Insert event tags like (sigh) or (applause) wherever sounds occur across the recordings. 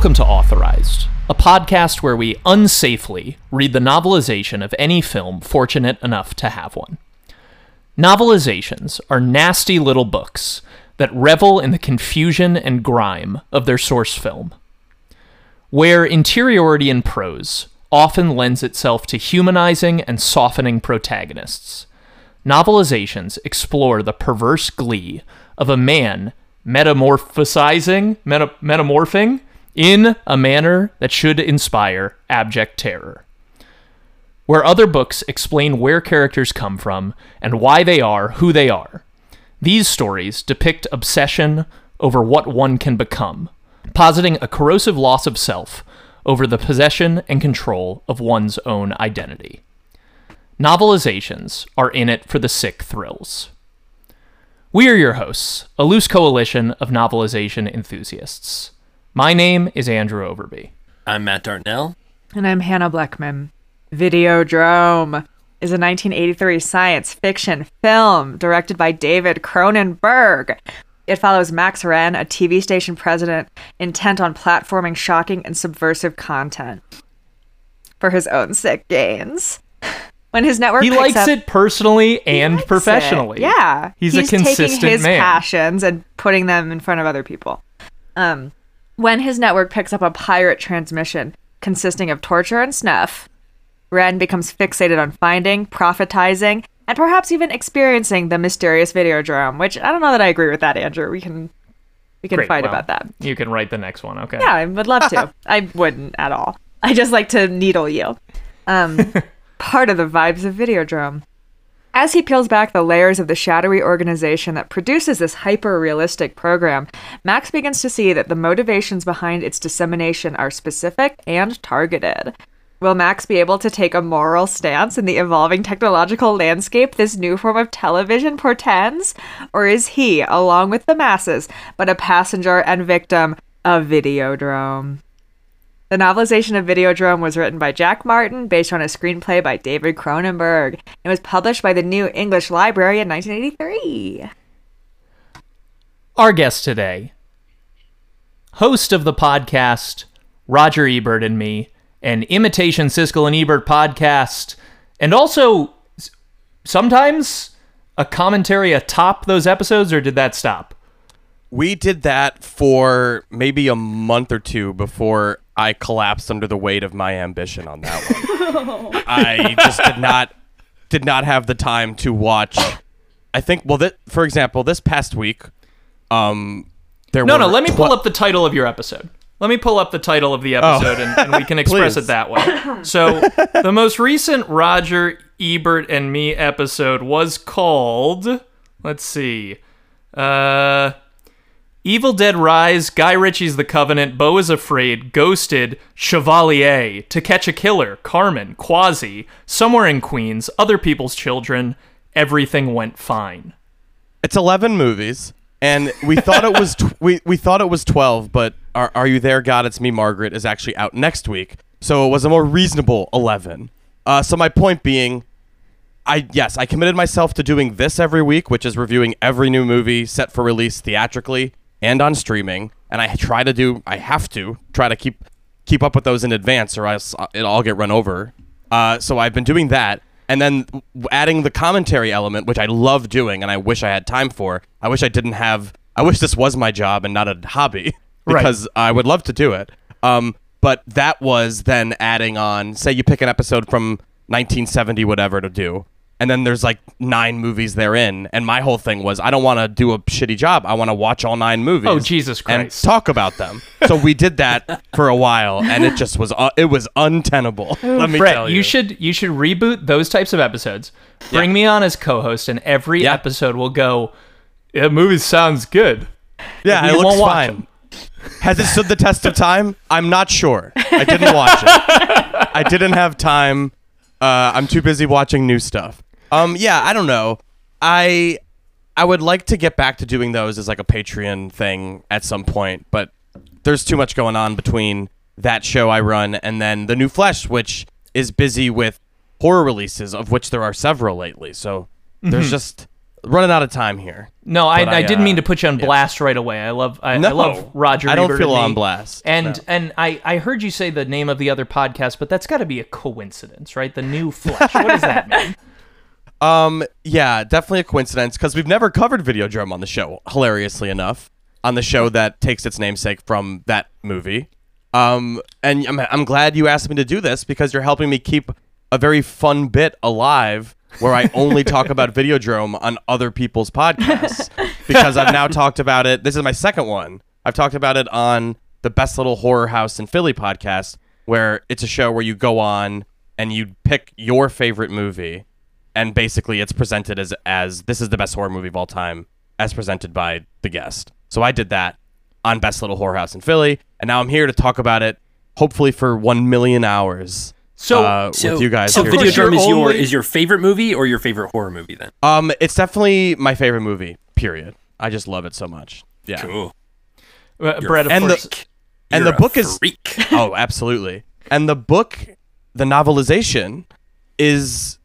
Welcome to Authorized, a podcast where we unsafely read the novelization of any film fortunate enough to have one. Novelizations are nasty little books that revel in the confusion and grime of their source film. Where interiority in prose often lends itself to humanizing and softening protagonists, novelizations explore the perverse glee of a man metamorphosizing, meta- metamorphing in a manner that should inspire abject terror. Where other books explain where characters come from and why they are who they are, these stories depict obsession over what one can become, positing a corrosive loss of self over the possession and control of one's own identity. Novelizations are in it for the sick thrills. We are your hosts, a loose coalition of novelization enthusiasts. My name is Andrew Overbye. I'm Matt Darnell. And I'm Hannah Blechman. Videodrome is a 1983 science fiction film directed by David Cronenberg. It follows Max Renn, a TV station president intent on platforming shocking and subversive content for his own sick gains. When his network He picks likes up- it personally and likes it. professionally. Yeah, He's, a consistent taking his man. passions and putting them in front of other people. Um, when his network picks up a pirate transmission consisting of torture and snuff, Renn becomes fixated on finding, prophetizing, and perhaps even experiencing the mysterious Videodrome. Which I don't know that I agree with that, Andrew. We can we can Great, fight well, about that. You can write the next one, okay? Yeah, I would love to. (laughs) I wouldn't at all. I just like to needle you. Um, (laughs) part of the vibes of Videodrome. As he peels back the layers of the shadowy organization that produces this hyper realistic program, Max begins to see that the motivations behind its dissemination are specific and targeted. Will Max be able to take a moral stance in the evolving technological landscape this new form of television portends? Or is he, along with the masses, but a passenger and victim of Videodrome? The novelization of Videodrome was written by Jack Martin based on a screenplay by David Cronenberg and was published by the New English Library in 1983. Our guest today, host of the podcast, Roger Ebert and me, an imitation Siskel and Ebert podcast, and also sometimes a commentary atop those episodes, or did that stop? We did that for maybe a month or two before I collapsed under the weight of my ambition on that one. (laughs) I just did not did not have the time to watch. I think well, that for example, this past week, um, there was No, were no, let me pull up the title of your episode. Let me pull up the title of the episode and, and we can (laughs) express it that way. So, (laughs) the most recent Roger Ebert and me episode was called, let's see, uh, Evil Dead Rise, Guy Ritchie's The Covenant, Beau is Afraid, Ghosted, Chevalier, To Catch a Killer, Carmen, Quasi, Somewhere in Queens, Other People's Children, Everything Went Fine. It's eleven movies, and we thought it was tw- we we thought it was twelve, but are, are you there, God? It's me, Margaret is actually out next week, so it was a more reasonable eleven. Uh, so my point being, I yes, I committed myself to doing this every week, which is reviewing every new movie set for release theatrically and on streaming, and I try to do I have to try to keep keep up with those in advance, or else uh, it'll all get run over. Uh, so I've been doing that, and then adding the commentary element, which I love doing, and I wish I had time for. I wish I didn't have. I wish this was my job and not a hobby, (laughs) Right. because I would love to do it. Um, but that was then adding on. Say you pick an episode from 1970, whatever, to do. And then there's like nine movies therein, and my whole thing was I don't want to do a shitty job. I want to watch all nine movies. Oh, Jesus Christ! And Christ. talk about them. so we did that for a while, and it just was uh, it was untenable. (laughs) Let me Brett, tell you. you. should you should reboot those types of episodes. Bring me on as co-host, and every Yeah. episode will go. Yeah, movie sounds good. Yeah, it looks won't fine. Has it stood the test of time? I'm not sure. I didn't watch it. (laughs) I didn't have time. Uh, I'm too busy watching new stuff. Um, yeah, I don't know. I I would like to get back to doing those as like a Patreon thing at some point, but there's too much going on between that show I run and then the new Flesh, which is busy with horror releases, of which there are several lately. So there's just running out of time here. No, I, I, I, didn't uh, mean to put you on blast right away. I love I, I love Roger. I don't Ebert feel on blast, And no. and I I heard you say the name of the other podcast, but that's got to be a coincidence, right? The New Flesh. what does that mean? (laughs) Um, yeah, definitely a coincidence because we've never covered Videodrome on the show. Hilariously enough, on the show that takes its namesake from that movie. Um, and I'm I'm glad you asked me to do this because you're helping me keep a very fun bit alive where I only talk (laughs) about Videodrome on other people's podcasts (laughs) because I've now talked about it. This is my second one. I've talked about it on the Best Little Horror House in Philly podcast, where it's a show where you go on and you pick your favorite movie, and basically it's presented as as this is the best horror movie of all time, as presented by the guest. So I did that on Best Little Horror House in Philly, and now I'm here to talk about it, hopefully for one million hours. So- uh, So, with you guys. so here. course Videodrome you're is your only- is your favorite movie or your favorite horror movie then? Um, it's definitely my favorite movie. Period. I just love it so much. Yeah. Cool. Uh, You're Brett, of And the- Freak. and You're the a book is- (laughs) oh, absolutely. And the book, the novelization, is.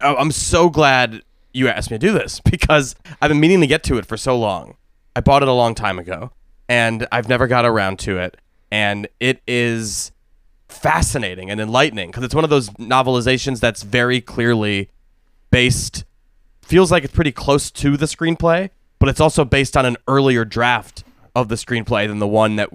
Oh, I'm so glad you asked me to do this (laughs) because I've been meaning to get to it for so long. I bought it a long time ago, and I've never got around to it. And it is fascinating and enlightening because it's one of those novelizations that's very clearly based feels like it's pretty close to the screenplay, but it's also based on an earlier draft of the screenplay than the one that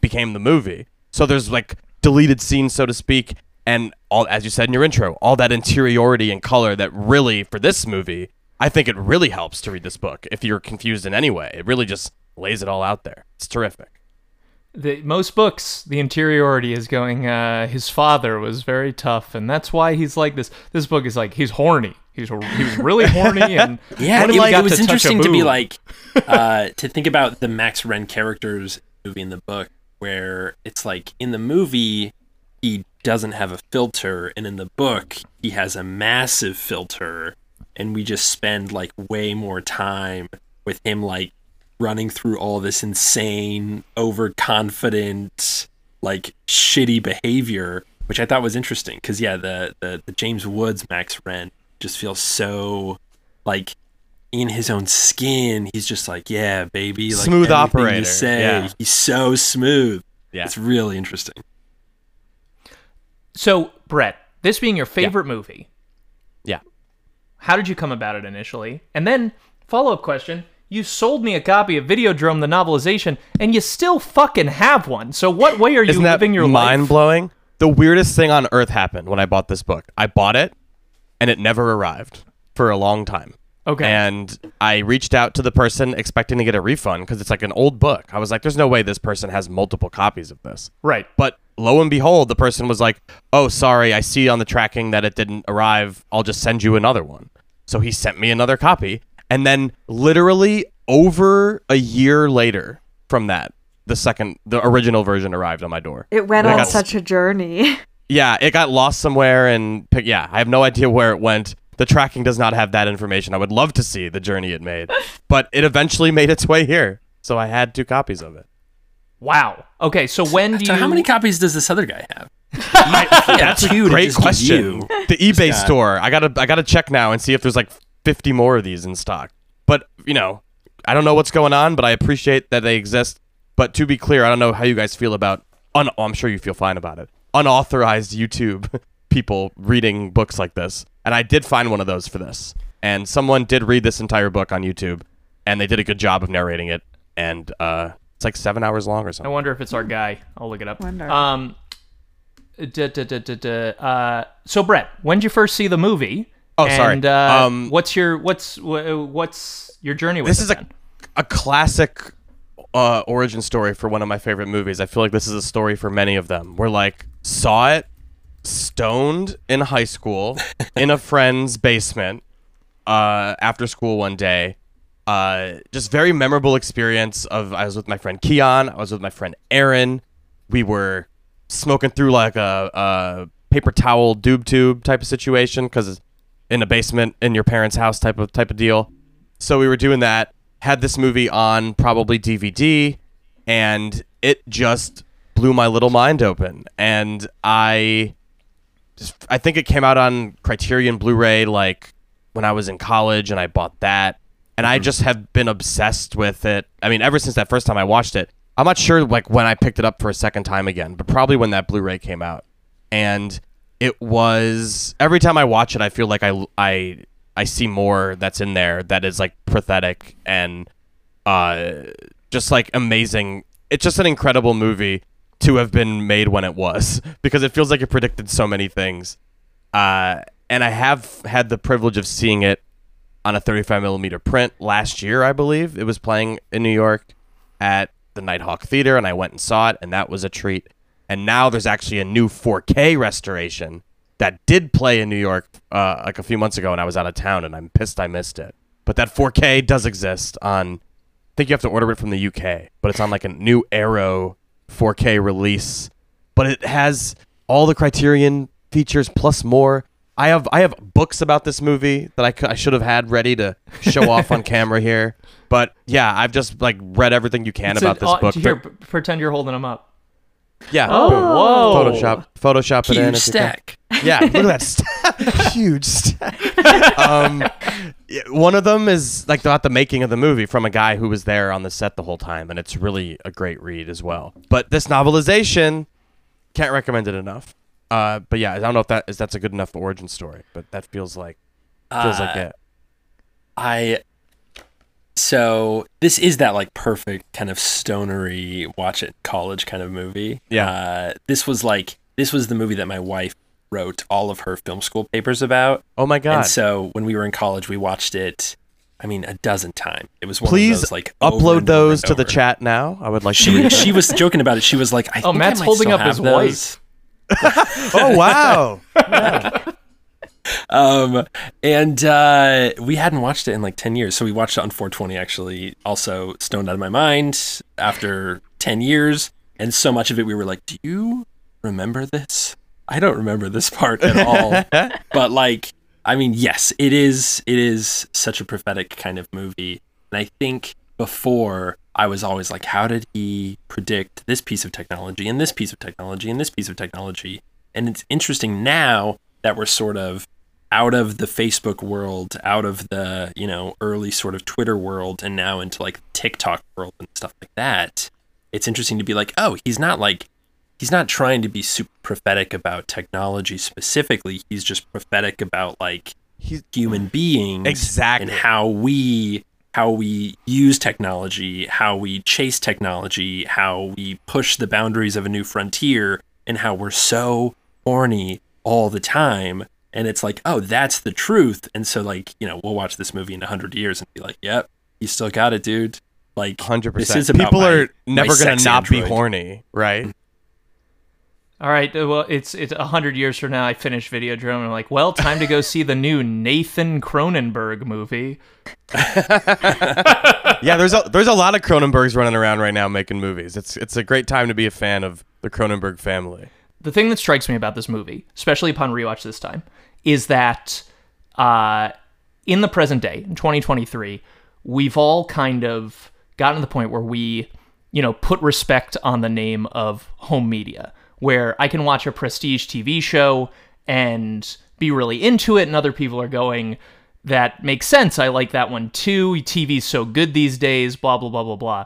became the movie. So there's like deleted scenes, so to speak, and all as you said in your intro, all that interiority and color that really for this movie, I think it really helps to read this book. If you're confused in any way, it really just lays it all out there. It's terrific. the, most books, the interiority is going. Uh, his father was very tough, and that's why he's like this. This book is like he's horny. He's he was really (laughs) horny, and Yeah, when it, he it was to interesting to be like (laughs) uh, to think about the Max Renn characters movie in the book, where it's like in the movie he doesn't have a filter, and in the book he has a massive filter, and we just spend like way more time with him like running through all this insane, overconfident, like shitty behavior, which I thought was interesting because yeah, the, the the James Woods Max Renn just feels so like in his own skin. He's just like, yeah, baby, like Smooth operator, say, yeah. he's so smooth. Yeah. It's really interesting. So, Brett, this being your favorite movie, Yeah. how did you come about it initially? And then, follow up question: You sold me a copy of Videodrome, the novelization, and you still fucking have one. So, what way are you Isn't that living your mind life? blowing? The weirdest thing on earth happened when I bought this book. I bought it, and it never arrived for a long time. Okay. And I reached out to the person expecting to get a refund because it's like an old book. I was like, "There's no way this person has multiple copies of this." right. But lo and behold, the person was like, "Oh, sorry, I see on the tracking that it didn't arrive. I'll just send you another one." So he sent me another copy, and then literally over a year later from that, the second, the original version arrived on my door. It went on got- such a journey. (laughs) Yeah, it got lost somewhere, and pick, yeah, I have no idea where it went. The tracking does not have that information. I would love to see the journey it made, (laughs) but it eventually made its way here. So I had two copies of it. Wow. Okay. So when do you? How many copies does this other guy have? (laughs) (laughs) That's a great question. The eBay guy. store. I gotta I gotta check now and see if there's like 50 more of these in stock. But you know, I don't know what's going on, but I appreciate that they exist. But to be clear, I don't know how you guys feel about. Un- oh, I'm sure you feel fine about it. Unauthorized YouTube (laughs) people reading books like this, and I did find one of those for this. And someone did read this entire book on YouTube, and they did a good job of narrating it. And uh, it's like seven hours long or something. I wonder if it's our guy. I'll look it up. Wonder. Um. Da, da, da, da, da, uh, so Brett, when did you first see the movie? Oh, sorry. And, uh, Um, what's your what's what's your journey with this it is a, a classic uh, origin story for one of my favorite movies. I feel like this is a story for many of them. We're like saw it stoned in high school (laughs) in a friend's basement uh, after school one day. Uh, just very memorable experience of I was with my friend Keon. I was with my friend Aaron. We were smoking through like a, a paper towel doob tube type of situation because in a basement in your parents' house type of type of deal. So we were doing that. Had this movie on probably DVD, and it just blew my little mind open. And I, just, I think it came out on Criterion Blu-ray like when I was in college, and I bought that. And I just have been obsessed with it. I mean, ever since that first time I watched it. I'm not sure like when I picked it up for a second time again, but probably when that Blu-ray came out. And it was every time I watch it, I feel like I I I see more that's in there that is like pathetic and uh just like amazing. It's just an incredible movie to have been made when it was (laughs) because it feels like it predicted so many things. Uh, and I have had the privilege of seeing it on a 35 millimeter print last year, I believe. It was playing in New York at the Nitehawk Theater, and I went and saw it, and that was a treat. And now there's actually a new 4K restoration that did play in New York uh, like a few months ago, and I was out of town, and I'm pissed I missed it. But that 4K does exist on. I think you have to order it from the UK, but it's on like a new Arrow 4K release. But it has all the Criterion features plus more. I have I have books about this movie that I, cou- I should have had ready to show off on (laughs) camera here. But yeah, I've just like read everything you can It's about a- this uh, book. Here, But- p- pretend you're holding them up. yeah, Oh, boom. whoa. Photoshop Photoshop it in. Huge if stack. Yeah, look at that (laughs) stack. (laughs) huge stack. um, one of them is like about the making of the movie from a guy who was there on the set the whole time, and it's really a great read as well. But this novelization, can't recommend it enough. Uh, but yeah, I don't know if that is that's a good enough origin story, but that feels like feels like Uh, it. I so this is that like perfect kind of stonery watch it college kind of movie. Yeah. Uh, this was like this was the movie that my wife wrote all of her film school papers about. Oh my god! And so when we were in college, we watched it. I mean, a dozen times. It was one Please of those like Upload those to the chat now. I would like to She read (laughs) she was joking about it. She was like, I Oh, think Matt's I might holding still up have his those. wife. (laughs) oh wow! (laughs) Um, and uh, we hadn't watched it in like 10 years. So we watched it on 420, actually, also stoned out of my mind after 10 years. And so much of it, we were like, do you remember this? I don't remember this part at all. (laughs) but like, I mean, yes, it is, it is such a prophetic kind of movie. And I think before I was always like, how did he predict this piece of technology and this piece of technology and this piece of technology? And it's interesting now that we're sort of out of the Facebook world, out of the, you know, early sort of Twitter world and now into like TikTok world and stuff like that. It's interesting to be like, oh, he's not like he's not trying to be super prophetic about technology specifically. He's just prophetic about like He's human beings Exactly. and how we how we use technology, how we chase technology, how we push the boundaries of a new frontier, and how we're so horny all the time. And it's like, oh, that's the truth. And so, like, you know, we'll watch this movie in a hundred years and be like, yep, you still got it, dude. Like, hundred this percent. is about People my- are never gonna sex not be horny, right? Mm-hmm. All right. uh, Well, it's it's a hundred years from now. I finished Videodrome, and I'm like, well, time to go see the new Nathan Cronenberg movie. (laughs) yeah, there's a there's a lot of Cronenbergs running around right now making movies. It's it's a great time to be a fan of the Cronenberg family. The thing that strikes me about this movie, especially upon rewatch this time, is that uh, in the present day, in 2023, we've all kind of gotten to the point where we, you know, put respect on the name of home media, where I can watch a prestige TV show and be really into it, and other people are going, that makes sense. I like that one too. TV's so good these days, blah, blah, blah, blah, blah.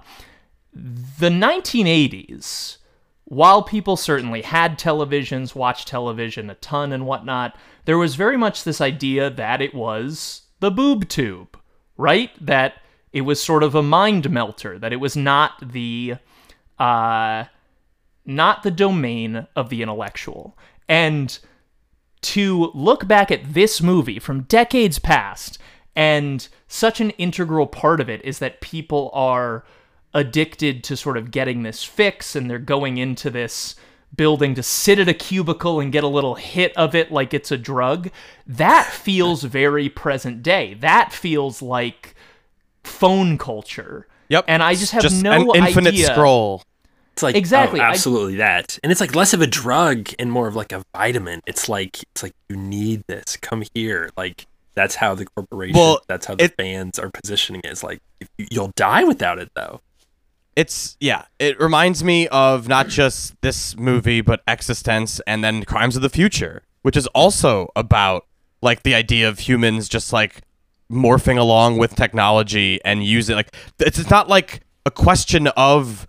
The 1980s, while people certainly had televisions, watched television a ton and whatnot, there was very much this idea that it was the boob tube, right? That it was sort of a mind melter, that it was not the uh not the domain of the intellectual. And to look back at this movie from decades past and such an integral part of it is that people are addicted to sort of getting this fix and they're going into this building to sit at a cubicle and get a little hit of it like it's a drug that feels very present day that feels like phone culture Yep. and i just have just no an infinite idea scroll. It's like oh, Exactly, oh, I- absolutely that, and it's like less of a drug and more of like a vitamin. It's like it's like you need this. Come here. Like that's how the corporation. Well, that's how the it- fans are positioning it. It's like you, you'll die without it though. It's yeah. It reminds me of not just this movie, but eXistenZ and then Crimes of the Future, which is also about like the idea of humans just like morphing along with technology and using like it's, it's not like a question of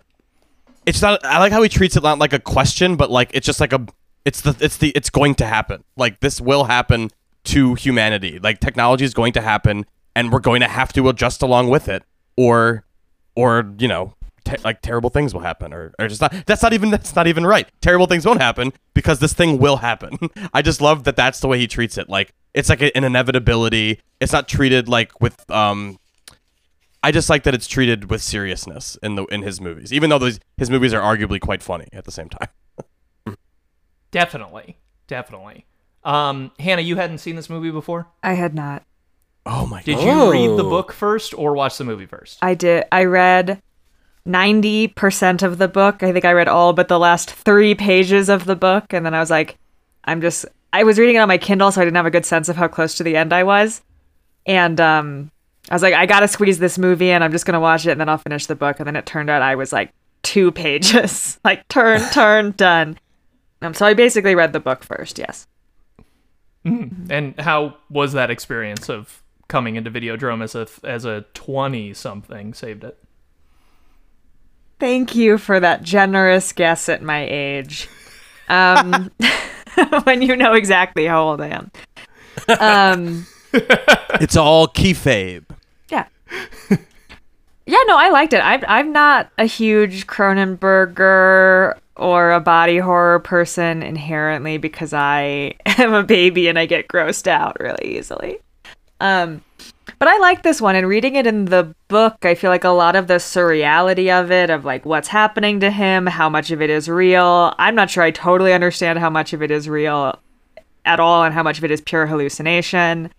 it's not I like how he treats it not like a question but like it's just like a it's the it's the it's going to happen. Like this will happen to humanity. Like technology is going to happen and we're going to have to adjust along with it or or you know te- like terrible things will happen or, or just not that's not even that's not even right. Terrible things won't happen because this thing will happen. (laughs) I just love that that's the way he treats it. Like it's like an inevitability. It's not treated like with um i just like that it's treated with seriousness in the in his movies even though those his movies are arguably quite funny at the same time Definitely. Definitely. Um, Hannah, you hadn't seen this movie before? I had not. oh my Did god you read the Oh. book first or watch the movie first? I did. I read 90% of the book. I think I read all but the last three pages of the book. And then I was like, I'm just, I was reading it on my Kindle, so I didn't have a good sense of how close to the end I was. And um, I was like, I got to squeeze this movie in. I'm just going to watch it and then I'll finish the book. And then it turned out I was like two (laughs) pages, like turn, (laughs) turn, done. Um, so I basically read the book first, yes. And how was that experience of coming into Videodrome as a as a 20 something saved it? Thank you for that generous guess at my age. Um, (laughs) when you know exactly how old I am. Um, it's all kayfabe (laughs) yeah. No, I liked it. I'm I'm not a huge Cronenberger or a body horror person inherently because I (laughs) am a baby and I get grossed out really easily. Um, but I like this one and reading it in the book, I feel like a lot of the surreality of it, of like what's happening to him, how much of it is real. I'm not sure I totally understand how much of it is real at all and how much of it is pure hallucination.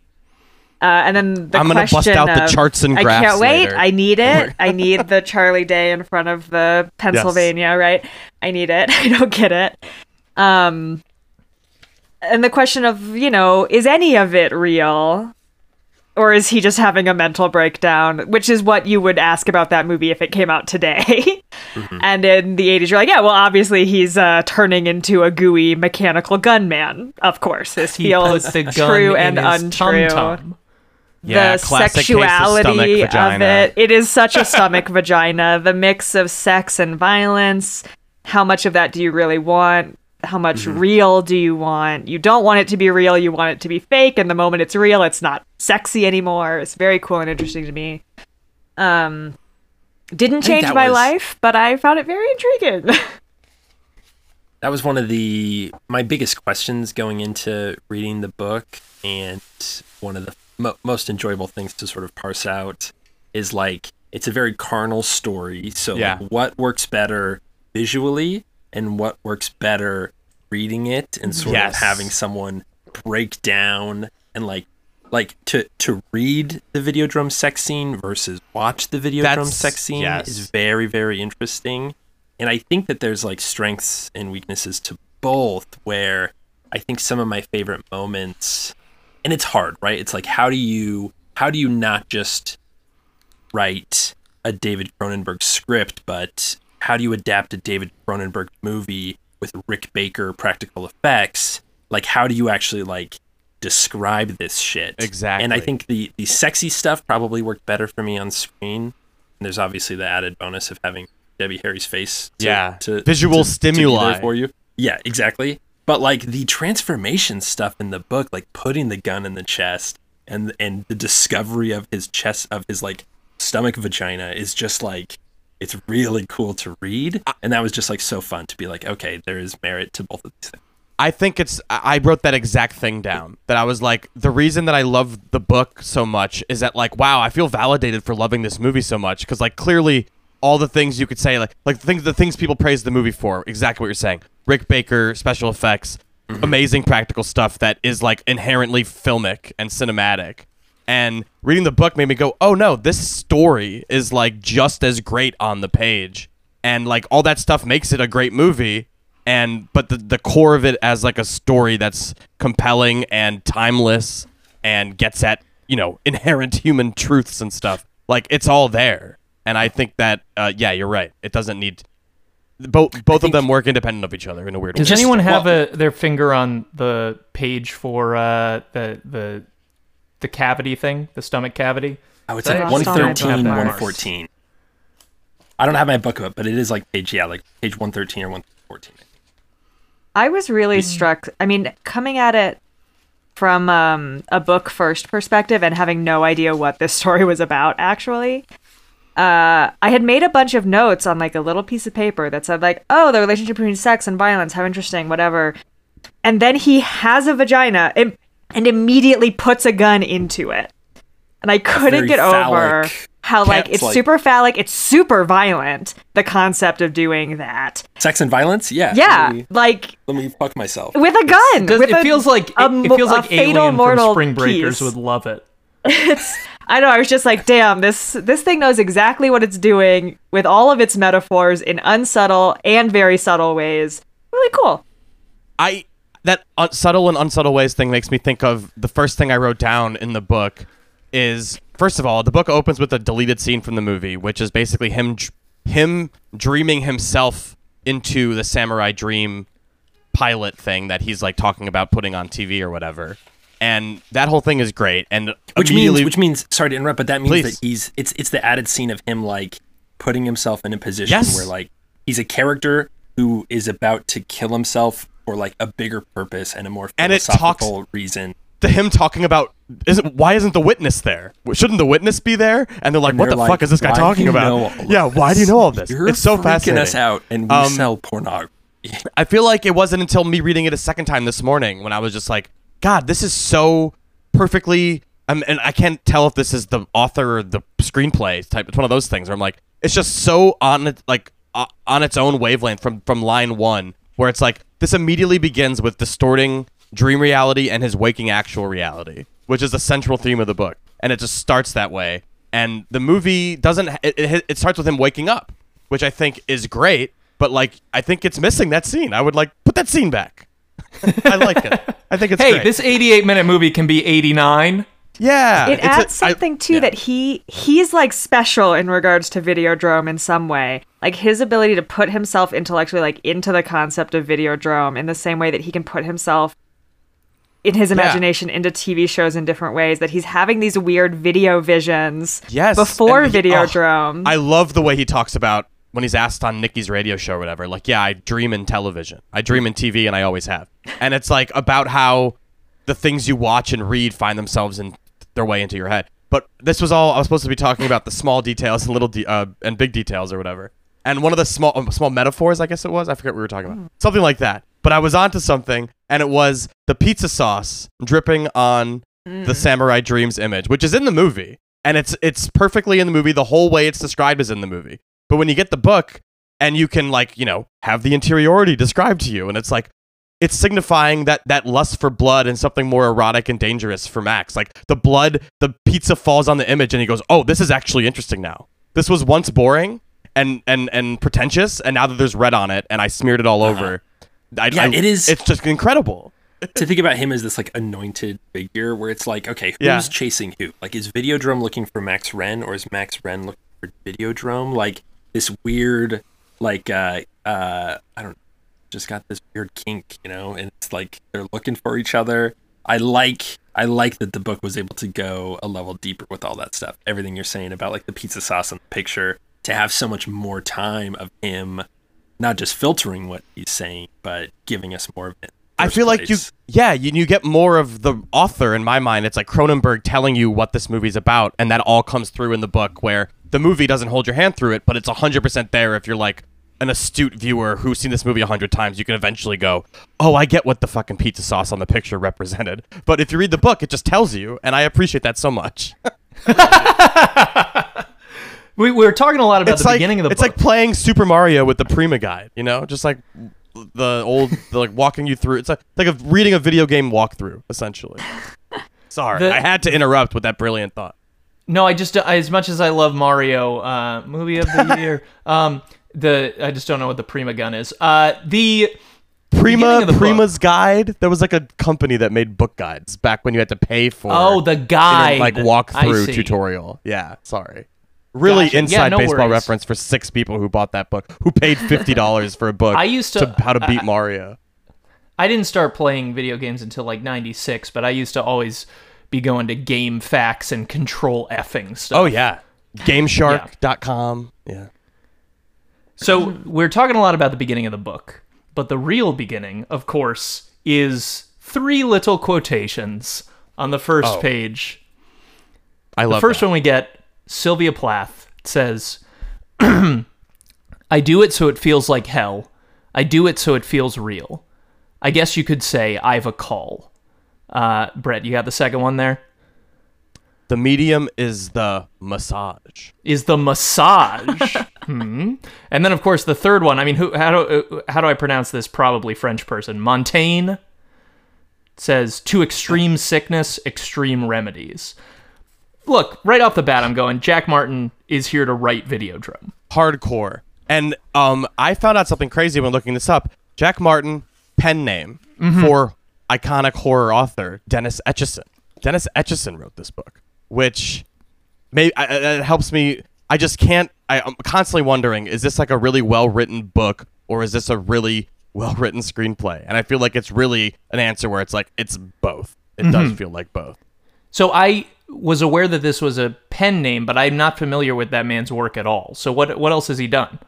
Uh, and then the I'm gonna bust question out the of- charts and graphs. I can't wait. later. I need it. I need the (laughs) Charlie Day in front of the Pepe Silvia, right? I need it. (laughs) I don't get it. Um, and the question of, you know, is any of it real? Or is he just having a mental breakdown? Which is what you would ask about that movie if it came out today. (laughs) And in the 80s, you're like, yeah, well, obviously he's uh, turning into a gooey mechanical gunman. Of course, this He feels the true and untrue tum-tum. Yeah, the classic case of sexuality of, it. It is such a stomach vagina. The mix of sex and violence. How much of that do you really want? How much Mm-hmm. real do you want? You don't want it to be real. You want it to be fake. And the moment it's real, it's not sexy anymore. It's very cool and interesting to me. Um, didn't change my was- life, but I found it very intriguing. (laughs) that was one of the my biggest questions going into reading the book and one of the mo- most enjoyable things to sort of parse out is like it's a very carnal story so Yeah. like, what works better visually and what works better reading it and sort Yes. of having someone break down and like like to to read the videodrome sex scene versus watch the video That's- sex scene yes. is very very interesting and I think that there's like strengths and weaknesses to both where I think some of my favorite moments and it's hard, right? It's like how do you how do you not just write a David Cronenberg script, but how do you adapt a David Cronenberg movie with Rick Baker practical effects? Like how do you actually like describe this shit? Exactly. And I think the the sexy stuff probably worked better for me on screen. And there's obviously the added bonus of having Debbie Harry's face. To, Yeah. To, Visual to- to stimuli. for you. Yeah, exactly. But like the transformation stuff in the book, like putting the gun in the chest and and the discovery of his chest of his like stomach vagina is just like it's really cool to read. And that was just like so fun to be like, okay, there is merit to both of these things. I think it's. I wrote that exact thing down. That I was like, the reason that I love the book so much is that like, wow, I feel validated for loving this movie so much because like clearly all the things you could say like like the things the things people praise the movie for exactly what you're saying. Rick Baker, special effects, mm-hmm. amazing practical stuff that is like inherently filmic and cinematic. And reading the book made me go, oh no, this story is like just as great on the page. And like all that stuff makes it a great movie. And but the, the core of it as like a story that's compelling and timeless and gets at, you know, inherent human truths and stuff. Like it's all there. And I think that uh, yeah, you're right. It doesn't need both both of them work independent of each other in a weird Does way. Just- anyone have well- a, their finger on the page for uh, the the the cavity thing, the stomach cavity. I would say Lost one on Red thirteen, Mars. one fourteen. I don't have my book up, but it is like page yeah, like page one thirteen or one fourteen. I was really Mm. struck. I mean, coming at it from um, a book first perspective and having no idea what this (laughs) story was about, actually, uh, I had made a bunch of notes on like a little piece of paper that said like, "Oh, the relationship between sex and violence, how interesting, whatever." And then he has a vagina and, and immediately puts a gun into it, and I couldn't very get over phallic. how like it's like- super phallic, it's super violent. The concept of doing that, Sex and violence? Yeah. yeah, Let me, like let me fuck myself. with a gun. With it a- feels like it, a it mo- feels a like fatal Alien mortal from Spring Breakers piece. would love it. (laughs) (laughs) It's. I know. I was just like, damn. This this thing knows exactly what it's doing with all of its metaphors in unsubtle and very subtle ways. Really cool. I that subtle and unsubtle ways thing makes me think of the first thing I wrote down in the book is first of all the book opens with a deleted scene from the movie, which is basically him him dreaming himself into the samurai dream pilot thing that he's like talking about putting on TV or whatever. And that whole thing is great. And Which immediately- means which means sorry to interrupt, but that means Please. that he's it's it's the added scene of him like putting himself in a position Yes. where like he's a character who is about to kill himself for like a bigger purpose and a more And it talks- philosophical reason. to him talking about isn't why isn't the witness there? Shouldn't the witness be there? And they're like, And what they're the like, fuck is this guy talking about? know all of yeah, why do you know all this? You're it's so freaking fascinating. us out, and we Um, sell pornography. I feel like it wasn't until me reading it a second time this morning when I was just like, God, this is so perfectly. Um, and I can't tell if this is the author or the screenplay type. It's one of those things where I'm like, it's just so on it, like uh, on its own wavelength from from line one, where it's like this immediately begins with distorting dream reality and his waking actual reality, which is the central theme of the book, and it just starts that way. And the movie doesn't. It, it, it starts with him waking up, which I think is great. But like, I think it's missing that scene. I would like put that scene back. (laughs) I like it. I think it's Hey, great. this 88 minute movie can be 89. yeah, It it's a- adds I- something too yeah. that he he's like special in regards to Videodrome in some way. Like his ability to put himself intellectually like into the concept of Videodrome in the same way that he can put himself in his imagination into TV shows in different ways. That he's having these weird video visions Yes, before and he- oh, Videodrome. I love the way he talks about when he's asked on Nicki's radio show or whatever. Like, yeah, I dream in television. I dream in TV, and I always have. And it's like about how the things you watch and read find themselves in their way into your head. But this was all I was supposed to be talking about the small details and little de- uh, and big details or whatever. And one of the small um, small metaphors, I guess it was. I forget what we were talking about. Something like that. But I was onto something, and it was the pizza sauce dripping on the Samurai Dreams image, which is in the movie, and it's it's perfectly in the movie. The whole way it's described is in the movie. But when you get the book, and you can like you know have the interiority described to you, and it's like it's signifying that that lust for blood and something more erotic and dangerous for Max. Like the blood, the pizza falls on the image, and he goes, "Oh, this is actually interesting now. This was once boring and and and pretentious, and now that there's red on it, and I smeared it all uh-huh. over." I, Yeah, I- it is- It's just incredible. (laughs) to think about him as this like anointed figure where it's like okay who's Yeah. chasing who like is videodrome looking for max renn or is max renn looking for videodrome like this weird like uh uh i don't just got this weird kink you know and it's like they're looking for each other i like i like that the book was able to go a level deeper with all that stuff everything you're saying about like the pizza sauce in the picture to have so much more time of him not just filtering what he's saying but giving us more of it I feel like you, yeah, you, you get more of the author in my mind. It's like Cronenberg telling you what this movie's about, and that all comes through in the book. Where the movie doesn't hold your hand through it, but it's hundred percent there. If you're like an astute viewer who's seen this movie a hundred times, you can eventually go, "Oh, I get what the fucking pizza sauce on the picture represented." But if you read the book, it just tells you, and I appreciate that so much. (laughs) We, we were talking a lot about it's the like beginning of the book. it's book. like playing Super Mario with the Prima guide, you know, just like the old the, like walking you through. It's like like a reading a video game walkthrough, essentially. (laughs) Sorry, The- I had to interrupt with that brilliant thought. No, I just as much as I love Mario, uh, movie of the (laughs) year. um, the I just don't know what the Prima gun is. Uh, the Prima the book- Prima's guide. There was like a company that made book guides back when you had to pay for. oh the guy like walkthrough tutorial. Yeah, sorry. Really Gotcha. Yeah, inside no baseball worries. reference for six people who bought that book, who paid fifty dollars for a book. I used to- how to beat I- Mario. I didn't start playing video games until like '96, but I used to always be going to GameFAQs and control effing stuff. Oh yeah. Gameshark.com. Yeah. So we're talking a lot about the beginning of the book, but the real beginning, of course, is three little quotations on the first Oh. page. I The love first that. one we get, Sylvia Plath says, I do it so it feels like hell. I do it so it feels real. I guess you could say I've a call. Uh, Brett, you got the second one there? The medium is the massage. Is the massage. (laughs) hmm. And then, of course, the third one. I mean, who, how, do, uh, how do I pronounce this? Probably French person. Montaigne says, To extreme sickness, extreme remedies. Look, right off the bat, I'm going, Jack Martin is here to write Videodrome. Hardcore. And um I found out something crazy when looking this up. Jack Martin, pen name for iconic horror author Dennis Etchison. Dennis Etchison wrote this book, which may I, it helps me. I just can't. I, I'm constantly wondering: is this like a really well written book, or is this a really well written screenplay? And I feel like it's really an answer where it's like it's both. It does feel like both. So I was aware that this was a pen name, but I'm not familiar with that man's work at all. So what what else has he done?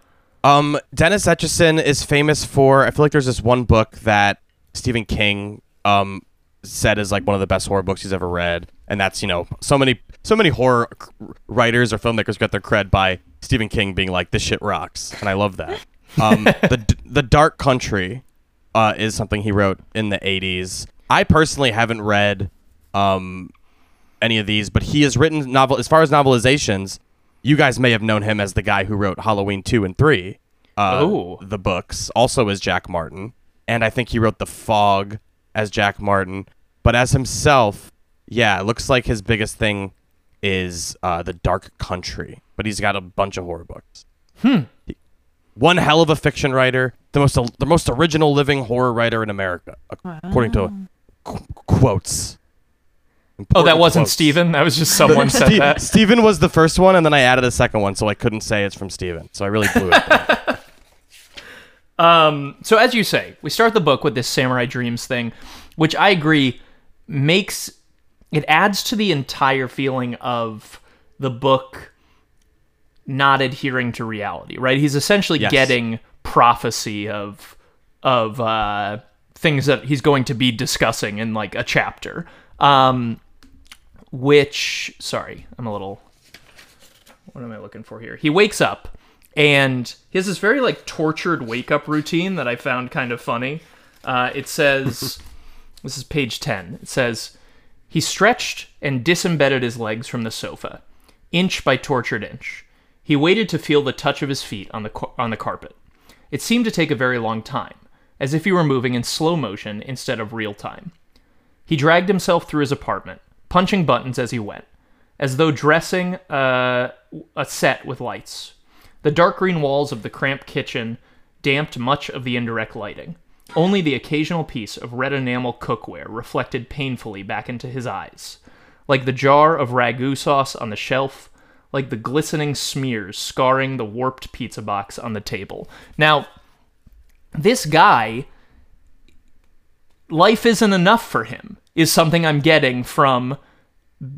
Um, Dennis Etchison is famous for. I feel like there's this one book that Stephen King um said is like one of the best horror books he's ever read, and that's you know so many so many horror writers or filmmakers got their cred by Stephen King being like this shit rocks, and I love that. (laughs) Um, the the Dark Country uh, is something he wrote in the 80s. I personally haven't read um any of these, but he has written novel as far as novelizations. You guys may have known him as the guy who wrote Halloween two and three, uh, Oh. the books. Also as Jack Martin, and I think he wrote The Fog as Jack Martin. But as himself, yeah, it looks like his biggest thing is uh, the Dark Country. But he's got a bunch of horror books. Hmm. One hell of a fiction writer, the most the most original living horror writer in America, ac- according to qu- quotes. Oh, that wasn't quotes. Steven. That was just (laughs) someone said Ste- that. Steven was the first one, and then I added a second one, so I couldn't say it's from Steven. So I really blew it. (laughs) Um, so as you say, we start the book with this Samurai Dreams thing, which I agree makes it adds to the entire feeling of the book not adhering to reality, right? He's essentially Yes. getting prophecy of of uh, things that he's going to be discussing in like a chapter. Um, which sorry, I'm a little what am I looking for here? He wakes up and he has this very like tortured wake up routine that I found kind of funny. Uh, it says, (laughs) this is page 10. It says, he stretched and disembedded his legs from the sofa, inch by tortured inch. He waited to feel the touch of his feet on the on the carpet. It seemed to take a very long time, as if he were moving in slow motion instead of real time. He dragged himself through his apartment, punching buttons as he went, as though dressing uh, a set with lights. The dark green walls of the cramped kitchen damped much of the indirect lighting. Only the occasional piece of red enamel cookware reflected painfully back into his eyes, like the jar of ragu sauce on the shelf, like the glistening smears scarring the warped pizza box on the table. Now, this guy life isn't enough for him is something I'm getting from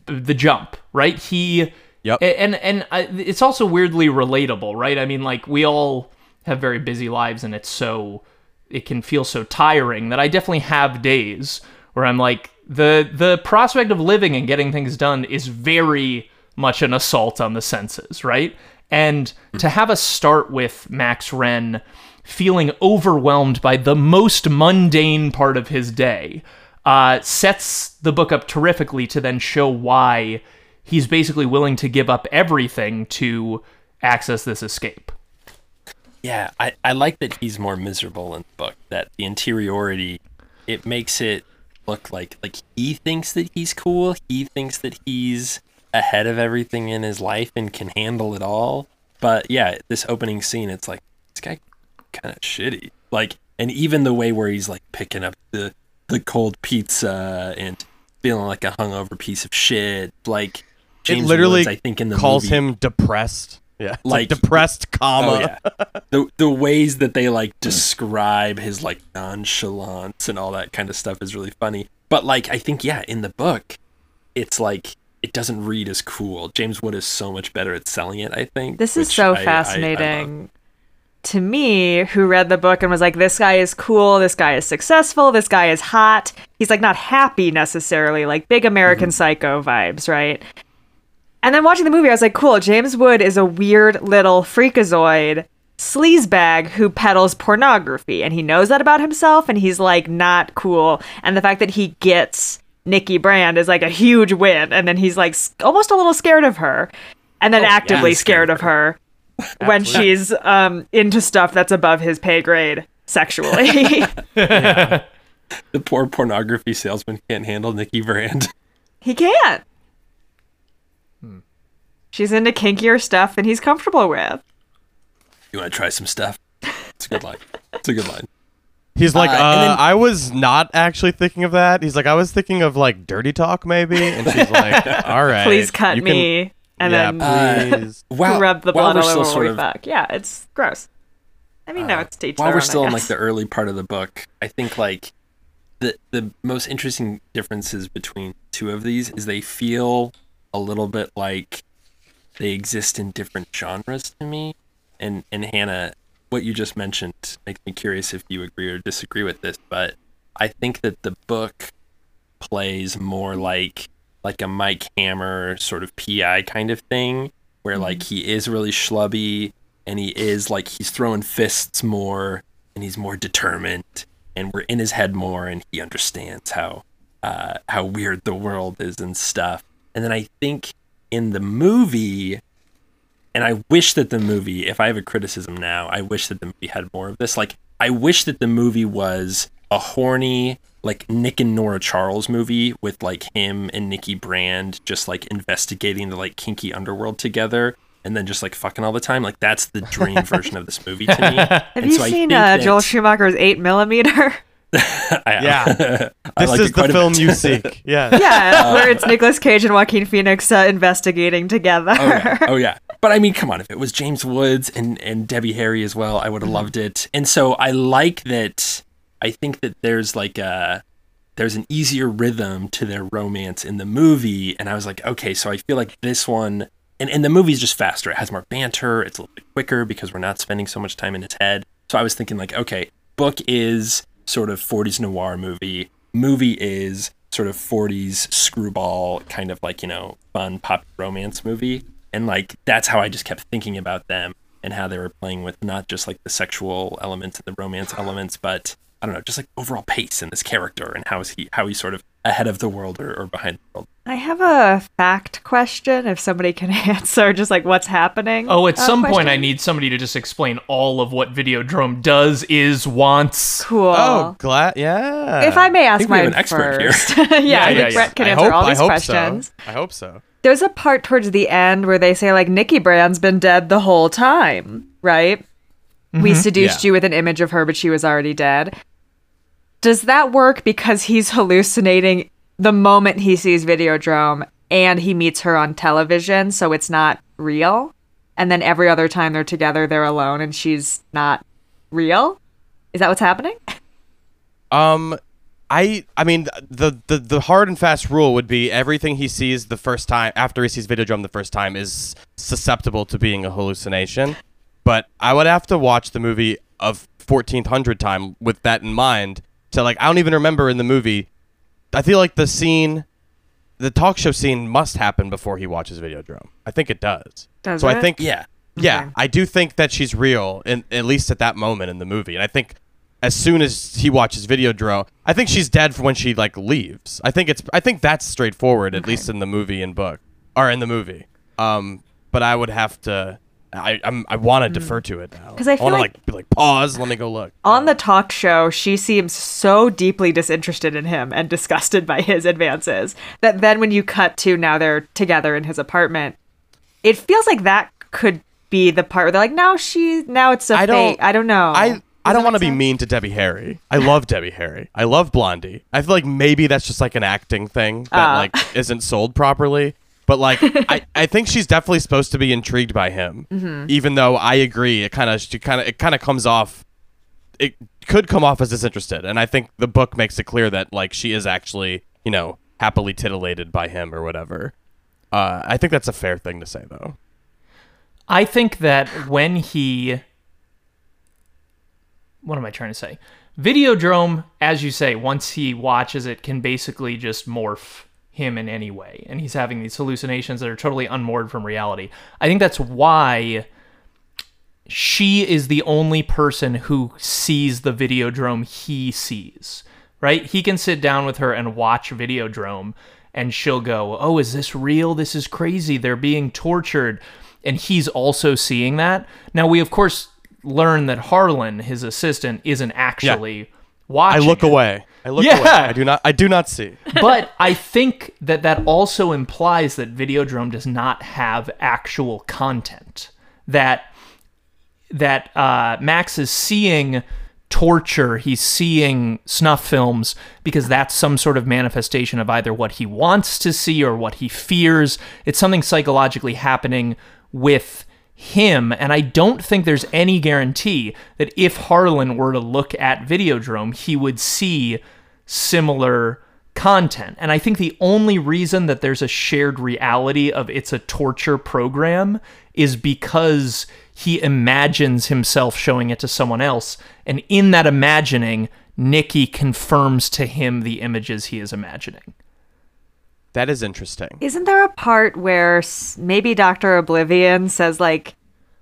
the jump, right? He Yep. a- and and I, it's also weirdly relatable, right? I mean, like we all have very busy lives, and it's so it can feel so tiring that I definitely have days where I'm like the the prospect of living and getting things done is very much an assault on the senses, right? And to have us start with Max Renn feeling overwhelmed by the most mundane part of his day uh, sets the book up terrifically to then show why he's basically willing to give up everything to access this escape. Yeah, I, I like that he's more miserable in the book. That the interiority, it makes it look like like he thinks that he's cool. He thinks that he's ahead of everything in his life and can handle it all. But yeah, this opening scene, it's like this guy kind of shitty. Like, and even the way where he's like picking up the the cold pizza and feeling like a hungover piece of shit. Like James it literally Woods, I think in the calls movie, him depressed. Yeah, it's like, Like- depressed, comma. Oh yeah. (laughs) the the ways that they like describe his like nonchalance and all that kind of stuff is really funny. But like I think yeah, in the book, it's like it doesn't read as cool. James Wood is so much better at selling it. I think This is so I- I- I love. fascinating to me, who read the book and was like, this guy is cool, this guy is successful, this guy is hot. He's like not happy necessarily, like big American Mm-hmm. psycho vibes, right? And then watching the movie, I was like, cool, James Wood is a weird little freakazoid sleazebag who peddles pornography. And he knows that about himself, and he's like not cool. And the fact that he gets Nikki Brand is like a huge win. And then he's like almost a little scared of her. And then Oh, actively he's scared scared of her when she's um, into stuff that's above his pay grade sexually. (laughs) (laughs) The poor pornography salesman can't handle Nikki Brand. he can't. She's into kinkier stuff than he's comfortable with. You want to try some stuff? It's a good line. It's a good line. He's like, Uh, uh, then- I was not actually thinking of that. He's like, I was thinking of like dirty talk maybe, and she's like, (laughs) all right, Please cut you can- me. And yeah, then Uh, please. Wow. rub the while blood we're all still over sort we of Uh, fuck. Yeah, it's gross. I mean, no, it's to each while we're own, still in like the early part of the book, I think like the the most interesting differences between two of these is they feel a little bit like they exist in different genres to me. And and Hannah, what you just mentioned makes me curious if you agree or disagree with this, but I think that the book plays more like like a Mike Hammer sort of PI kind of thing, where like he is really schlubby and he is like he's throwing fists more and he's more determined and we're in his head more and he understands how uh, how weird the world is and stuff. And then I think in the movie, and I wish that the movie, if I have a criticism now, I wish that the movie had more of this. Like, I wish that the movie was a horny, like Nick and Nora Charles movie with like him and Nikki Brand just like investigating the like kinky underworld together and then just like fucking all the time. Like, that's the dream (laughs) version of this movie to me. Have And you so seen uh, that- Joel Schumacher's 8 millimeter? (laughs) (laughs) I- Yeah. (laughs) I This like is the film you (laughs) seek. Yeah. yeah, uh, where it's Nicolas Cage and Joaquin Phoenix uh, investigating together. oh, yeah. oh yeah but i mean come on if it was james woods and and debbie harry as well i would have mm-hmm. loved it and so i like that i think that there's like a there's an easier rhythm to their romance in the movie and i was like okay so i feel like this one and, and the movie's just faster it has more banter it's a little bit quicker because we're not spending so much time in its head so i was thinking like okay book is sort of 40s noir movie. Movie is sort of 40s screwball kind of like you know fun pop romance movie. And like that's how i just kept thinking about them and how they were playing with not just like the sexual elements and the romance elements but i don't know just like overall pace in this character and how is he how he's sort of ahead of the world or, or behind the world I have a fact question if somebody can (laughs) answer, just like what's happening. Oh, at uh, some point, I need somebody to just explain all of what Videodrome does, is, wants. Cool. Oh, glad. Yeah. if I may ask think we have an expert here. first. (laughs) yeah, I yeah, think yeah. Brett can I answer hope, all I these hope questions. so. I hope so. There's a part towards the end where they say like Nikki Brand's been dead the whole time, right? We seduced Yeah. you with an image of her, but she was already dead. Does that work because he's (laughs) hallucinating the moment he sees Videodrome and he meets her on television, so it's not real? And then every other time they're together, they're alone and she's not real? Is that what's happening? (laughs) Um, I I mean the the the hard and fast rule would be everything he sees the first time after he sees Videodrome the first time is susceptible to being a hallucination. But I would have to watch the movie of fourteen hundred time with that in mind. To like, I don't even remember in the movie. I feel like the scene, the talk show scene, must happen before he watches Videodrome. I think it does. Does so it? I think yeah yeah, Okay. I do think that she's real, in, at least at that moment in the movie. And I think as soon as he watches Videodrome, I think she's dead for when she like leaves. I think it's I think that's straightforward, at least in the movie and book, or in the movie. Um, but I would have to. I I'm, I want to defer to it now. Because I feel want to like- like be like pause. Let me go look. On the talk show, she seems so deeply disinterested in him and disgusted by his advances that then when you cut to now they're together in his apartment, it feels like that could be the part where they're like, now she, now it's a I don't- fate. I don't know. I Does I don't want to be mean to Debbie Harry. I love Debbie Harry. I love Blondie. I feel like maybe that's just like an acting thing that Ah. like isn't sold properly. But like (laughs) I, I think she's definitely supposed to be intrigued by him. Mm-hmm. Even though I agree, it kind of she kind of it kind of comes off. It could come off as disinterested, and I think the book makes it clear that like she is actually you know happily titillated by him or whatever. Uh, I think that's a fair thing to say, though. I think that when he what am I trying to say? Videodrome, as you say, once he watches it, can basically just morph him in any way. And he's having these hallucinations that are totally unmoored from reality. I think that's why she is the only person who sees the Videodrome he sees, right? He can sit down with her and watch Videodrome, and she'll go, Oh, is this real? This is crazy. They're being tortured. And he's also seeing that. Now, we, of course, learn that Harlan, his assistant, isn't actually watching. I look it. away. I look Yeah. away. I do not. I do not see. (laughs) but I think that that also implies that Videodrome does not have actual content. That that uh, Max is seeing torture, he's seeing snuff films because that's some sort of manifestation of either what he wants to see or what he fears. It's something psychologically happening with him, and I don't think there's any guarantee that if Harlan were to look at Videodrome, he would see similar content. And I think the only reason that there's a shared reality of it's a torture program is because he imagines himself showing it to someone else. And in that imagining, Nikki confirms to him the images he is imagining. That is interesting. Isn't there a part where maybe Dr. Oblivion says, like,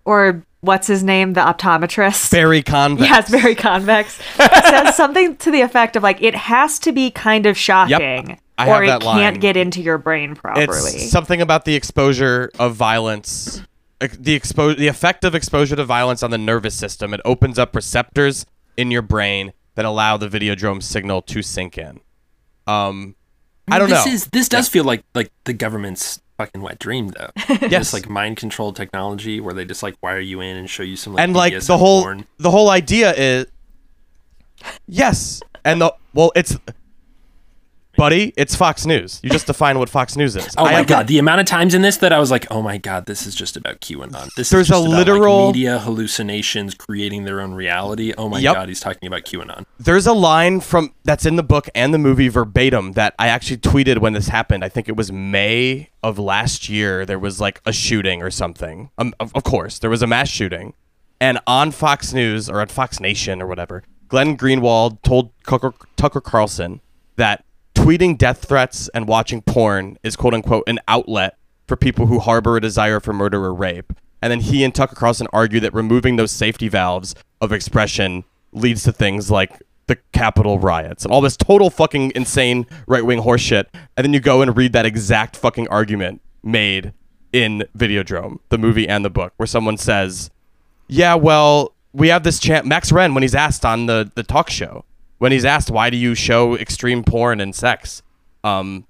or what's his name, the optometrist? Very (laughs) convex. Yes, Barry Convex. says something to the effect of like it has to be kind of shocking, I or it that can't get into your brain properly. It's something about the exposure of violence, the expo- the effect of exposure to violence on the nervous system. It opens up receptors in your brain that allow the videodrome signal to sink in. Um, I don't this know. Is, this does feel like like the government's fucking wet dream, though. (laughs) Yes. Like mind control technology where they just like wire you in and show you some like and like BDSM the whole porn. the whole idea is yes, and the well, it's buddy, it's Fox News. You just define what Fox News is. (laughs) Oh I my god, the amount of times in this that I was like, "Oh my god, this is just about QAnon." This There's is just a about, like, literal- media hallucinations creating their own reality. Oh my Yep. god, he's talking about QAnon. There's a line from that's in the book and the movie verbatim that I actually tweeted when this happened. I think it was May of last year. There was like a shooting or something. Um, of, of course, there was a mass shooting, and on Fox News or on Fox Nation or whatever, Glenn Greenwald told Tucker Carlson that tweeting death threats and watching porn is quote unquote an outlet for people who harbor a desire for murder or rape. And then he and Tucker Carlson argue that removing those safety valves of expression leads to things like the Capitol riots and all this total fucking insane right wing horseshit. And then you go and read that exact fucking argument made in Videodrome, the movie and the book, where someone says, yeah, well, we have this chant. Max Renn, when he's asked on the, the talk show, when he's asked, why do you show extreme porn and sex um,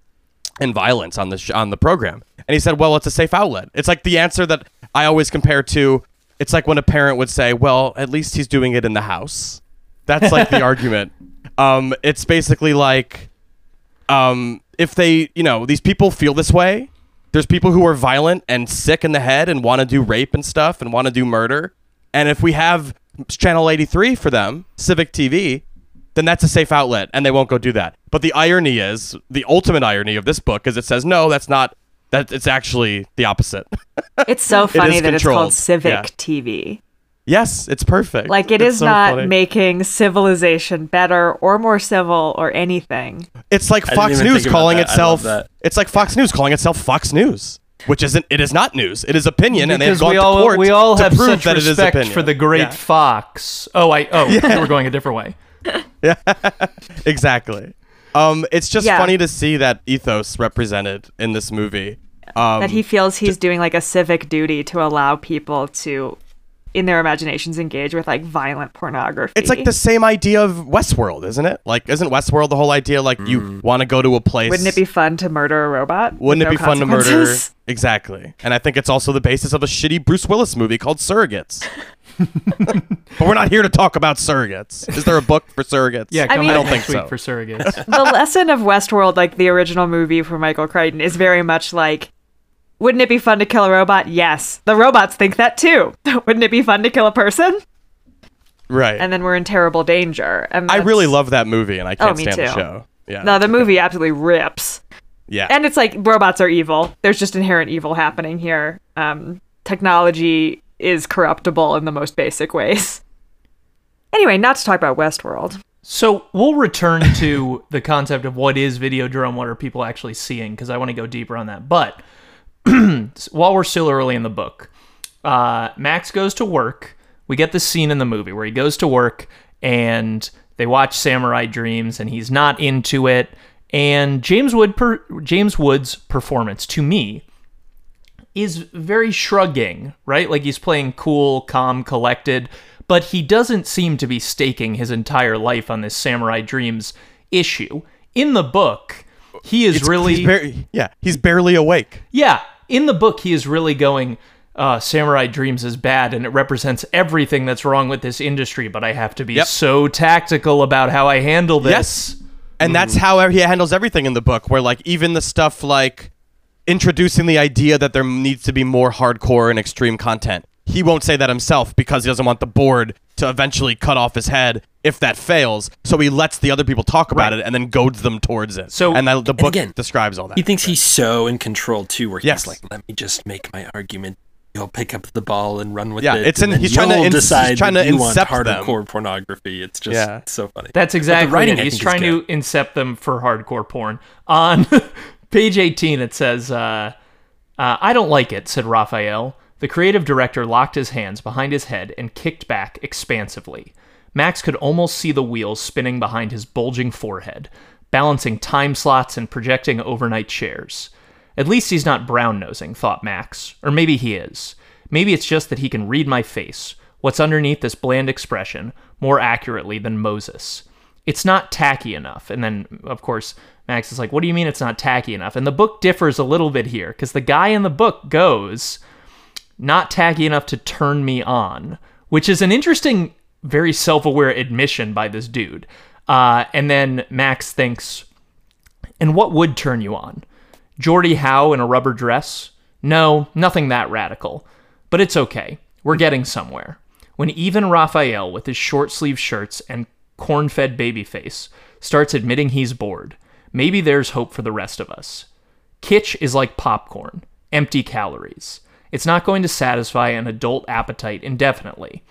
and violence on the, sh- on the program? And he said, well, it's a safe outlet. It's like the answer that I always compare to it's like when a parent would say, well, at least he's doing it in the house. That's like the (laughs) argument. Um, it's basically like um, if they, you know, these people feel this way. There's people who are violent and sick in the head and want to do rape and stuff and want to do murder. And if we have Channel 83 for them, Civic TV, then that's a safe outlet and they won't go do that. But the irony is, the ultimate irony of this book is it says, no, that's not, that it's actually the opposite. (laughs) It's so funny is that it's called Civic Yeah. TV. yes, it's perfect. Like it It's is so not funny. making civilization better or more civil or anything. It's like Fox News calling that. Itself. It's like Fox News calling itself Fox News, which isn't. It is not news. It is opinion, and they have gone we to all court we all to have prove such that it is respect opinion. for the great Yeah, Fox. Oh, I oh, (laughs) we're going a different way. (laughs) exactly. Um, it's just Yeah. funny to see that ethos represented in this movie. Um, that he feels he's doing like a civic duty to allow people to in their imaginations engage with like violent pornography. it's like the same idea of Westworld, isn't it? Like, isn't Westworld the whole idea? Like, you mm. want to go to a place. Wouldn't it be fun to murder a robot? Wouldn't it no be fun to murder? (laughs) Exactly. And I think it's also the basis of a shitty Bruce Willis movie called Surrogates. (laughs) but we're not here to talk about surrogates. Is there a book for surrogates? Yeah, I mean- I don't think so. for surrogates. (laughs) the lesson of Westworld, like the original movie for Michael Crichton, is very much like, wouldn't it be fun to kill a robot? Yes. The robots think that too. (laughs) wouldn't it be fun to kill a person? Right. And then we're in terrible danger. And I really love that movie, and I can't me stand the too. show. Yeah. No, the movie absolutely rips. Yeah. And it's like robots are evil. There's just inherent evil happening here. Um, technology is corruptible in the most basic ways. (laughs) Anyway, not to talk about Westworld. So we'll return to the concept of what is Videodrome, what are people actually seeing, because I want to go deeper on that. But (clears throat) while we're still early in the book, uh, Max goes to work. We get the scene in the movie where he goes to work and they watch Samurai Dreams, and he's not into it. And James Wood, per- James Wood's performance to me is very shrugging, right? Like he's playing cool, calm, collected, but he doesn't seem to be staking his entire life on this Samurai Dreams issue. In the book, he is It's- really he's yeah, he's barely awake. yeah, in the book, he is really going, uh, Samurai Dreams is bad and it represents everything that's wrong with this industry, but I have to be Yep. so tactical about how I handle this. Yes. And that's how he handles everything in the book, where like even the stuff like introducing the idea that there needs to be more hardcore and extreme content. He won't say that himself because he doesn't want the board to eventually cut off his head if that fails. So he lets the other people talk about Right. it and then goads them towards it. So- and the, the book again, describes all that. He thinks he's so in control too, where Yes. he's like, "Let me just make my argument. You'll pick up the ball and run with Yeah, it." it's and in- then he's trying to you'll ins- he's trying to you want incept them. hardcore pornography. It's just Yeah. it's so funny. That's exactly writing, it. He's trying to incept them for hardcore porn. On (laughs) page 18, it says, uh, uh, I don't like it, said Raphael. The creative director locked his hands behind his head and kicked back expansively. Max could almost see the wheels spinning behind his bulging forehead, balancing time slots and projecting overnight shares. At least he's not brown nosing, thought Max. Or maybe he is. Maybe it's just that he can read my face, what's underneath this bland expression, more accurately than Moses. It's not tacky enough. And then, of course, Max is like, What do you mean it's not tacky enough? And the book differs a little bit here, because the guy in the book goes, Not tacky enough to turn me on, which is an interesting, very self aware admission by this dude. Uh, and then Max thinks, And what would turn you on? Gordie Howe in a rubber dress? No, nothing that radical. But it's okay. We're getting somewhere. When even Raphael, with his short sleeve shirts and corn fed baby face, starts admitting he's bored, maybe there's hope for the rest of us. Kitsch is like popcorn, empty calories. It's not going to satisfy an adult appetite indefinitely.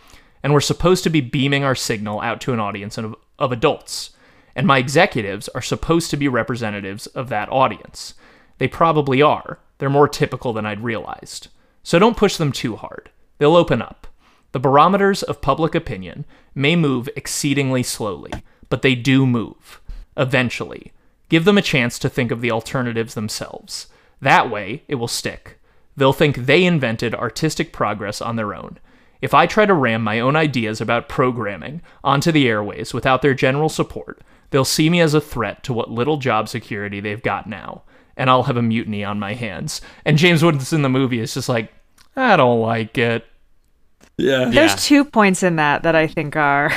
And we're supposed to be beaming our signal out to an audience of, of adults. And my executives are supposed to be representatives of that audience. They probably are. They're more typical than I'd realized. So don't push them too hard. They'll open up. The barometers of public opinion may move exceedingly slowly, but they do move. Eventually. Give them a chance to think of the alternatives themselves. That way, it will stick. They'll think they invented artistic progress on their own. If I try to ram my own ideas about programming onto the airways without their general support, they'll see me as a threat to what little job security they've got now, and I'll have a mutiny on my hands. And James Woods in the movie is just like, I don't like it. yeah. There's Yeah. two points in that that I think are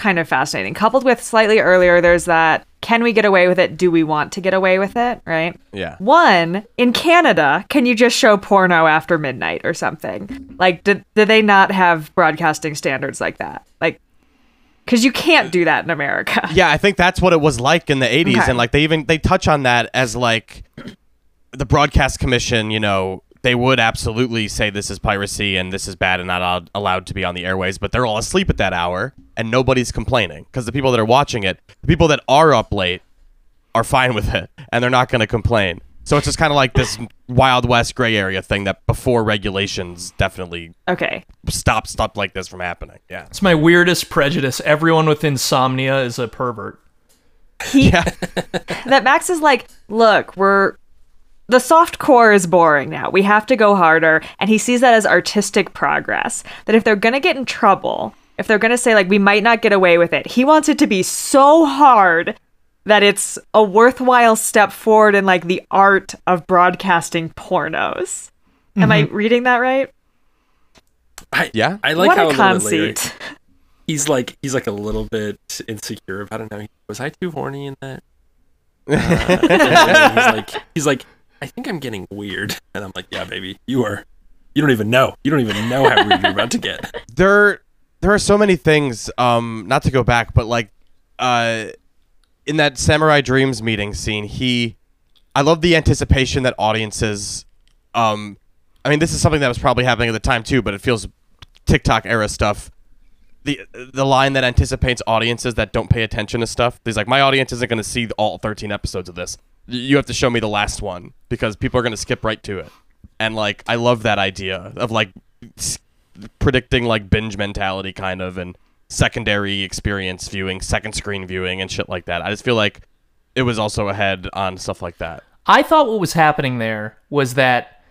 kind of fascinating. Coupled with slightly earlier, there's that can we get away with it? Do we want to get away with it? Right? Yeah. One, in Canada, can you just show porno after midnight or something? Like, do, do they not have broadcasting standards like that? Like, because you can't do that in America. (laughs) Yeah, I think that's what it was like in the 80s Okay. and like they even they touch on that as like the broadcast commission, you know, they would absolutely say this is piracy and this is bad and not allowed, allowed to be on the airways, but they're all asleep at that hour and nobody's complaining because the people that are watching it, the people that are up late are fine with it (laughs) and they're not going to complain. So it's just kind of like this (laughs) wild west gray area thing that before regulations definitely Okay. stop stuff like this from happening. Yeah. It's my weirdest prejudice. Everyone with insomnia is a pervert. Yeah. (laughs) that Max is like, look, we're the soft core is boring now. We have to go harder. And he sees that as artistic progress. That if they're going to get in trouble, if they're going to say, like, we might not get away with it, he wants it to be so hard that it's a worthwhile step forward in, like, the art of broadcasting pornos. Am I reading that right? I, Yeah. I like what how a a little bit later, conceit. he's like he's like a little bit insecure about it now. Was I too horny in that? (laughs) Uh, he's like he's like I think I'm getting weird, (laughs) and I'm like, yeah, baby, you are. You don't even know. You don't even know how weird you're about to get. (laughs) there there are so many things um not to go back but like uh in that samurai dreams meeting scene he I love the anticipation that audiences um I mean this is something that was probably happening at the time too, but it feels TikTok era stuff. The the line that anticipates audiences that don't pay attention to stuff. He's like, my audience isn't going to see all 13 episodes of this. You have to show me the last one because people are going to skip right to it. And like, I love that idea of like predicting like binge mentality kind of and secondary experience viewing, second screen viewing, and shit like that. I just feel like it was also ahead on stuff like that. I thought what was happening there was that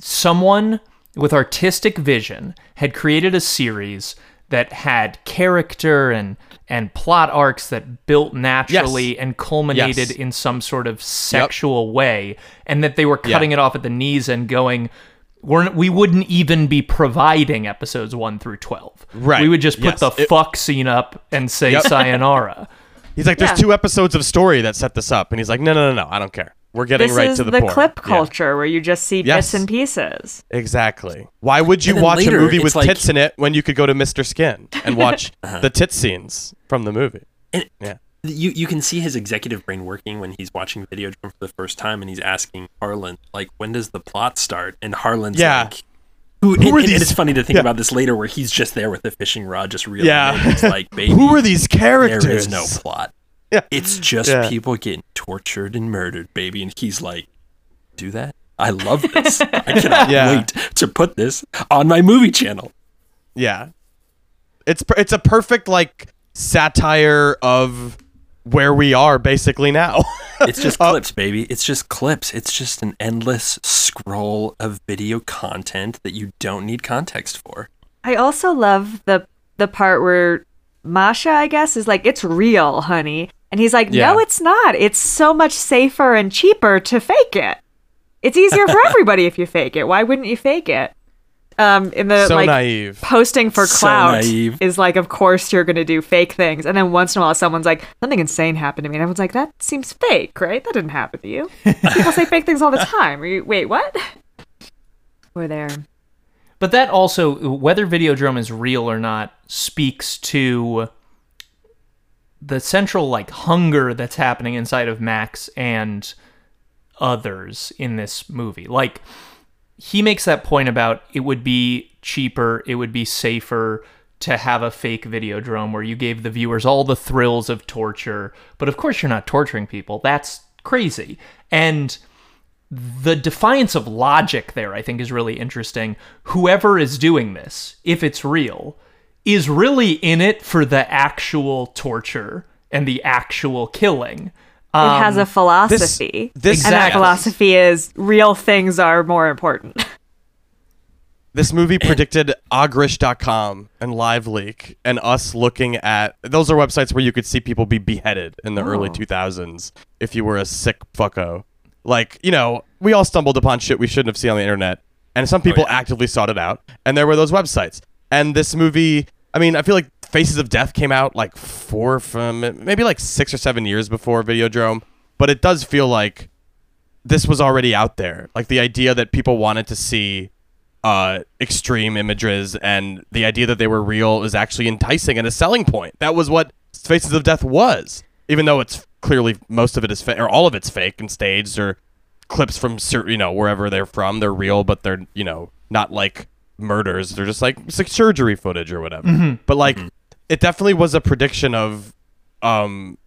someone with artistic vision had created a series that had character and and plot arcs that built naturally Yes. and culminated Yes. in some sort of sexual way and that they were cutting it off at the knees and going we're, we wouldn't even be providing episodes 1 through 12. Right. We would just put Yes. the It- fuck scene up and say Yep. sayonara. (laughs) He's like, there's Yeah. two episodes of story that set this up, and he's like, no, no, no, no, I don't care. We're getting This right is to the, the, point. clip Yeah, culture where you just see Yes. bits and pieces. exactly. Why would you watch later, a movie with like- tits in it when you could go to Mr. Skin and (laughs) watch uh-huh. the tit scenes from the movie? And Yeah. you you can see his executive brain working when he's watching Video Videodrome for the first time and he's asking Harlan like when does the plot start and Harlan's Yeah. like who, Who and, are and- and it's funny to think Yeah. about this later where he's just there with the fishing rod just reeling Yeah. like (laughs) baby Who are these characters? there is no plot. (laughs) Yeah. It's just Yeah. people getting tortured and murdered, baby. And he's like, do that? I love this. I (laughs) cannot Yeah. wait to put this on my movie channel. Yeah, it's it's a perfect like satire of where we are basically now. (laughs) It's just uh, clips, baby. It's just clips. It's just an endless scroll of video content that you don't need context for. I also love the the part where Masha, I guess, is like, "It's real, honey," and he's like, Yeah. "No, it's not. It's so much safer and cheaper to fake it. It's easier for (laughs) everybody if you fake it. Why wouldn't you fake it?" Um, in the so like naive. posting for So clout naive. is like, of course you're gonna do fake things, and then once in a while someone's like, something insane happened to me, and everyone's like, that seems fake, right? That didn't happen to you. (laughs) People say fake things all the time. Are you, wait, what? We're there. But that also, whether Videodrome is real or not, speaks to the central like hunger that's happening inside of Max and others in this movie. Like he makes that point about it would be cheaper, it would be safer to have a fake video Videodrome where you gave the viewers all the thrills of torture, but of course you're not torturing people. That's crazy. And the defiance of logic there, I think, is really interesting. Whoever is doing this, if it's real, is really in it for the actual torture and the actual killing. It has a um, philosophy. this- and that philosophy is real things are more important. This movie predicted Ogrish.com and LiveLeak and us looking at those are websites where you could see people be beheaded in the early 2000s if you were a sick fucko. Like, you know, we all stumbled upon shit we shouldn't have seen on the internet, and some oh, people actively sought it out, and there were those websites. And this movie, I mean, I feel like Faces of Death came out like four from maybe like six or seven years before Videodrome, but it does feel like this was already out there. Like the idea that people wanted to see uh, extreme images and the idea that they were real is actually enticing and a selling point. That was what Faces of Death was, even though it's clearly most of it is fake or all of it's fake and staged or clips from you know wherever they're from. They're real, but they're you know not like murders. They're just like it's like surgery footage or whatever. But like it definitely was a prediction of um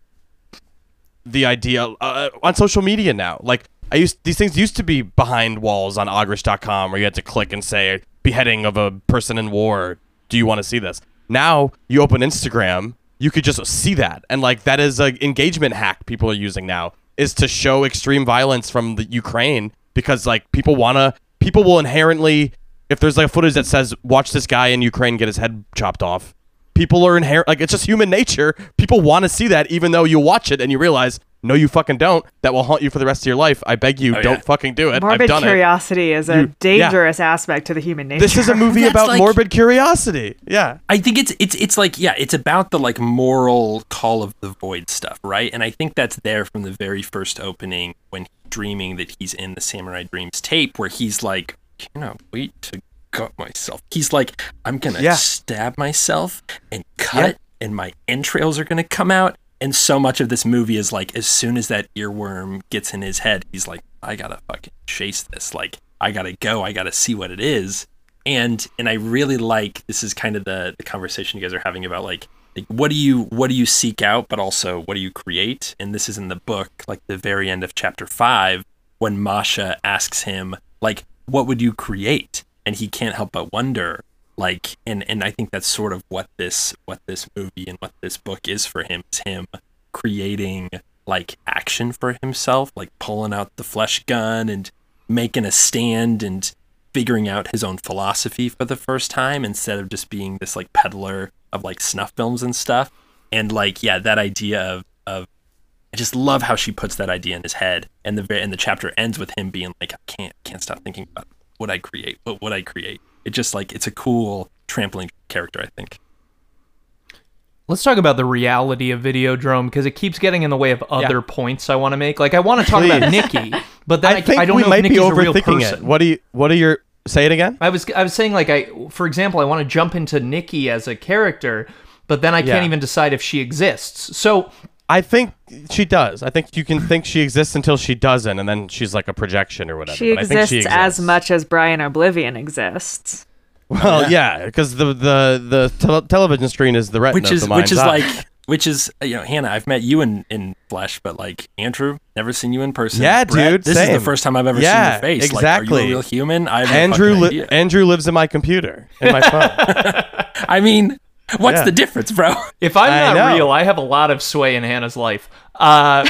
the idea uh, on social media now. Like I used these things used to be behind walls on ogrish.com where you had to click and say beheading of a person in war. Do you want to see this? Now you open Instagram, you could just see that, and like that is a engagement hack people are using now is to show extreme violence from the Ukraine because like people wanna people will inherently if there's like footage that says watch this guy in Ukraine get his head chopped off people are inherent like it's just human nature people want to see that even though you watch it and you realize no you fucking don't that will haunt you for the rest of your life i beg you Oh, don't yeah. fucking do it i've Morbid done curiosity is a You- yeah. dangerous aspect to the human nature. this is a (laughs) movie about like- morbid curiosity yeah I think it's it's it's like yeah, it's about the like moral call of the void stuff, right? And I think that's there from the very first opening when he's dreaming that he's in the Samurai Dreams tape, where he's like, cannot wait to gut myself. He's like, I'm gonna Yeah. stab myself and cut, and my entrails are gonna come out, and so much of this movie is like as soon as that earworm gets in his head, he's like, I gotta fucking chase this. Like I gotta go. I gotta see what it is. And and I really like this is kind of the the conversation you guys are having about like like what do you what do you seek out, but also what do you create? And this is in the book, like the very end of chapter five, when Masha asks him like, what would you create? And he can't help but wonder like and and I think that's sort of what this what this movie and what this book is for him is him creating like action for himself like pulling out the flesh gun and making a stand and figuring out his own philosophy for the first time instead of just being this like peddler of like snuff films and stuff and like yeah that idea of of I just love how she puts that idea in his head and the and the chapter ends with him being like I can't can't stop thinking about what I create what would I create it just like it's a cool trampling character, I think. Let's talk about the reality of Videodrome because it keeps getting in the way of other points I want to make. Like I want to talk about Nikki, (laughs) but then I, I think I don't we know might if be Nikki's a real overthinking person. it. What do you? What are your? Say it again. I was I was saying like I for example I want to jump into Nikki as a character, but then I Yeah. can't even decide if she exists. So I think she does. I think you can think she exists until she doesn't, and then she's like a projection or whatever. She But I think exists, as much as Brian Oblivion exists. Well, yeah, because the the the tel- television screen is the retina Which of is the which is eye. like which is you know Hannah. I've met you in in flesh, but like Andrew, never seen you in person. Yeah, Brett, dude, This is the first time I've ever Yeah, seen your face. Like, are exactly. you a real human? I have no Andrew. fucking Li- Andrew lives in my computer in my phone. (laughs) I mean, what's Yeah. the difference, bro? if I'm I not know. real, I have a lot of sway in Hannah's life. Uh,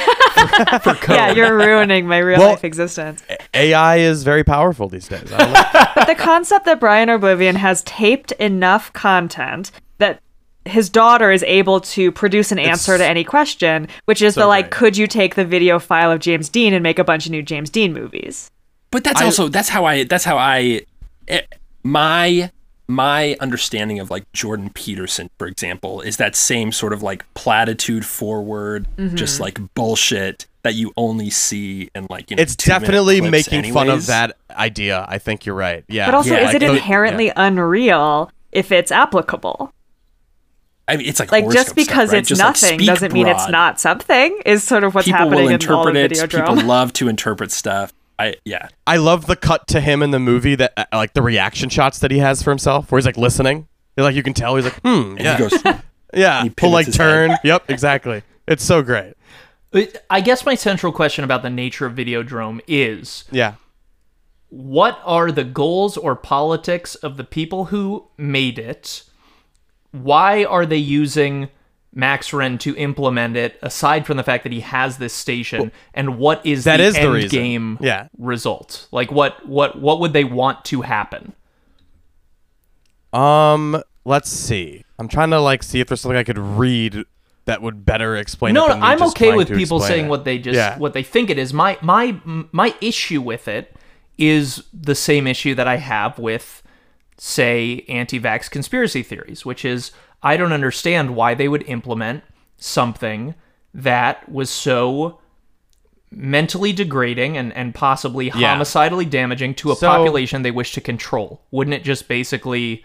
for, (laughs) for. Yeah, you're ruining my real Well- life existence. AI is very powerful these days. I. But (laughs) the concept that Brian Oblivion has taped enough content that his daughter is able to produce an answer to any question, which is so the like, great. could you take the video file of James Dean and make a bunch of new James Dean movies? But that's also that's how I that's how I eh, my my understanding of like Jordan Peterson, for example, is that same sort of like platitude forward, Mm-hmm. just like bullshit that you only see in like you know, it's definitely clips making fun of that idea. I think you're right. Yeah, But also, Yeah, is like it the- inherently unreal if it's applicable? I mean, it's like Like just because stuff, right? it's Just, nothing speak doesn't mean it's not something. Is sort of what's People happening will in all of interpret it. People love to interpret stuff. I yeah. I love the cut to him in the movie that uh, like the reaction shots that he has for himself, where he's like listening. You're like you can tell he's like, hmm, And yeah, he goes, (laughs) yeah, he pull pivots like his turn. Yep, exactly. It's so great. I guess my central question about the nature of Videodrome is Yeah. what are the goals or politics of the people who made it? Why are they using Max Renn to implement it, aside from the fact that he has this station? and what is that the is the end reason. game Yeah. result? Like what what what would they want to happen? Um, let's see. I'm trying to like see if there's something I could read that would better explain. no, it no, I'm okay with people saying it. what they just Yeah. what they think it is. My my my issue with it is the same issue that I have with say anti-vax conspiracy theories, which is I don't understand why they would implement something that was so mentally degrading and, and possibly Yeah. homicidally damaging to a So- population they wish to control. Wouldn't it just basically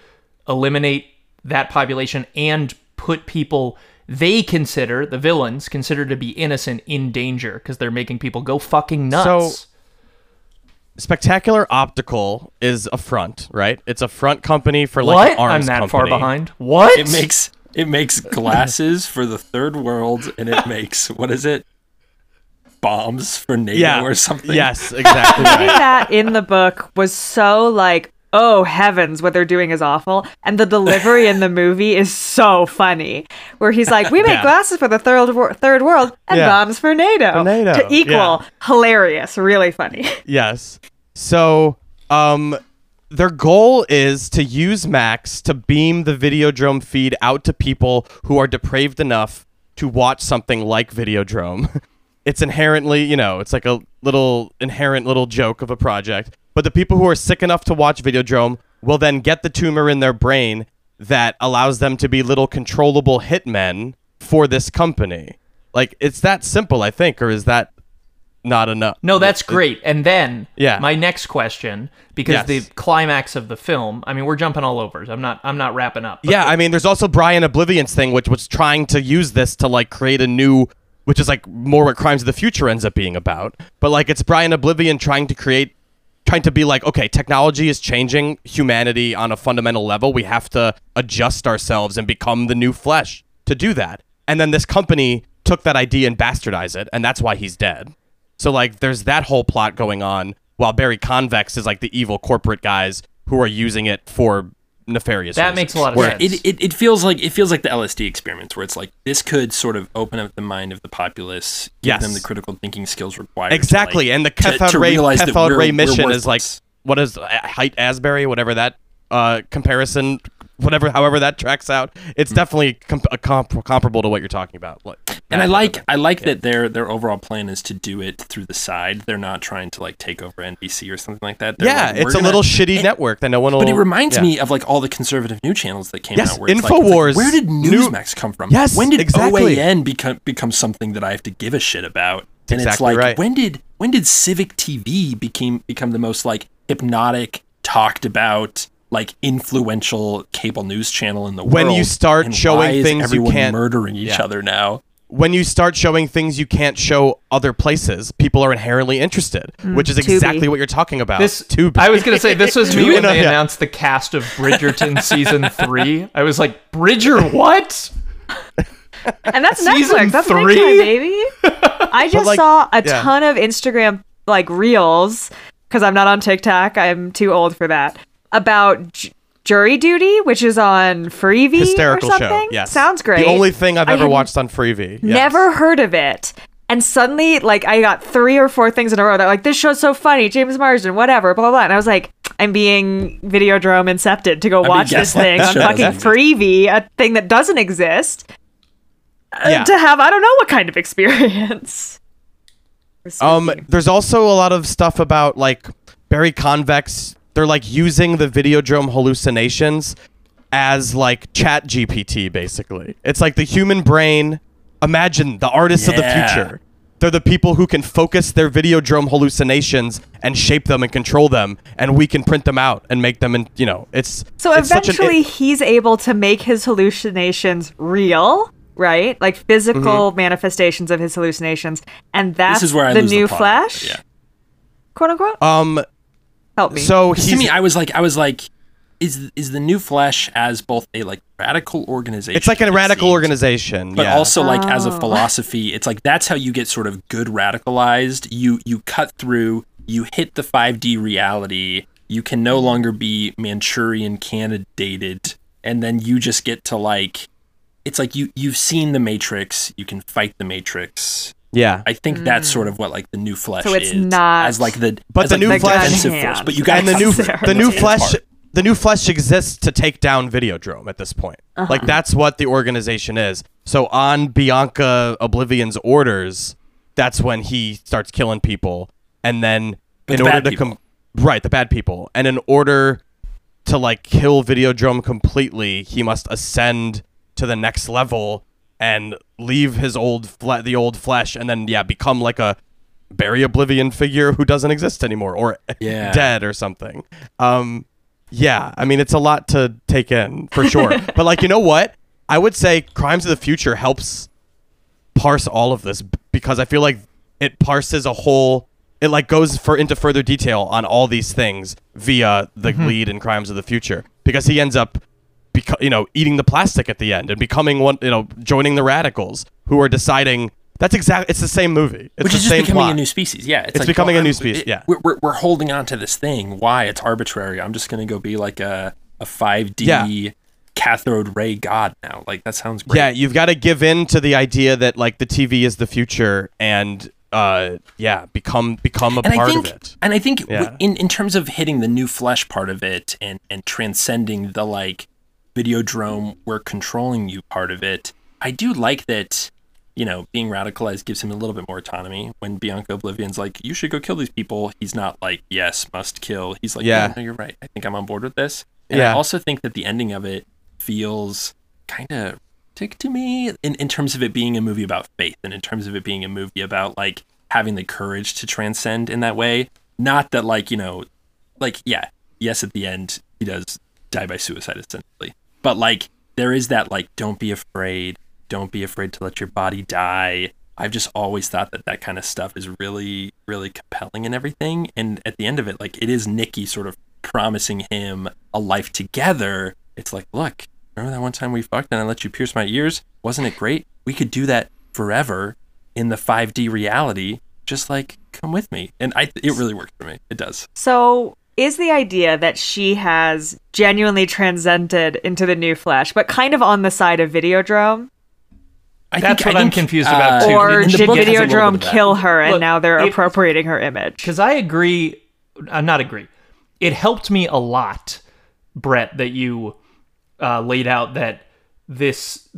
eliminate that population and put people they consider the villains consider to be innocent in danger because they're making people go fucking nuts. So- Spectacular Optical is a front, right? It's a front company for like what? an arms I'm that company. far behind. What? it makes it makes glasses for the third world, and it makes what is it? Bombs for NATO Yeah. or something. Yes, exactly. (laughs) Reading right. that in the book was so like, oh heavens, what they're doing is awful. And the delivery in the (laughs) movie is so funny, where he's like, we make Yeah. glasses for the third wor- third world and Yeah. bombs for NATO. For NATO, To equal yeah. hilarious, really funny. (laughs) Yes. So, um, their goal is to use Max to beam the Videodrome feed out to people who are depraved enough to watch something like Videodrome. (laughs) it's inherently, you know, it's like a little inherent little joke of a project. But the people who are sick enough to watch Videodrome will then get the tumor in their brain that allows them to be little controllable hitmen for this company. Like it's that simple, I think, or is that not enough. No, that's great. And then, Yeah. my next question, because Yes. the climax of the film. I mean, we're jumping all over. I'm not. I'm not wrapping up. Yeah, I mean, there's also Brian Oblivion's thing, which was trying to use this to like create a new, which is like more what Crimes of the Future ends up being about. But like, it's Brian Oblivion trying to create, trying to be like, okay, technology is changing humanity on a fundamental level. We have to adjust ourselves and become the new flesh to do that. And then this company took that idea and bastardized it, and that's why he's dead. So like, there's that whole plot going on, while Barry Convex is like the evil corporate guys who are using it for nefarious. That reasons. makes a lot of Where- sense. It, it, it feels like it feels like the LSD experiments where it's like this could sort of open up the mind of the populace, give Yes. them the critical thinking skills required. to, Exactly, like, and the to- cathode ray realize that cathode we're- ray mission is like what is Haight Ashbury, whatever that uh, comparison, whatever, however that tracks out. It's definitely com- a comp- comparable to what you're talking about. Like, And I like I like Yeah. that their their overall plan is to do it through the side. They're not trying to like take over NBC or something like that. They're Yeah, like, it's a gonna- little shitty and- network that no one will. But it reminds yeah. me of like all the conservative new channels that came Yes, out. Where it's like- Infowars, like, where did new- Newsmax come from? Yes, When did exactly. OAN become become something that I have to give a shit about? And it's exactly like right. when did when did Civic TV became become the most like hypnotic, talked about, like influential cable news channel in the When world? When you start showing things you everyone can't- murdering each Yeah. other now. When you start showing things you can't show other places, people are inherently interested, mm. which is Tubi. exactly what you're talking about. This Tubi. I was gonna say this was (laughs) me Tubi, when no, they yeah. announced the cast of Bridgerton season three. I was like, Bridger, what? And that's Season Netflix. That's three? big baby. (laughs) I just like, saw a yeah. ton of Instagram like reels because I'm not on TikTok. I'm too old for that. About j- jury duty, which is on Freevee hysterical or show. something. Yes, sounds great. The only thing I've ever watched on Freevee. Yes. Never heard of it. And suddenly, like, I got three or four things in a row that, like, this show's so funny, James Marsden, whatever, blah, blah, blah. And I was like, I'm being Videodrome incepted to go watch this thing This on show fucking doesn't Freevee, a thing that doesn't exist, uh, Yeah. to have, I don't know what kind of experience. Um, there's also a lot of stuff about like Barry Convex. They're like using the Videodrome hallucinations as like Chat GPT, basically. It's like the human brain. Imagine the artists of the future. They're the people who can focus their Videodrome hallucinations and shape them and control them, and we can print them out and make them. And you know, it's So it's such an- eventually, he's able to make his hallucinations real, right? Like physical manifestations of his hallucinations, and that's This is where I the lose new the plot. Flash, Yeah. quote unquote. um. Help me. So to me, I was like, I was like, is is the new flesh as both a like radical organization? it's like a it radical seems, organization, but yeah. also like as a Oh. philosophy. It's like that's how you get sort of good radicalized. You you cut through, you hit the 5D reality. You can no longer be Manchurian candidated, and then you just get to like. It's like you you've seen the Matrix. You can fight the Matrix. Yeah. I think that's sort of what like the new Flesh So it's is not- as like the But as, the like, new the Flash- defensive force. But you got and the new the new flesh part. the new flesh exists to take down Videodrome at this point. Uh-huh. Like that's what the organization is. So on Bianca Oblivion's orders, that's when he starts killing people, and then But in the order to come right the bad people, and in order to like kill Videodrome completely, he must ascend to the next level and leave his old fle- the old flesh, and then yeah become like a Barry Oblivion figure who doesn't exist anymore or (laughs) Yeah. dead or something. Um, yeah, I mean it's a lot to take in for sure. (laughs) but like you know what, I would say Crimes of the Future helps parse all of this because I feel like it parses a whole. It like goes for into further detail on all these things via the lead in Crimes of the Future because he ends up, beco- you know, eating the plastic at the end and becoming one, you know, joining the radicals who are deciding. That's exactly. It's the same movie. It's which the is just becoming plot. a new species. Yeah, it's, It's like, becoming well, a new species, it- yeah. we're, we're we're holding on to this thing. Why? It's arbitrary. I'm just gonna go be like a a 5D Yeah. cathode ray god now. Like that sounds great. Yeah, you've got to give in to the idea that like the TV is the future and uh yeah, become become a and part think, of it. and I think w- Yeah. in in terms of hitting the new flesh part of it and and transcending the like Videodrome, we're controlling you part of it. I do like that. You know, being radicalized gives him a little bit more autonomy. When Bianca Oblivion's like, "You should go kill these people," he's not like, "Yes, must kill." He's like, Yeah. "Yeah, no, you're right. I think I'm on board with this." And Yeah. I also think that the ending of it feels kind of tick to me in, in terms of it being a movie about faith and in terms of it being a movie about like having the courage to transcend in that way. Not that like, you know, like yeah, yes at the end he does die by suicide essentially. But like there is that like don't be afraid, don't be afraid to let your body die. I've just always thought that that kind of stuff is really really compelling and everything and at the end of it like it is Nikki sort of promising him a life together. It's like, look, remember that one time we fucked and I let you pierce my ears? Wasn't it great? We could do that forever in the 5D reality. Just like come with me. And I it really worked for me. It does. So is the idea that she has genuinely transcended into the new flesh, but kind of on the side of Videodrome? I That's think- what I I'm confused uh, about, too. Or did book it has a little bit Videodrome kill her and Look, now they're it- appropriating her image? because I agree, uh, not agree. It helped me a lot, Brett, that you uh, laid out that this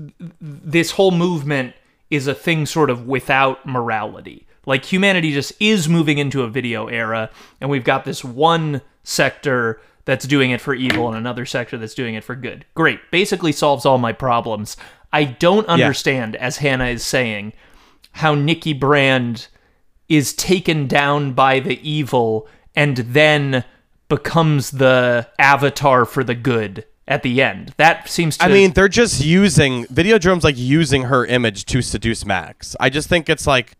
this whole movement is a thing sort of without morality. Like humanity just is moving into a video era, and we've got this one sector that's doing it for evil and another sector that's doing it for good. Great, basically solves all my problems. I don't understand, as Hannah is saying, how Nikki Brand is taken down by the evil and then becomes the avatar for the good at the end. That seems to I mean, they're just using Videodrome's like using her image to seduce Max. I just think it's like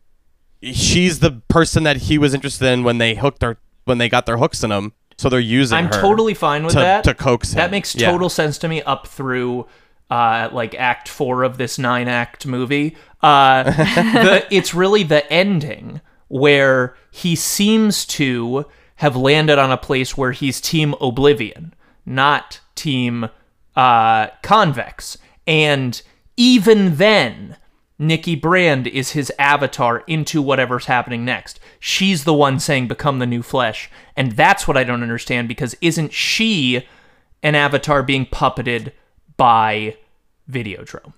she's the person that he was interested in when they hooked their when they got their hooks in him. So they're using I'm totally fine with to, that. to coax him. That makes Yeah. total sense to me up through uh, like act four of this nine act movie. Uh, (laughs) the, it's really the ending where he seems to have landed on a place where he's Team Oblivion, not Team uh, Convex. And even then, Nikki Brand is his avatar into whatever's happening next. She's the one saying, become the new flesh. And that's what I don't understand because isn't she an avatar being puppeted by Videodrome?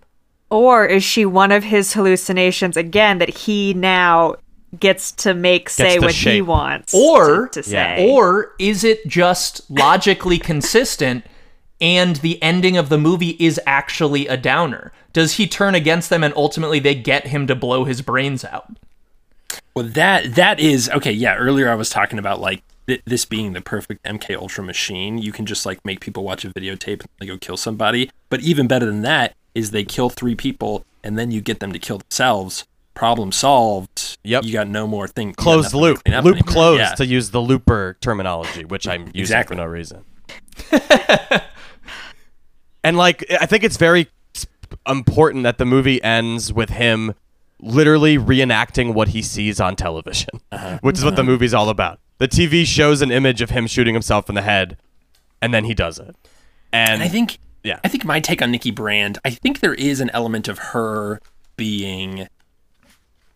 Or is she one of his hallucinations again that he now gets to make say to what he wants Or, to, to Yeah. say? or is it just logically consistent and the ending of the movie is actually a downer? Does he turn against them and ultimately they get him to blow his brains out? Well, that that is okay. Yeah, earlier I was talking about like th- this being the perfect MK Ultra machine. You can just like make people watch a videotape and they go kill somebody. But even better than that is they kill three people and then you get them to kill themselves. Problem solved. Yep. You got no more thing. closed nothing loop. Loop anymore. closed Yeah. to use the looper terminology, which I'm using Exactly. for no reason. (laughs) and like I think it's very s- important that the movie ends with him literally reenacting what he sees on television, (laughs) Uh-huh. which is what the movie's all about. The TV shows an image of him shooting himself in the head, and then he does it. And, And I think Yeah. I think my take on Nikki Brand, I think there is an element of her being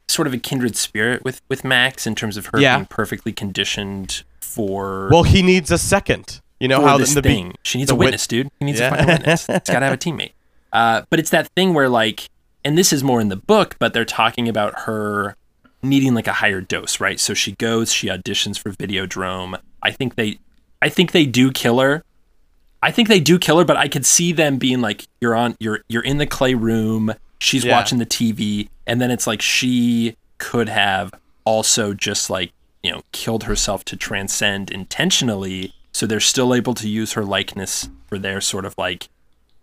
sort of a kindred spirit with with Max in terms of her Yeah. being perfectly conditioned for well, he needs a second. You know how this the be- she needs a wit- witness, dude. He needs Yeah. a fucking witness. He's got to have a (laughs) teammate. Uh, but it's that thing where like, and this is more in the book, but they're talking about her needing like a higher dose, right? So she goes, she auditions for Videodrome. I think they, I think they do kill her. I think they do kill her, but I could see them being like, you're on, you're you're in the clay room. She's Yeah. watching the TV, and then it's like she could have also just like you know killed herself to transcend intentionally. So they're still able to use her likeness for their sort of like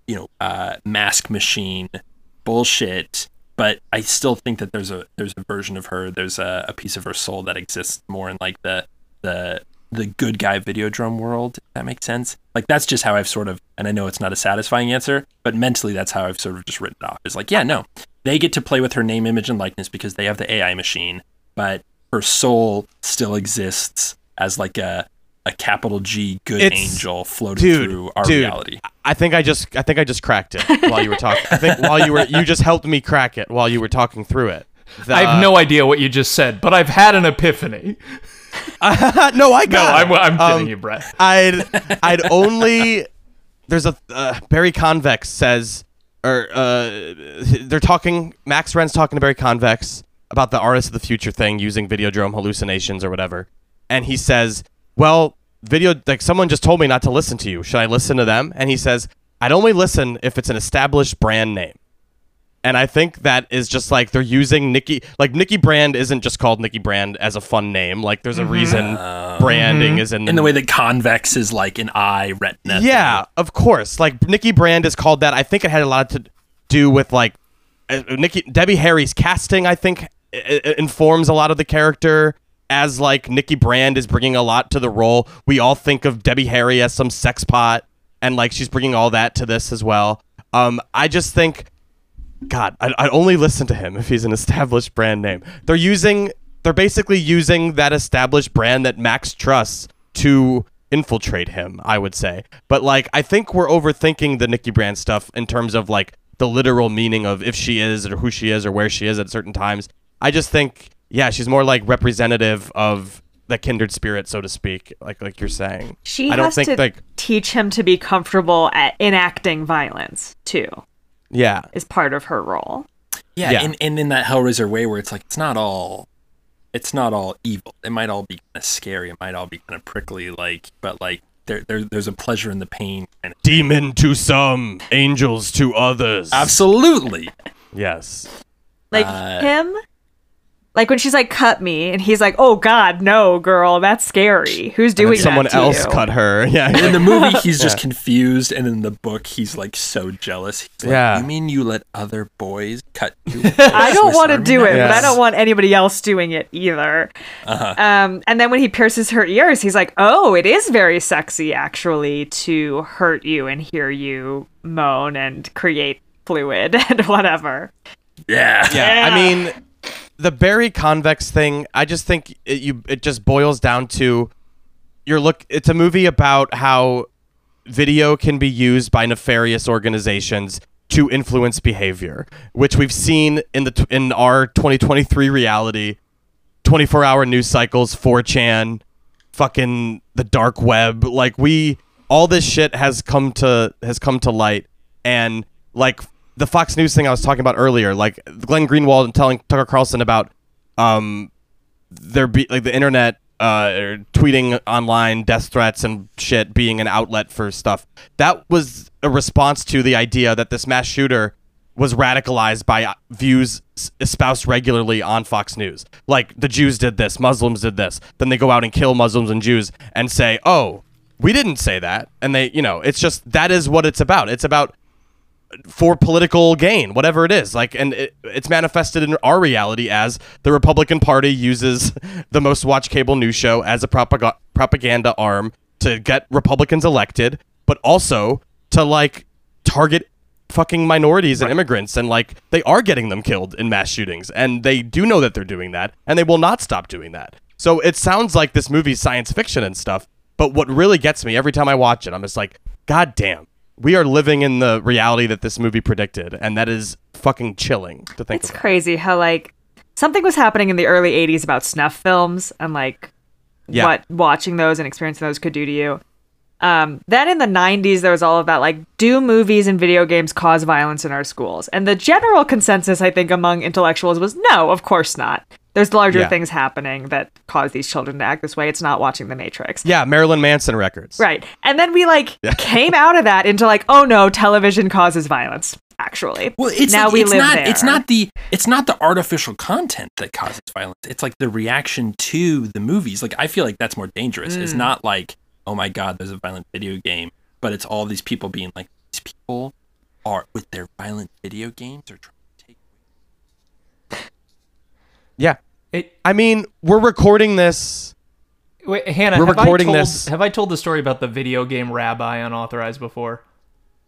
you know uh, mask machine bullshit. But I still think that there's a there's a version of her, there's a, a piece of her soul that exists more in like the the the good guy Videodrome world. That makes sense. Like that's just how I've sort of, and I know it's not a satisfying answer, but mentally that's how I've sort of just written it off. Is like, yeah, no, they get to play with her name, image, and likeness because they have the AI machine, but her soul still exists as like a a capital G good It's- angel floating dude, through our dude, reality. I think I just I think I just cracked it while you were talking. I think while you were you just helped me crack it while you were talking through it. The- I have no idea what you just said, but I've had an epiphany. (laughs) no, I No, got. I'm. I'm kidding Um, you, Brett. I'd I'd only there's a uh, Barry Convex says or uh, they're talking Max Renn's talking to Barry Convex about the artist of the future thing using Videodrome hallucinations or whatever, and he says, "Well, video like someone just told me not to listen to you. Should I listen to them?" And he says, "I'd only listen if it's an established brand name." And I think that is just like they're using Nikki like Nikki Brand isn't just called Nikki Brand as a fun name. Like there's a reason branding is in Mm-hmm. in the way that convex is like an eye retina. Yeah, of course. Like Nikki Brand is called that. I think it had a lot to do with like uh, Nikki Debbie Harry's casting. I think informs a lot of the character as like Nikki Brand is bringing a lot to the role. We all think of Debbie Harry as some sex pot, and like she's bringing all that to this as well. Um, I just think, God, I'd, I'd only listen to him if he's an established brand name. They're using, they're basically using that established brand that Max trusts to infiltrate him. I would say, but like I think we're overthinking the Nikki Brand stuff in terms of like the literal meaning of if she is or who she is or where she is at certain times. I just think, yeah, she's more like representative of the kindred spirit, so to speak, like like you're saying. She I don't has think to like teach him to be comfortable at enacting violence too. yeah. Is part of her role. Yeah, Yeah. And, and in that Hellraiser way where it's like it's not all it's not all evil. It might all be kind of scary. It might all be kind of prickly, like but like there, there there's a pleasure in the pain kind of Demon to some, angels to others. Absolutely. Yes. Like Uh, him, like when she's like, "Cut me," and he's like, "Oh God, no, girl, that's scary. Who's doing then someone that to else you?" cut her. (laughs) Yeah. In the movie (laughs) he's just confused and in the book he's like so jealous. He's like, Yeah. You mean you let other boys cut (laughs) you? I don't want to do it, but I don't want anybody else doing it either. Uh-huh. Um, and then when he pierces her ears, he's like, "Oh, it is very sexy, actually, to hurt you and hear you moan and create fluid and whatever." Yeah. Yeah, I mean, the Barry convex thing. I just think it, you it just boils down to your look. It's a movie about how video can be used by nefarious organizations to influence behavior, which we've seen in the in our 2023 reality. 24 hour news cycles, 4chan, fucking the dark web. Like we all this shit has come to has come to light and like the Fox News thing I was talking about earlier, like Glenn Greenwald and telling Tucker Carlson about um there be like the internet uh or tweeting online death threats and shit being an outlet for stuff. That was a response to the idea that this mass shooter was radicalized by uh, views espoused regularly on Fox News. Like the Jews did this, Muslims did this. Then they go out and kill Muslims and Jews and say, "Oh, we didn't say that." And they, you know, it's just that is what it's about. It's about for political gain, whatever it is. Like, and it, it's manifested in our reality as the Republican Party uses (laughs) the most watched cable news show as a propag- propaganda arm to get Republicans elected, but also to like target fucking minorities and immigrants and like they are getting them killed in mass shootings and they do know that they're doing that and they will not stop doing that. So it sounds like this movie's science fiction and stuff, but what really gets me every time I watch it, I'm just like, God damn, we are living in the reality that this movie predicted, and that is fucking chilling to think It's about. crazy how like something was happening in the early 80s about snuff films and like Yeah. what watching those and experiencing those could do to you. Um, then in the 90s, there was all of that like, do movies and video games cause violence in our schools? And the general consensus, I think, among intellectuals was no, of course not. There's larger Yeah. things happening that cause these children to act this way. It's not watching The Matrix. Yeah, Marilyn Manson records. Right. And then we like (laughs) came out of that into like, oh no, television causes violence. Actually, Well, it's now like, we it's live not there. it's not the it's not the artificial content that causes violence. It's like the reaction to the movies. Like I feel like that's more dangerous. It's Mm. not like oh my god, there's a violent video game, but it's all these people being like these people are with their violent video games are trying to take. (laughs) Yeah. It, I mean, we're recording this. wait, Hannah, We're have recording I told, this- Have I told the story about the video game rabbi unauthorized before?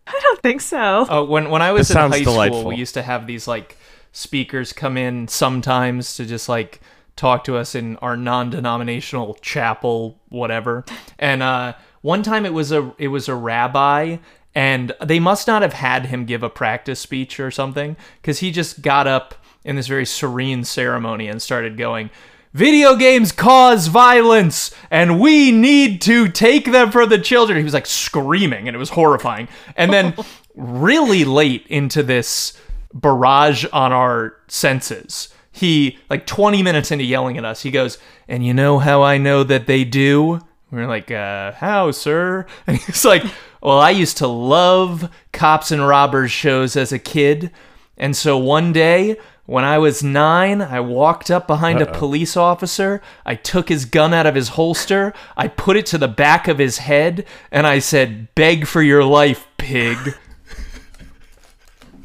I don't think so. Oh, when when I was This in sounds high school, we used to have these like speakers come in sometimes to just like talk to us in our non-denominational chapel, whatever. And uh, one time it was a it was a rabbi, and they must not have had him give a practice speech or something, because he just got up in this very serene ceremony and started going. Video games cause violence, and we need to take them from the children. He was like screaming, and it was horrifying. And then, (laughs) really late into this barrage on our senses, he, like 20 minutes into yelling at us, he goes, And you know how I know that they do? We are like, uh, How, sir? (laughs) And he's like, Well, I used to love cops and robbers shows as a kid. And so one day, when I was nine, I walked up behind a police officer. I took his gun out of his holster. I put it to the back of his head, and I said, Beg for your life, pig. (laughs)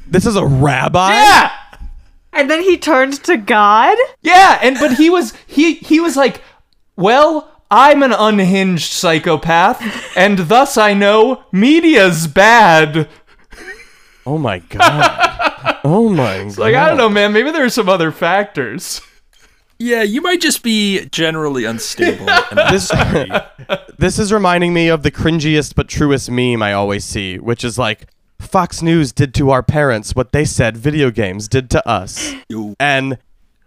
This is a rabbi. yeah! And then he turned to God. Yeah, and but he was he he was like, "Well, I'm an unhinged psychopath, and thus I know media's bad." Oh my god. oh my god. Like I don't know, man. Maybe there's some other factors. Yeah, you might just be generally unstable. (laughs) This this is reminding me of the cringiest but truest meme I always see, which is like Fox News did to our parents what they said video games did to us. And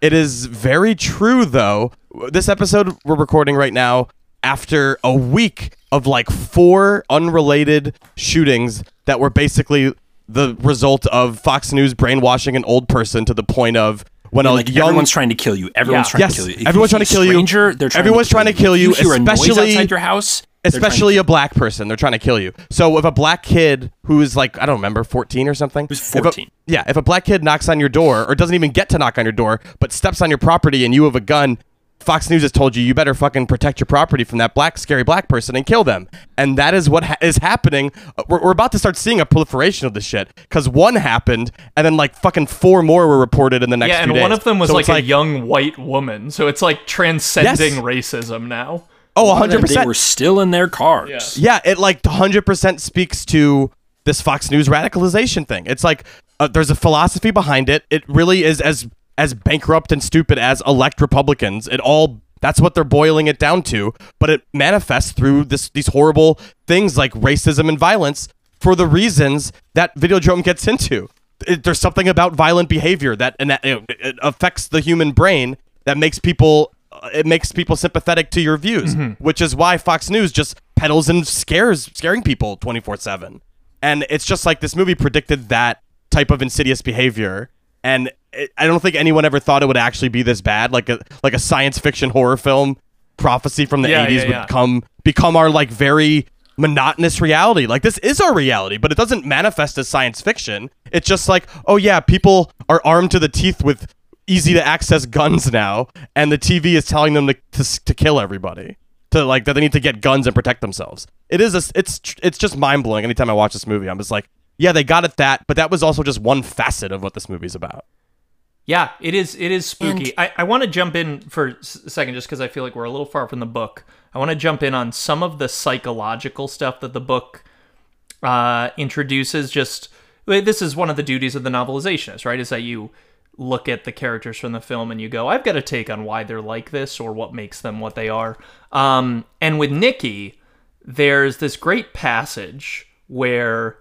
it is very true though. This episode we're recording right now after a week of like four unrelated shootings that were basically the result of Fox News brainwashing an old person to the point of when a like young everyone's trying to kill you. Everyone's Yeah. trying Yes, to kill you. If everyone's you trying to kill a you. stranger, They're trying Everyone's to kill trying to kill you, If you hear a noise especially- outside your house, they're trying to especially kill a black person. They're trying to kill you. So if a black kid who's like i don't remember 14 or something? Who's if a- 14. yeah if a black kid knocks on your door or doesn't even get to knock on your door but steps on your property and you have a gun fox news has told you you better fucking protect your property from that black scary black person and kill them. And that is what ha- is happening. Uh, we're, we're about to start seeing a proliferation of this shit because one happened and then like fucking four more were reported in the next Yeah, few and one of them was So like it's a young white woman, so it's like transcending Yes. racism now. Oh you. 100% They were still in their cars. Yeah, it like 100% speaks to this Fox News radicalization thing. It's like uh, there's a philosophy behind it. It really is as as bankrupt and stupid as elect Republicans. It all that's what they're boiling it down to, but it manifests through this these horrible things like racism and violence for the reasons that Videodrome gets into. It, there's something about violent behavior that and that it, it affects the human brain that makes people Uh, it makes people sympathetic to your views, mm-hmm. which is why Fox News just peddles and scares scaring people 24/7. And it's just like this movie predicted that type of insidious behavior and it, I don't think anyone ever thought it would actually be this bad like a like a science fiction horror film prophecy from the Yeah, 80s yeah, would yeah. come become our like very monotonous reality. Like this is our reality, but it doesn't manifest as science fiction. It's just like, oh yeah, people are armed to the teeth with easy to access guns now, and the TV is telling them to to, to kill everybody. To like that they need to get guns and protect themselves. It is a, it's it's just mind blowing. Anytime I watch this movie, I'm just like, yeah, they got it that, but that was also just one facet of what this movie's about. Yeah, it is. It is spooky. I, I want to jump in for s- a second, just because I feel like we're a little far from the book. I want to jump in on some of the psychological stuff that the book uh, introduces. Just this is one of the duties of the novelization, right? Is that you look at the characters from the film and you go, I've got a take on why they're like this or what makes them what they are. Um, and with Nikki, there's this great passage where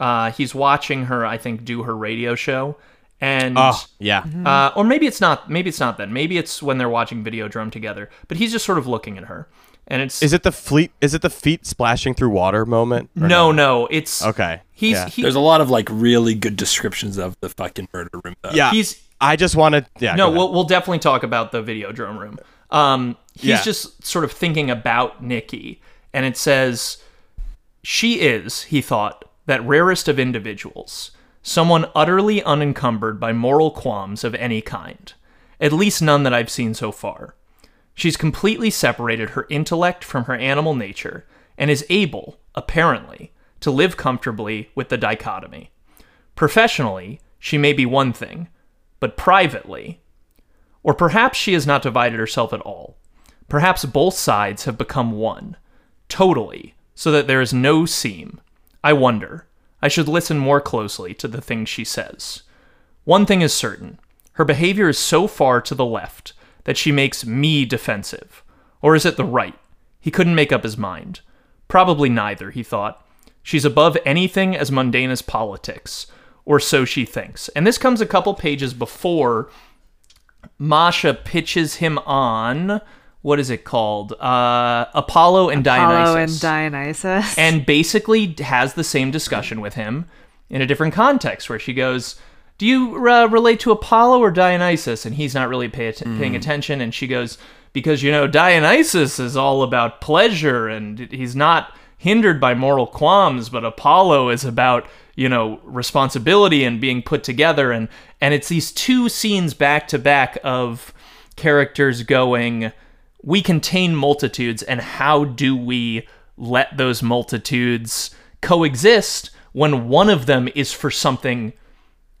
uh, he's watching her, I think, do her radio show. And Oh yeah, uh, or maybe it's not. Maybe it's not then. Maybe it's when they're watching Videodrome together. But he's just sort of looking at her, and it's is it the fleet? Is it the feet splashing through water moment? or no, no. It's Okay. He's Yeah. he, There's a lot of like really good descriptions of the fucking murder room. Though. Yeah, he's I just wanted. Yeah. no. We'll we'll definitely talk about the Videodrome room. Um, he's Yeah. just sort of thinking about Nikki, and it says she is. He thought that rarest of individuals, someone utterly unencumbered by moral qualms of any kind, at least none that I've seen so far. She's completely separated her intellect from her animal nature and is able, apparently, to live comfortably with the dichotomy. Professionally, she may be one thing, but privately, or perhaps she has not divided herself at all. Perhaps both sides have become one, totally, so that there is no seam. I wonder. I should listen more closely to the things she says. One thing is certain her behavior is so far to the left that she makes me defensive. Or is it the right? He couldn't make up his mind. Probably neither, he thought. She's above anything as mundane as politics, or so she thinks. And this comes a couple pages before Masha pitches him on what is it called? Uh, Apollo and Dionysus Apollo and Dionysus. and basically has the same discussion with him in a different context where she goes do you uh, relate to apollo or dionysus? And he's not really pay att- paying attention and she goes because you know dionysus is all about pleasure and he's not hindered by moral qualms but apollo is about you know responsibility and being put together. And and it's these two scenes back to back of characters going we contain multitudes and how do we let those multitudes coexist when one of them is for something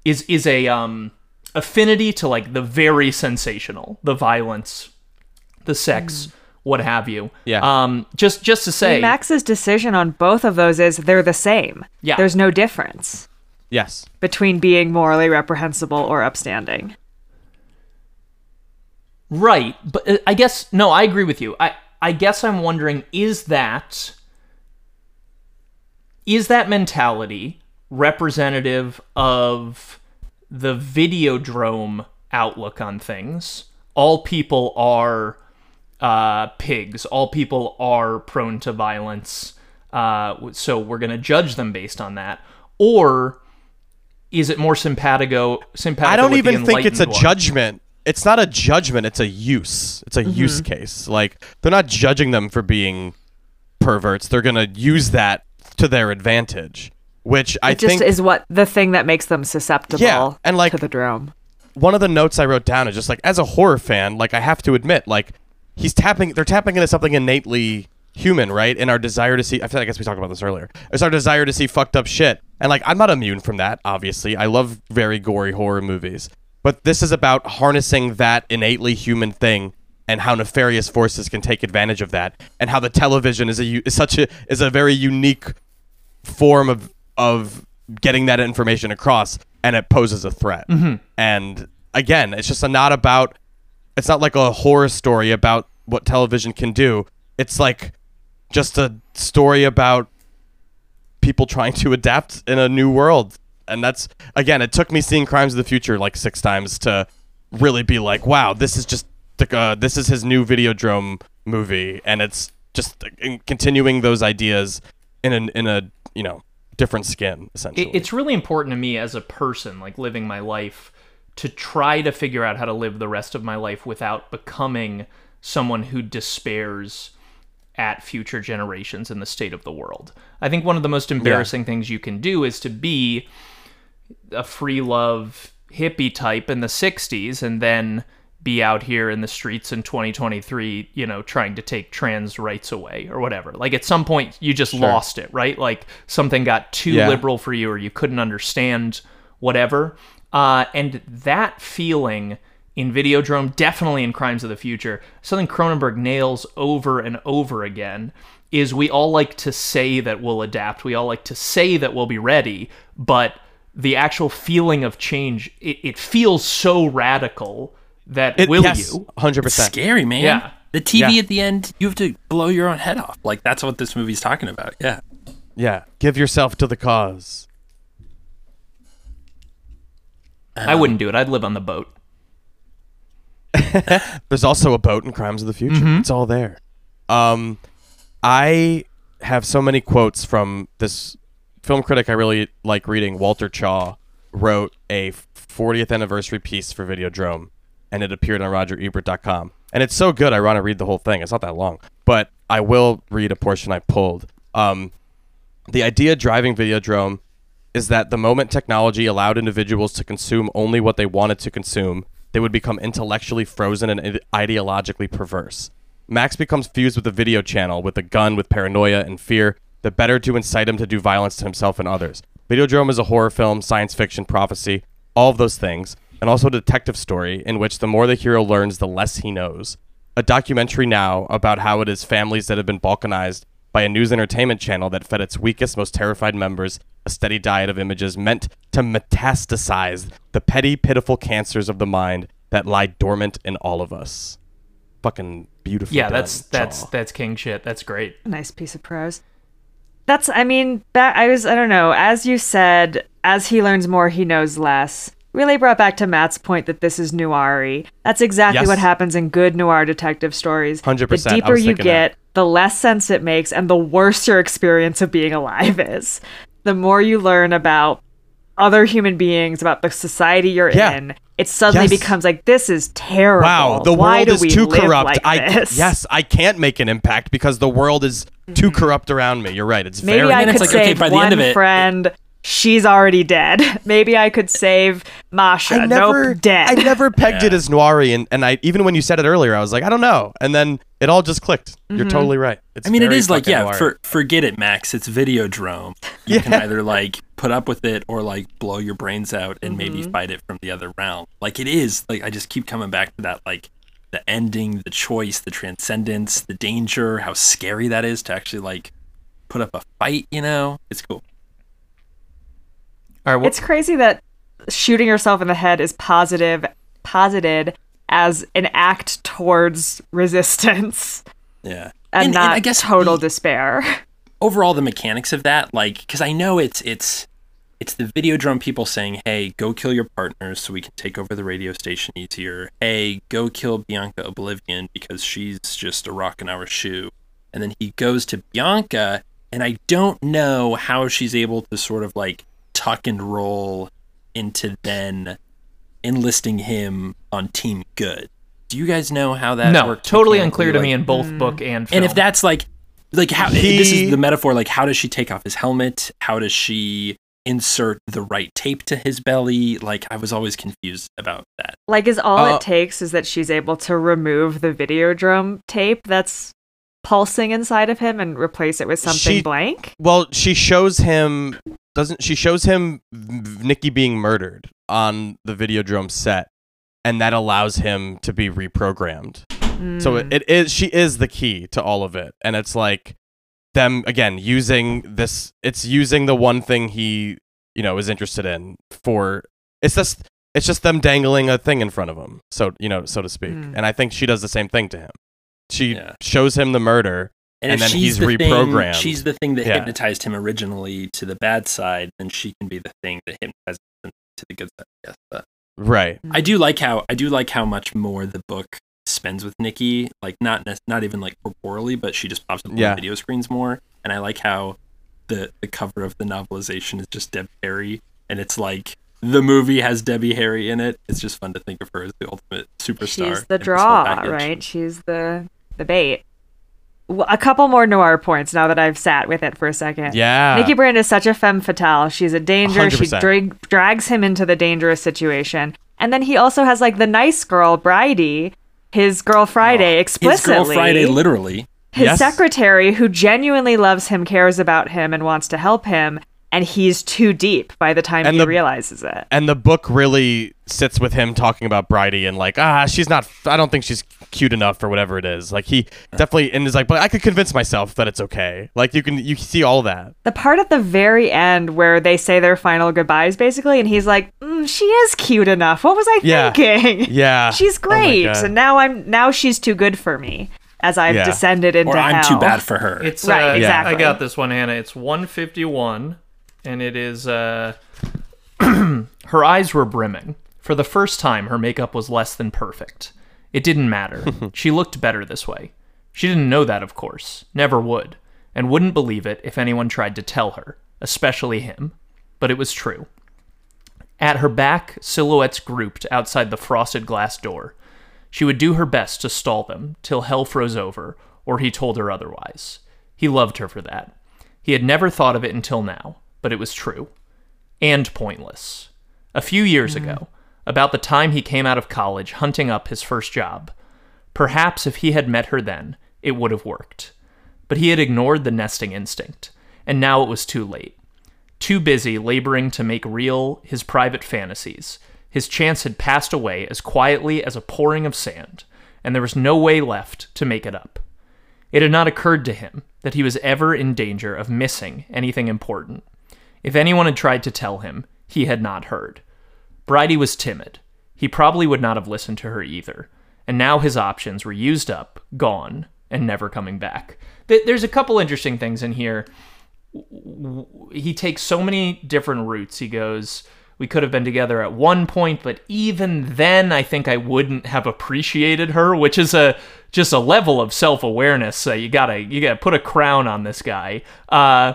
is is a um affinity to like the very sensational the violence the sex what have you Yeah. um just just to say Max's decision on both of those is they're the same. Yeah. There's no difference Yes. between being morally reprehensible or upstanding. Right, but uh, I guess no, I agree with you. I I guess I'm wondering is that is that mentality representative of the videodrome outlook on things? All people are uh, pigs. All people are prone to violence. Uh, so we're going to judge them based on that, or is it more simpatico? Simpatico. I don't even think it's a one? judgment. It's not a judgment. It's a use. It's a use Mm-hmm. case. Like they're not judging them for being perverts. They're gonna use that to their advantage, which I It just think is what the thing that makes them susceptible Yeah, and, like- to the drone. one of the notes I wrote down is just like as a horror fan, like I have to admit, like he's tapping they're tapping into something innately human, right? In our desire to see I feel like I guess we talked about this earlier. It's our desire to see fucked up shit. And like I'm not immune from that, obviously. I love very gory horror movies. But this is about harnessing that innately human thing and how nefarious forces can take advantage of that and how the television is a is such a is a very unique form of of getting that information across and it poses a threat. And again it's just not about it's not like a horror story about what television can do. It's like just a story about people trying to adapt in a new world. And that's again it took me seeing crimes of the future like six times to really be like wow this is just the, uh, this is his new videodrome movie. And it's just uh, continuing those ideas in an in a you know different skin essentially it's really important to me as a person like living my life to try to figure out how to live the rest of my life without becoming someone who despairs at future generations and the state of the world. I think one of the most embarrassing things you can do is to be a free love hippie type in the 60s and then be out here in the streets in 2023, you know, trying to take trans rights away or whatever. Like at some point you just lost it, right? Like something got too Yeah. liberal for you or you couldn't understand whatever. Uh, and that feeling in Videodrome, definitely in Crimes of the Future, something Cronenberg nails over and over again is we all like to say that we'll adapt. We all like to say that we'll be ready, but the actual feeling of change, it, it feels so radical that It- will yes, you? 100% Scary, man. Yeah. The TV Yeah. at the end, you have to blow your own head off. Like that's what this movie's talking about. Yeah. yeah give yourself to the cause I wouldn't do it. I'd live on the boat. (laughs) There's also a boat in Crimes of the Future. It's all there. Um, I have so many quotes from this film critic I really like reading. Walter Chaw wrote a 40th anniversary piece for Videodrome, and it appeared on RogerEbert.com. And it's so good, I want to read the whole thing. It's not that long, but I will read a portion I pulled. Um, the idea driving Videodrome is that the moment technology allowed individuals to consume only what they wanted to consume, they would become intellectually frozen and ideologically perverse. Max becomes fused with a video channel with a gun with paranoia and fear, the better to incite him to do violence to himself and others. Videodrome is a horror film, science fiction, prophecy, all of those things, and also a detective story in which the more the hero learns, the less he knows. A documentary now about how it is families that have been balkanized by a news entertainment channel that fed its weakest, most terrified members a steady diet of images meant to metastasize the petty, pitiful cancers of the mind that lie dormant in all of us. Fucking beautiful. Yeah, that's that's that's king shit. That's great. nice piece of prose. That's, I mean, that I was, I don't know. As you said, as he learns more, he knows less. Really brought back to Matt's point that this is noir That's exactly Yes. what happens in good noir detective stories. 100%, The deeper you get, that. the less sense it makes, and the worse your experience of being alive is. The more you learn about other human beings, about the society you're Yeah. in, it suddenly Yes. becomes like, this is terrible. Wow, the Why world do is we too corrupt. Like I this? yes, I can't make an impact because the world is too mm-hmm. corrupt around me. You're right. It's Maybe very I And could it's like, okay, by the one end of it- friend she's already dead. (laughs) Maybe I could save Masha. I never, nope, dead. I never (laughs) pegged it as Noiri, and, and I even when you said it earlier, I was like, I don't know, and then it all just clicked. Mm-hmm. You're totally right. It's I mean, it is like, yeah, for, forget it, Max. It's Videodrome. You can either like put up with it or like blow your brains out and maybe Mm-hmm. fight it from the other realm. Like it is. Like I just keep coming back to that. Like the ending, the choice, the transcendence, the danger, how scary that is to actually like put up a fight. You know, it's cool. All right, what, It's crazy that shooting yourself in the head is positive, posited as an act towards resistance (laughs) Yeah, and, not I guess total the- despair. overall the mechanics of that like because i know it's it's it's the Videodrome people saying hey go kill your partners so we can take over the radio station easier. Hey go kill bianca oblivion because she's just a rock in our shoe. And then he goes to bianca and i don't know how she's able to sort of like tuck and roll into then enlisting him on team good do you guys know how that no, worked totally mechanically? unclear to Like- me in both book and film. and if that's like, like how this is the metaphor, like how does she take off his helmet? How does she insert the right tape to his belly? Like I was always confused about that. Like, is all Uh, it takes is that she's able to remove the Videodrome tape that's pulsing inside of him and replace it with something She- blank? Well, she shows him doesn't she shows him Nikki being murdered on the video Videodrome set, and that allows him to be reprogrammed. So it, it is she is the key to all of it, and it's like them again using this. It's using the one thing he you know is interested in for. It's just it's just them dangling a thing in front of him, so you know so to speak. Mm. And I think she does the same thing to him. She Yeah. shows him the murder, And, And if then she's he's the thing- reprogrammed. she's the thing that Yeah. hypnotized him originally to the bad side, then she can be the thing that hypnotizes him to the good side. Yes, but right? Mm. I do like how I do like how much more the book spends with Nikki. Like not not even like corporally, but she just pops up on Yeah. the video screens more. And I like how the the cover of the novelization is just Deb Harry, and it's like the movie has Debbie Harry in it. It's just fun to think of her as the ultimate superstar. She's the in this whole draw, right? She's the the bait. A couple more noir points now that I've sat with it for a second. Yeah. Nikki Brand is such a femme fatale. She's a danger. She 100%. drag, drags him into the dangerous situation. And then he also has like the nice girl, Bridie, his girl Friday, oh, His explicitly. girl Friday, literally. his Yes. secretary, who genuinely loves him, cares about him, and wants to help him. And he's too deep by the time And he the- realizes it. and the book really sits with him talking about Bridie and like ah she's not I don't think she's cute enough or whatever it is like he definitely and is like but I could convince myself that it's okay like you can you see all that The part at the very end where they say their final goodbyes, basically, and he's like, mm, "She is cute enough. What was I Yeah. thinking? (laughs) yeah (laughs) she's Oh great, God. and now I'm now she's too good for me." As I've Yeah. descended into Or I'm hell. too bad for her. It's Right, uh, exactly. I got this one, Hannah. It's 151, and it is. Uh, (clears throat) her eyes were brimming. For the first time, her makeup was less than perfect. It didn't matter. (laughs) she looked better this way. She didn't know that, of course. Never would. And wouldn't believe it if anyone tried to tell her, especially him. But it was true. At her back, silhouettes grouped outside the frosted glass door. She would do her best to stall them till hell froze over, or he told her otherwise. He loved her for that. He had never thought of it until now, but it was true. And pointless. A few years mm. ago, about the time he came out of college hunting up his first job, perhaps if he had met her then, it would have worked. But he had ignored the nesting instinct, and now it was too late. Too busy laboring to make real his private fantasies, his chance had passed away as quietly as a pouring of sand, and there was no way left to make it up. It had not occurred to him that he was ever in danger of missing anything important. If anyone had tried to tell him, he had not heard. Bridie was timid. He probably would not have listened to her either. And now his options were used up, gone, and never coming back. There's a couple interesting things in here. He takes so many different routes. He goes, we could have been together at one point, but even then, I think I wouldn't have appreciated her, which is a just a level of self-awareness. Uh, you gotta you gotta put a crown on this guy. Uh,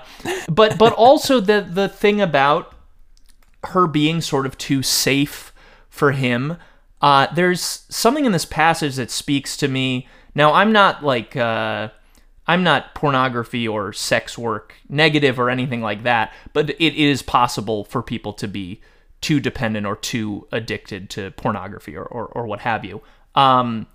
but but also the the thing about her being sort of too safe for him. Uh, there's something in this passage that speaks to me. Now, I'm not like, uh, I'm not pornography or sex work negative or anything like that, but it is possible for people to be too dependent or too addicted to pornography or, or, or what have you. Um,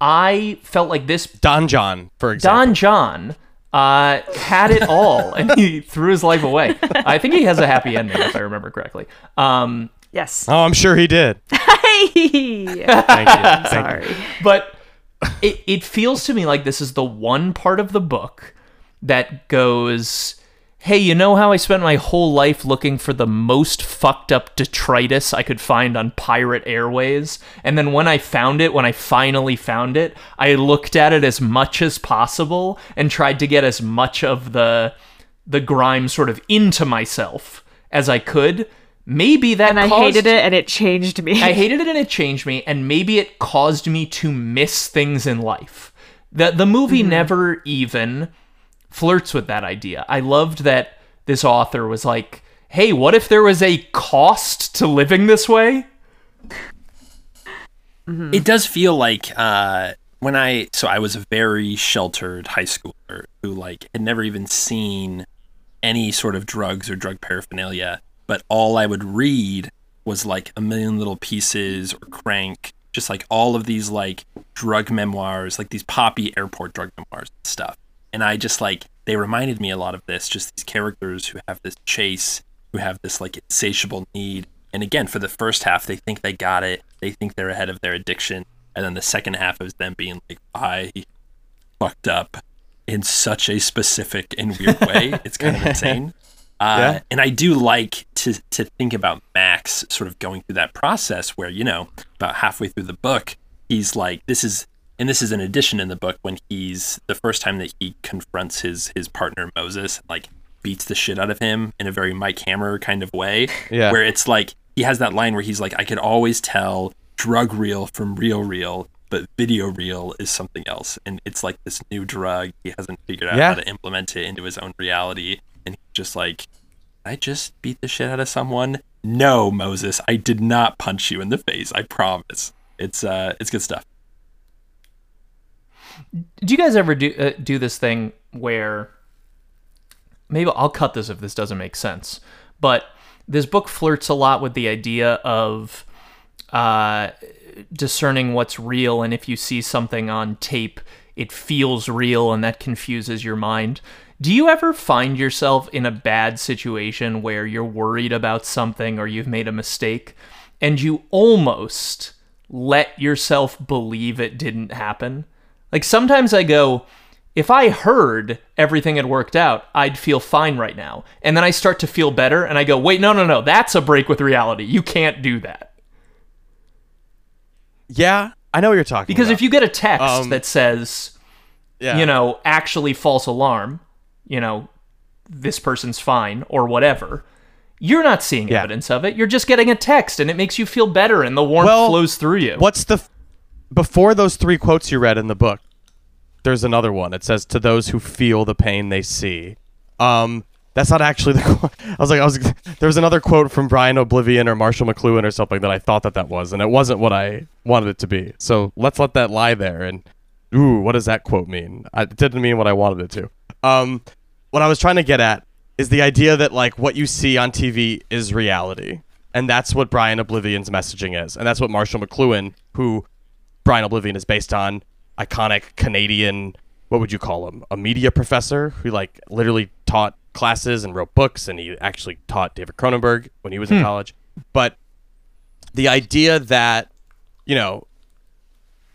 I felt like this Don Jon, for example. Don Jon uh, had it all and he threw his life away. I think he has a happy ending, if I remember correctly. Um, Yes. Oh, I'm sure he did. (laughs) Thank you. Thank you. Sorry. but it, it feels to me like this is the one part of the book that goes hey you know how i spent my whole life looking for the most fucked up detritus i could find on pirate airways and then when i found it when i finally found it i looked at it as much as possible and tried to get as much of the the grime sort of into myself as i could maybe that And I caused- hated it and it changed me. I (laughs) hated it and it changed me, and maybe it caused me to miss things in life. The the movie mm-hmm. never even flirts with that idea. I loved that this author was like, "Hey, what if there was a cost to living this way?" It does feel like uh, when I so I was a very sheltered high schooler who like had never even seen any sort of drugs or drug paraphernalia, but all I would read was like a million little pieces or crank, just like all of these like drug memoirs, like these poppy airport drug memoirs and stuff. And I just like they reminded me a lot of this, just these characters who have this chase, who have this like insatiable need. And again, for the first half, they think they got it. They think they're ahead of their addiction. And then the second half is them being like, I fucked up in such a specific and weird way. (laughs) It's kind of insane. Uh, Yeah. And I do like to to think about Max sort of going through that process where you know about halfway through the book he's like this is and this is an addition in the book when he's the first time that he confronts his his partner Moses like beats the shit out of him in a very Mike Hammer kind of way Yeah. where it's like he has that line where he's like I could always tell drug reel from real reel but video reel is something else and it's like this new drug he hasn't figured out Yeah. how to implement it into his own reality and he's just like I just beat the shit out of someone. No, Moses, I did not punch you in the face. I promise. It's uh, it's good stuff. Do you guys ever do uh, do this thing where maybe I'll cut this if this doesn't make sense, but this book flirts a lot with the idea of uh, discerning what's real, and if you see something on tape, it feels real, and that confuses your mind. Do you ever find yourself in a bad situation where you're worried about something or you've made a mistake, and you almost let yourself believe it didn't happen? Like sometimes I go, if I heard everything had worked out, I'd feel fine right now. And then I start to feel better and I go, wait, no, no, no, that's a break with reality. You can't do that. Yeah, I know what you're talking Because about. if you get a text Um, that says, yeah. you know, actually false alarm, you know, this person's fine or whatever, you're not seeing Yeah. evidence of it. You're just getting a text and it makes you feel better and the warmth Well, flows through you. What's the before those three quotes you read in the book? There's another one. It says, "To those who feel the pain they see." Um, that's not actually the (laughs) quote. I was like, I was. There was another quote from Brian Oblivion or Marshall McLuhan or something that I thought that that was, and it wasn't what I wanted it to be. So let's let that lie there. And ooh, what does that quote mean? It didn't mean what I wanted it to. Um, what I was trying to get at is the idea that like what you see on TV is reality. And that's what Brian Oblivion's messaging is. And that's what Marshall McLuhan, who Brian Oblivion is based on, iconic Canadian, what would you call him? A media professor who like literally taught classes and wrote books and he actually taught David Cronenberg when he was in college. But the idea that, you know,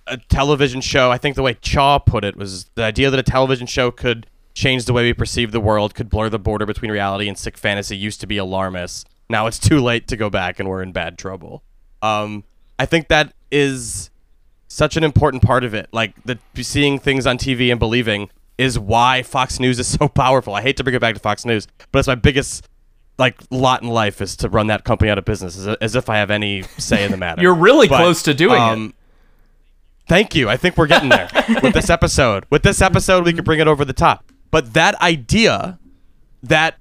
a television show, I think the way Chaw put it was the idea that a television show could change the way we perceive the world, could blur the border between reality and sick fantasy used to be alarmist. Now it's too late to go back and we're in bad trouble. Um, I think that is such an important part of it. Like the seeing things on TV and believing is why Fox News is (laughs) so powerful. I hate to bring it back to Fox News, but it's my biggest like lot in life is to run that company out of business as, as if I have any say in the matter. You're really But, close to doing it. um, Thank you. I think we're getting there (laughs) with this episode. With this episode, we can bring it over the top. But that idea that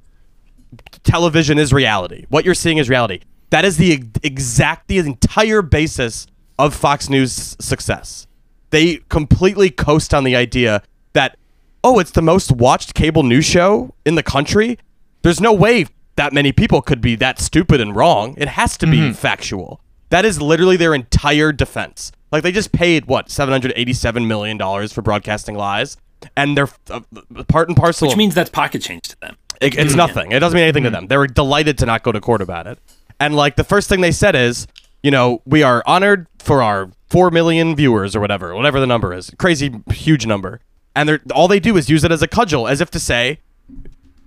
television is reality, what you're seeing is reality, that is the exact, the entire basis of Fox News success. They completely coast on the idea that oh, it's the most watched cable news show in the country. There's no way that many people could be that stupid and wrong. It has to be mm-hmm. factual. That is literally their entire defense. Like they just paid what 787 million dollars for broadcasting lies, and they're uh, part and parcel. Which means that's pocket change to them. It, it's mm-hmm. nothing. It doesn't mean anything to mm-hmm. them. They were delighted to not go to court about it. And like the first thing they said is, you know, we are honored for our four million viewers or whatever, whatever the number is, crazy huge number. And they're all they do is use it as a cudgel, as if to say,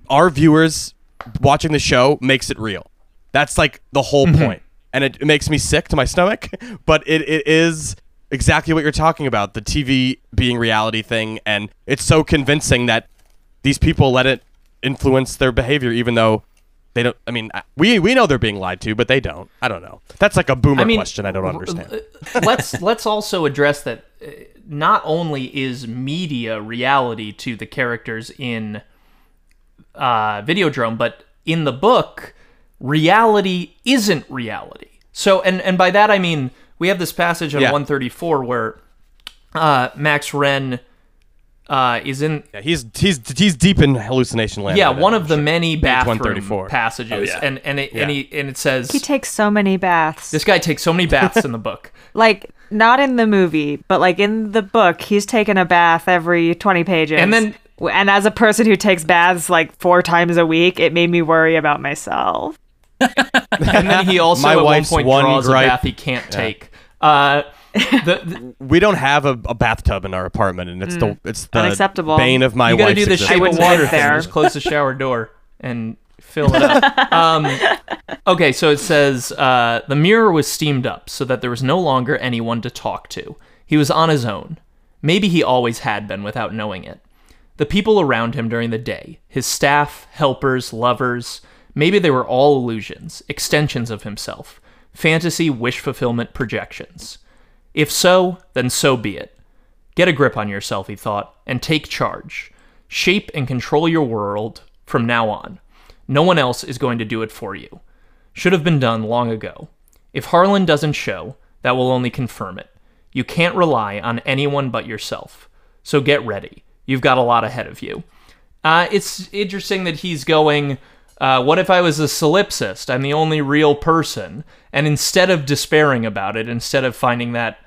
our viewers watching the show makes it real. That's like the whole mm-hmm. point. And it, it makes me sick to my stomach, (laughs) but it, it is exactly what you're talking about the TV being reality thing. And it's so convincing that these people let it influence their behavior, even though they don't. I mean, we, we know they're being lied to, but they don't. I don't know. That's like a boomer I mean, question I don't understand. let's (laughs) let's also address that uh, not only is media reality to the characters in uh, Videodrome, but in the book, reality isn't reality. So, and and by that I mean we have this passage on Yeah. 134 where uh, Max Renn uh, is in Yeah, he's he's he's deep in hallucination land. yeah right now, one I'm of the sure. many bathroom 134. passages, Oh, yeah. and and it, and, he, and it says He takes so many baths. this guy takes so many (laughs) baths in the book. like not in the movie, but like in the book, he's taken a bath every 20 pages. And then- and as a person who takes baths like four times a week, it made me worry about myself. (laughs) And then he (laughs) also My at one wife's point one draws gripe- a bath he can't take. Uh, the, the- (laughs) We don't have a, a bathtub in our apartment, and it's the it's the Unacceptable. bane of my you gotta do the existence. shape of water thing. there. Just close the shower door and fill it up. (laughs) um, okay, so it says uh, the mirror was steamed up so that there was no longer anyone to talk to. He was on his own. Maybe he always had been without knowing it. The people around him during the day, his staff, helpers, lovers, maybe they were all illusions, extensions of himself, fantasy wish fulfillment projections. If so, then so be it. Get a grip on yourself, he thought, and take charge. Shape and control your world from now on. No one else is going to do it for you. Should have been done long ago. If Harlan doesn't show, that will only confirm it. You can't rely on anyone but yourself. So get ready. You've got a lot ahead of you. Uh, it's interesting that he's going, uh, what if I was a solipsist? I'm the only real person. And instead of despairing about it, instead of finding that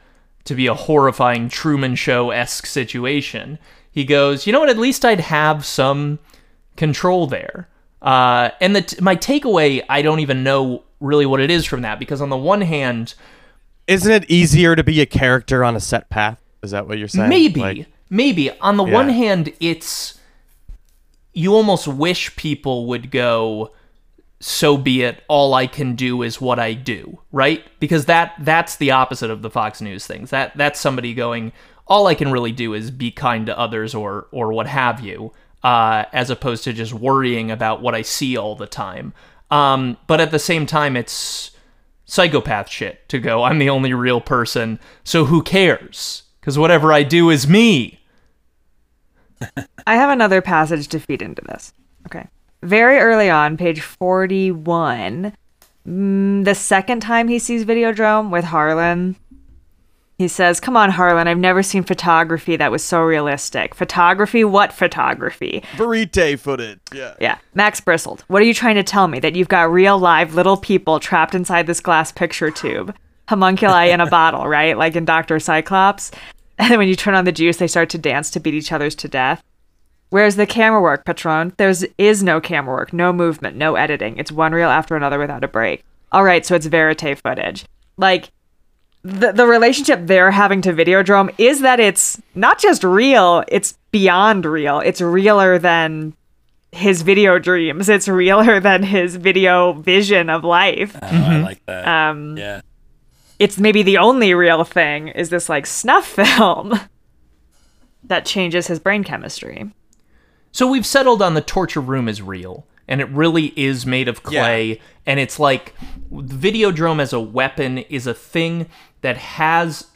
to be a horrifying Truman Show esque situation, he goes, you know what? At least I'd have some control there. Uh, and the t- my takeaway, I don't even know really what it is from that because on the one hand, Isn't it easier to be a character on a set path? Is that what you're saying? maybe, Like, maybe on the one hand, it's you almost wish people would go so be it all i can do is what i do right? Because that that's the opposite of the fox news things. That that's somebody going all i can really do is be kind to others or or what have you uh, as opposed to just worrying about what i see all the time. Um, but at the same time it's psychopath shit to go i'm the only real person so who cares? Because whatever i do is me. (laughs) I have another passage to feed into this. Okay. Very early on, page 41, mm, the second time he sees Videodrome with Harlan, he says, Come on, Harlan, I've never seen photography that was so realistic. Photography? What photography? Verite footage. Yeah. Yeah. Max bristled. What are you trying to tell me? That you've got real live little people trapped inside this glass picture tube? Homunculi in a (laughs) bottle, right? Like in Dr. Cyclops. (laughs) And then when you turn on the juice, they start to dance to beat each other's to death. Where's the camera work, Patron? There's is no camera work, no movement, no editing. It's one reel after another without a break. All right, so it's verite footage. Like the the relationship they're having to Videodrome is that it's not just real, it's beyond real. It's realer than his video dreams. It's realer than his video vision of life. Oh, I like that. Um, yeah. it's maybe the only real thing is this like snuff (laughs) film that changes his brain chemistry. So we've settled on the torture room is real, and it really is made of clay, and it's like Videodrome as a weapon is a thing that has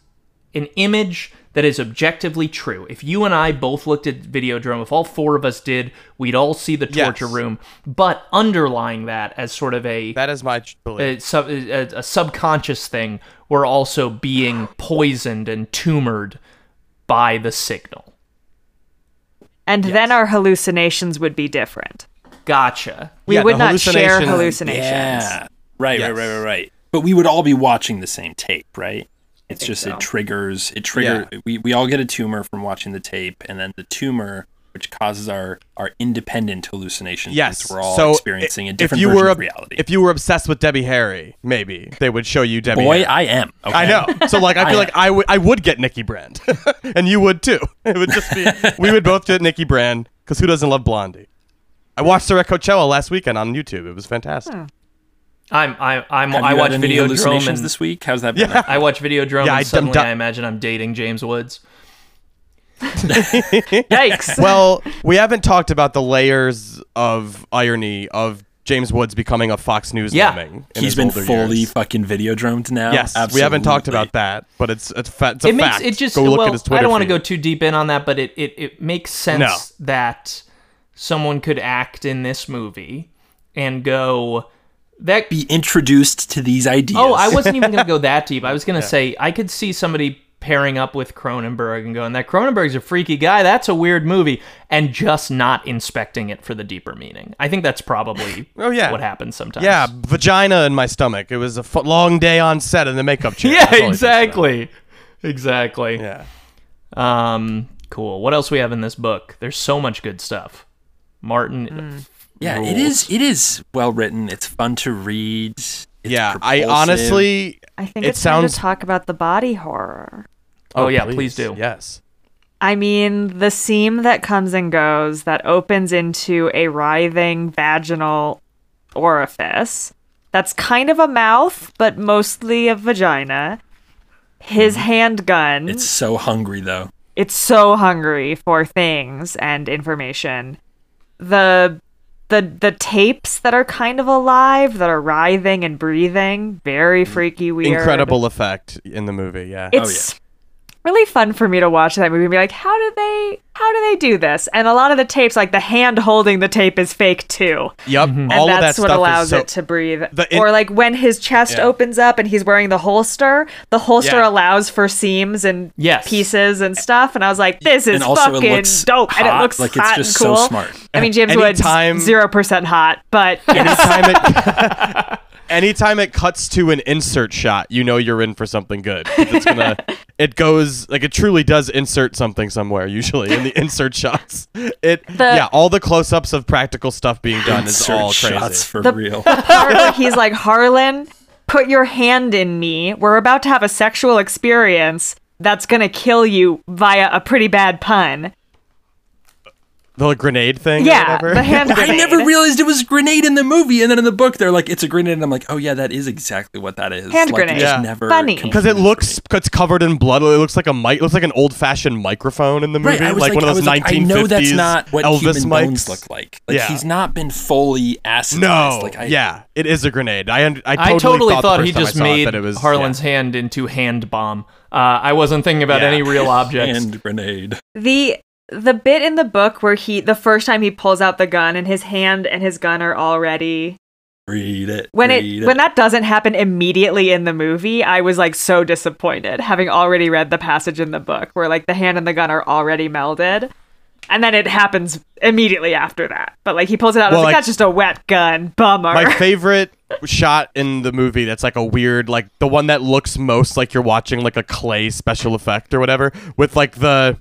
an image that is objectively true. If you and I both looked at Videodrome, if all four of us did, we'd all see the torture Yes. room. But underlying that as sort of a That is my a, sub, a, a subconscious thing, we're also being poisoned and tumored by the signal. And then our hallucinations would be different. Gotcha. We Yeah, would not share hallucinations. Yeah. Right, Yes. right, right, right, right. But we would all be watching the same tape, right? It's just so. it triggers it trigger we, we all get a tumor from watching the tape and then the tumor which causes our our independent hallucinations Yes, we're all so experiencing a i- different if you version were of reality. If you were obsessed with Debbie Harry, maybe they would show you Debbie. Boy, Harry. I am. Okay? I know. So like, I (laughs) feel I like I would I would get Nicki Brand, (laughs) and you would too. It would just be (laughs) we would both get Nicki Brand because who doesn't love Blondie? I watched her at Coachella last weekend on YouTube. It was fantastic. I'm I I'm Have I watch had any Videodrome hallucinations and this week. How's that been? Yeah. I watch Videodrome Yeah, I- I'm and suddenly du- I imagine I'm dating James Woods. (laughs) Yikes. (laughs) Well, we haven't talked about the layers of irony of James Woods becoming a Fox News Yeah. lemming. in He's his been older fully years. fucking videodromed now. Yes, we haven't talked about that, but it's it's, fa- it's a it makes fact. it just go look well, at his Twitter I don't want to go too deep in on that, but it, it, it makes sense No. that someone could act in this movie and go that Be introduced to these ideas. Oh, I wasn't (laughs) even going to go that deep. I was going to say I could see somebody pairing up with Cronenberg and going, "That Cronenberg's a freaky guy. That's a weird movie," and just not inspecting it for the deeper meaning. I think that's probably (laughs) Oh, yeah. what happens sometimes. Yeah, vagina in my stomach. It was a f- long day on set in the makeup chair. yeah, (laughs) That's all I think about. exactly, exactly. Yeah. Um, cool. What else we have in this book? There's so much good stuff. Martin. Yeah, rules. it is. It is well written. It's fun to read. It's yeah, I honestly. I think it it's time sounds. to talk about the body horror. Oh, oh, yeah, please do. Yes. I mean, the seam that comes and goes that opens into a writhing vaginal orifice that's kind of a mouth, but mostly a vagina. His mm-hmm. handgun. It's so hungry though. it's so hungry for things and information. The the the tapes that are kind of alive, that are writhing and breathing, very mm. freaky, weird. Incredible effect in the movie. Yeah. It's oh, really fun for me to watch that movie and be like, how do they how do they do this? And a lot of the tapes, like the hand holding the tape is fake too. yep. Mm-hmm. And All of that that's what stuff allows so. it to breathe. The in- or like when his chest Yeah. opens up and he's wearing the holster, the holster Yeah. allows for seams and Yes. pieces and stuff. And I was like, this is And also it fucking looks dope. and it looks like it's hot just and so cool. smart. I mean, James Woods, Anytime- zero percent hot, but anytime it (laughs) (laughs) anytime it cuts to an insert shot, you know you're in for something good. It's gonna (laughs) it goes like it truly does insert something somewhere usually in the (laughs) insert shots. It yeah, all the close-ups of practical stuff being done is Insert all crazy. shots for The- real. part where (laughs) he's like, Harlan, put your hand in me. We're about to have a sexual experience that's gonna kill you via a pretty bad pun. The grenade thing. or Yeah, whatever. the hand (laughs) I never realized it was a grenade in the movie, and then in the book they're like, "It's a grenade," and I'm like, "Oh yeah, that is exactly what that is." Hand like, grenade. just Yeah. never Funny. Because it looks, it's covered in blood. It looks like a mic. It looks like an old-fashioned microphone in the movie, Right, I was like, one I of those was like, I know that's not what Elvis human mics. bones look like. Like Yeah. he's not been fully acidized. No, like I, yeah, it is a grenade. I I totally, I totally thought, thought, he just time I saw it made it was Harlan's yeah. hand into hand bomb. Uh, I wasn't thinking about Yeah. any real (laughs) objects. hand grenade. The the bit in the book where he the first time he pulls out the gun and his hand and his gun are already Read it. when read it when that doesn't happen immediately in the movie, I was like so disappointed having already read the passage in the book where like the hand and the gun are already melded. And then it happens immediately after that. But like he pulls it out, Well, like, like- that's just a wet gun. Bummer. My (laughs) favorite shot in the movie that's like a weird, like the one that looks most like you're watching like a clay special effect or whatever, with like the.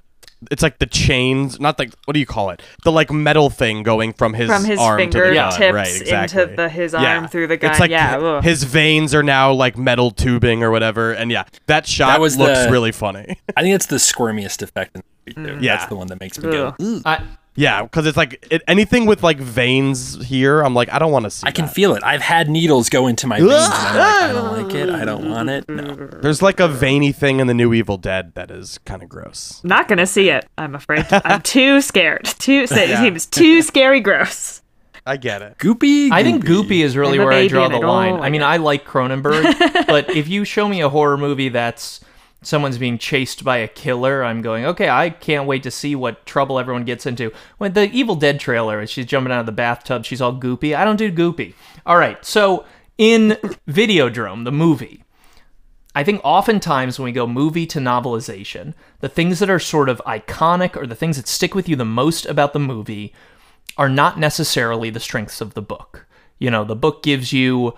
It's like the chains, not like what do you call it? The like metal thing going from his From his arm to the fingertips gun. right, exactly. into the- his arm through the gun. It's like Yeah, ugh. his veins are now like metal tubing or whatever, and yeah, that shot That was looks the- really funny. I think it's the squirmiest effect in the movie. Too. Mm. Yeah. That's the one that makes me go. Ugh. I, yeah, because it's like it, anything with like veins here, I'm like I don't want to see. It. I can that. feel it. I've had needles go into my veins, and I'm like, I don't like it. I don't want it. No. There's like a veiny thing in the new Evil Dead that is kind of gross. Not gonna see it. I'm afraid. (laughs) I'm too scared. Too (laughs) it seems too scary gross. I get it. Goopy. I think Goopy is really where I draw the I don't line. I mean, it. I like Cronenberg, (laughs) but if you show me a horror movie that's someone's being chased by a killer, I'm going, okay, I can't wait to see what trouble everyone gets into. When the Evil Dead trailer, she's jumping out of the bathtub, she's all goopy. I don't do goopy. All right, so in Videodrome, the movie, I think oftentimes when we go movie to novelization, the things that are sort of iconic or the things that stick with you the most about the movie are not necessarily the strengths of the book. You know, the book gives you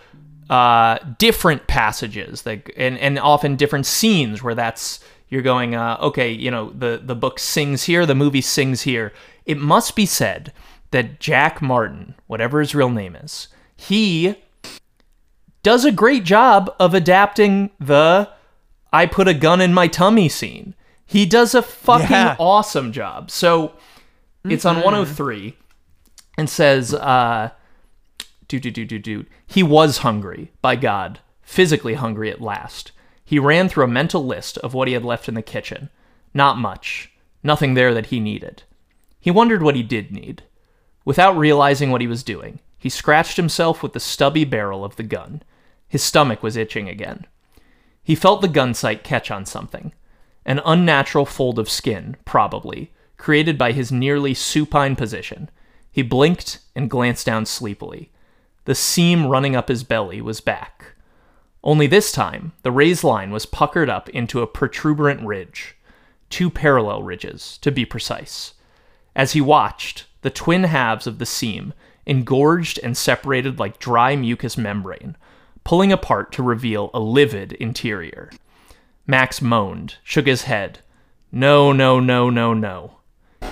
uh, different passages that, and, and often different scenes where that's you're going, uh, okay, you know, the, the book sings here, the movie sings here. It must be said that Jack Martin, whatever his real name is, he does a great job of adapting the I put a gun in my tummy scene. He does a fucking Yeah. awesome job. So it's on 103 and says, uh, do, do, do, do. He was hungry, by God, physically hungry at last. He ran through a mental list of what he had left in the kitchen. Not much. Nothing there that he needed. He wondered what he did need. Without realizing what he was doing, he scratched himself with the stubby barrel of the gun. His stomach was itching again. He felt the gun sight catch on something. An unnatural fold of skin, probably, created by his nearly supine position. He blinked and glanced down sleepily. The seam running up his belly was back. Only this time, the raised line was puckered up into a protuberant ridge. Two parallel ridges, to be precise. As he watched, the twin halves of the seam engorged and separated like dry mucous membrane, pulling apart to reveal a livid interior. Max moaned, shook his head. No, no, no, no, no.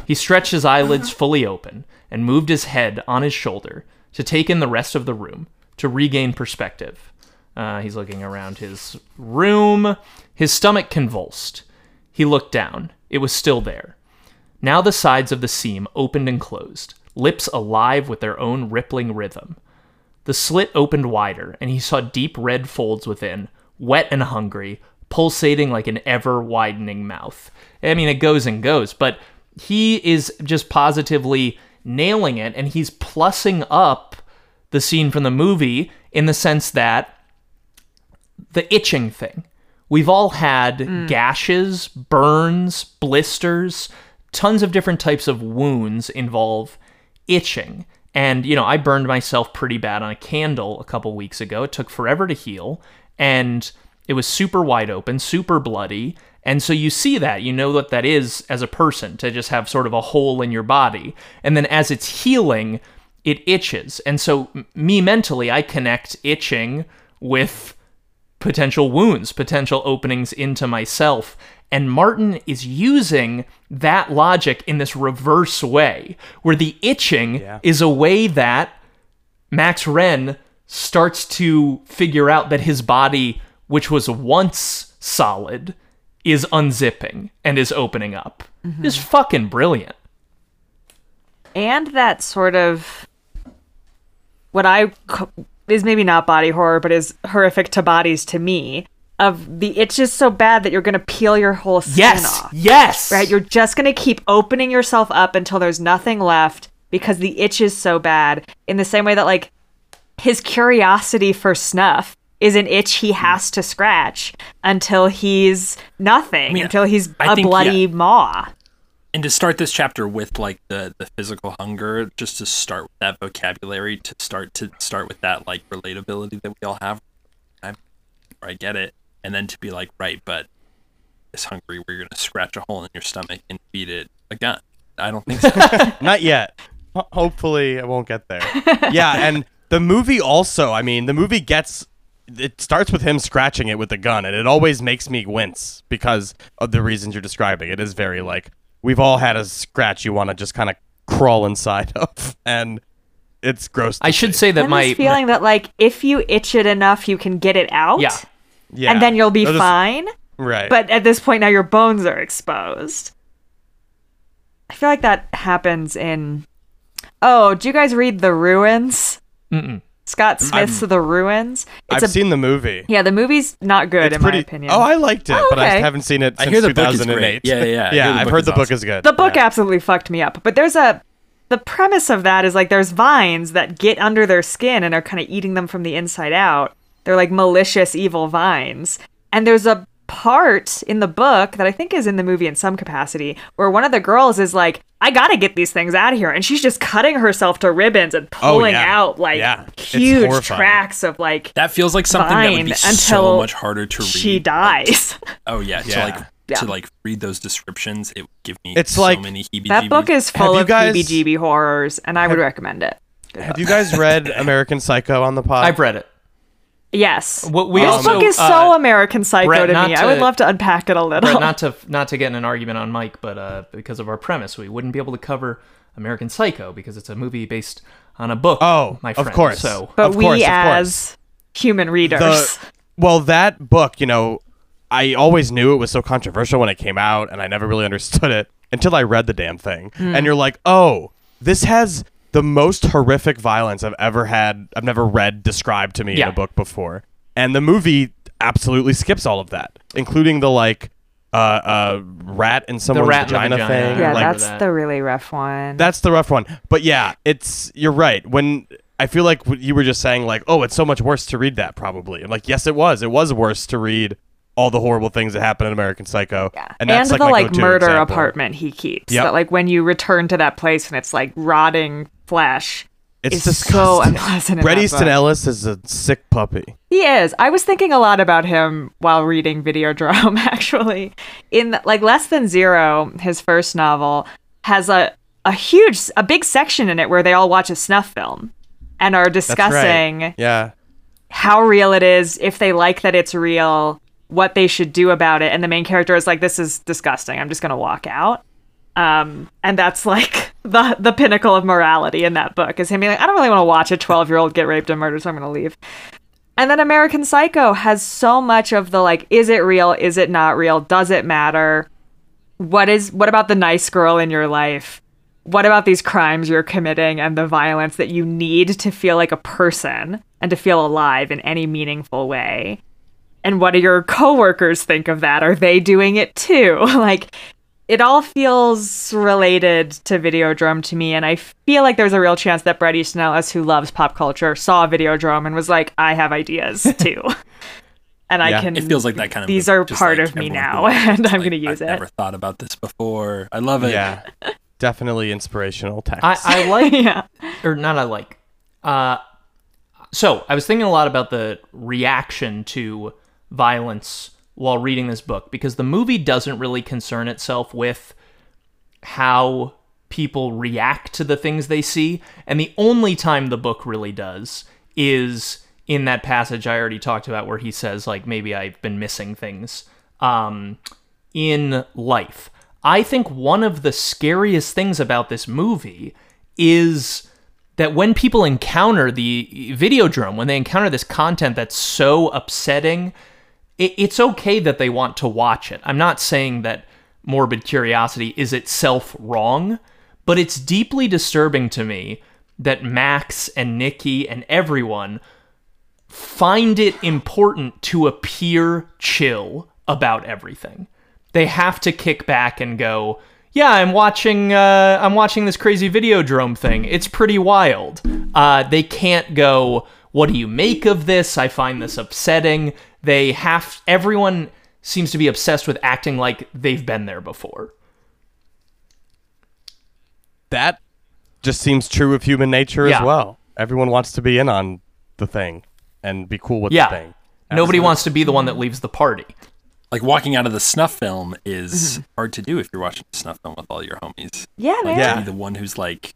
He stretched his eyelids fully open and moved his head on his shoulder to take in the rest of the room, to regain perspective. Uh, he's looking around his room. His stomach convulsed. He looked down. It was still there. Now the sides of the seam opened and closed, lips alive with their own rippling rhythm. The slit opened wider, and he saw deep red folds within, wet and hungry, pulsating like an ever widening mouth. I mean, it goes and goes, but he is just positively nailing it, and he's plussing up the scene from the movie in the sense that the itching thing. We've all had hmm. gashes, burns, blisters, tons of different types of wounds involve itching. And, you know, I burned myself pretty bad on a candle a couple weeks ago. It took forever to heal. And it was super wide open, super bloody. And so you see that, you know what that is as a person to just have sort of a hole in your body. And then as it's healing, it itches. And so, me mentally, I connect itching with potential wounds, potential openings into myself. And Martin is using that logic in this reverse way, where the itching Yeah. is a way that Max Renn starts to figure out that his body, which was once solid, is unzipping and is opening up. Mm-hmm. It's fucking brilliant. and that sort of what I is maybe not body horror, but is horrific to bodies to me. Of the itch is so bad that you're gonna peel your whole skin Yes, off. yes. Right? You're just gonna keep opening yourself up until there's nothing left because the itch is so bad. In the same way that like his curiosity for snuff is an itch he has to scratch until he's nothing, mean, until he's I a think, bloody yeah. maw. and to start this chapter with like the the physical hunger just to start with that vocabulary to start to start with that like relatability that we all have I, I get it and then to be like right but it's hungry where you're gonna scratch a hole in your stomach and feed it a gun i don't think so (laughs) (laughs) Not yet. Hopefully, I won't get there. (laughs) yeah, and the movie also. I mean, the movie gets. It starts with him scratching it with the gun, and it always makes me wince because of the reasons you're describing. It is very like we've all had a scratch you want to just kind of crawl inside (laughs) of, and it's gross. to I should see. say that my this feeling that like if you itch it enough, you can get it out. yeah. yeah, and then you'll be Those- fine. Right, But at this point now your bones are exposed. I feel like that happens in Oh, do you guys read The Ruins? Mm-mm. Scott Smith's The Ruins. It's I've a seen the movie. Yeah, the movie's not good It's in pretty. my opinion. Oh, I liked it, Oh, but I haven't seen it I since hear the book is 2008. great. Yeah, yeah, yeah. I (laughs) yeah. hear the I've heard is the book awesome. is good. the book yeah. absolutely fucked me up. But there's a the premise of that is like there's vines that get under their skin and are kind of eating them from the inside out. They're like malicious evil vines. And there's a part in the book that I think is in the movie in some capacity where one of the girls is like I gotta get these things out of here. And she's just cutting herself to ribbons and Oh, pulling yeah. out like Yeah. Huge horrifying. tracks of like That feels like something that would be until so much harder to read. she dies. (laughs) Oh yeah, to Yeah. like Yeah. to like read those descriptions, it would give me It's so like- many heebie that book is full you of guys- heebie-jeebie horrors, and I would recommend it. Have you guys read (laughs) American Psycho on the pod? I've read it. Yes. What we this also, book is uh, so American Psycho Brett, to not me. I would love to unpack it a little. Brett, not to not to get in an argument on Mike, but uh, because of our premise, we wouldn't be able to cover American Psycho because it's a movie based on a book. Oh, my friend. of course. So but Of we, course, of as human readers, the well that book you know i always knew it was so controversial when it came out and i never really (laughs) understood it until i read the damn thing Hmm. and you're like oh this has the most horrific violence i've ever had i've never read described to me in a book before and the movie absolutely skips all of that including the like uh uh rat in someone's rat in vagina, vagina. thing yeah, like like that's that. the really rough one. that's the rough one. But yeah, it's you're right. When I feel like you were just saying, like, oh, it's so much worse to read that probably. I'm like, yes, it was. It was worse to read all the horrible things that happen in American Psycho. yeah. And that's like the my like murder example. apartment he keeps. Yep. That like when you return to that place and it's like rotting flesh. It's It's so unpleasant. Bret Easton. Ellis is a sick puppy. He is. I was thinking a lot about him while reading Videodrome. (laughs) Actually, in like Less Than Zero, his first novel has a a huge, a big section in it where they all watch a snuff film and are discussing right. Yeah. how real it is, if they like that it's real, what they should do about it. And the main character is like, "This is disgusting. I'm just gonna walk out." Um, and that's like the the pinnacle of morality in that book is him being like, "I don't really want to watch a 12 year old get raped and murdered, so I'm gonna leave." And then American Psycho has so much of the like, is it real? Is it not real? Does it matter? What is what about the nice girl in your life? What about these crimes you're committing and the violence that you need to feel like a person and to feel alive in any meaningful way? And what do your coworkers think of that? Are they doing it too? (laughs) like it all feels related to Videodrome to me, and I feel like there's a real chance that Bret Easton Ellis, who loves pop culture, saw Videodrome and was like, "I have ideas (laughs) too," and I can. It feels like that kind of. These are part like of me now, who (laughs) and I'm like, gonna use I've it. Never thought about this before. I love it. Yeah. Definitely inspirational text. I, I like (laughs) yeah, or not I like. Uh, so I was thinking a lot about the reaction to violence while reading this book because the movie doesn't really concern itself with how people react to the things they see, and the only time the book really does is in that passage I already talked about where he says like maybe I've been missing things um, in life. I think one of the scariest things about this movie is that when people encounter the video Videodrome, when they encounter this content that's so upsetting, it, it's okay that they want to watch it. I'm not saying that morbid curiosity is itself wrong, but it's deeply disturbing to me that Max and Nicki and everyone find it important to appear chill about everything. They have to kick back and go, "Yeah, I'm watching. Uh, I'm watching this crazy Videodrome thing. It's pretty wild." Uh, they can't go, "What do you make of this? I find this upsetting." They have. Everyone seems to be obsessed with acting like they've been there before. that just seems true of human nature Yeah. as well. Everyone wants to be in on the thing and be cool with Yeah. the thing. Nobody wants to be the one that leaves the party. Like walking out of the snuff film is Mm-hmm. hard to do if you're watching a snuff film with all your homies. yeah, Like man. Yeah. to be the one who's like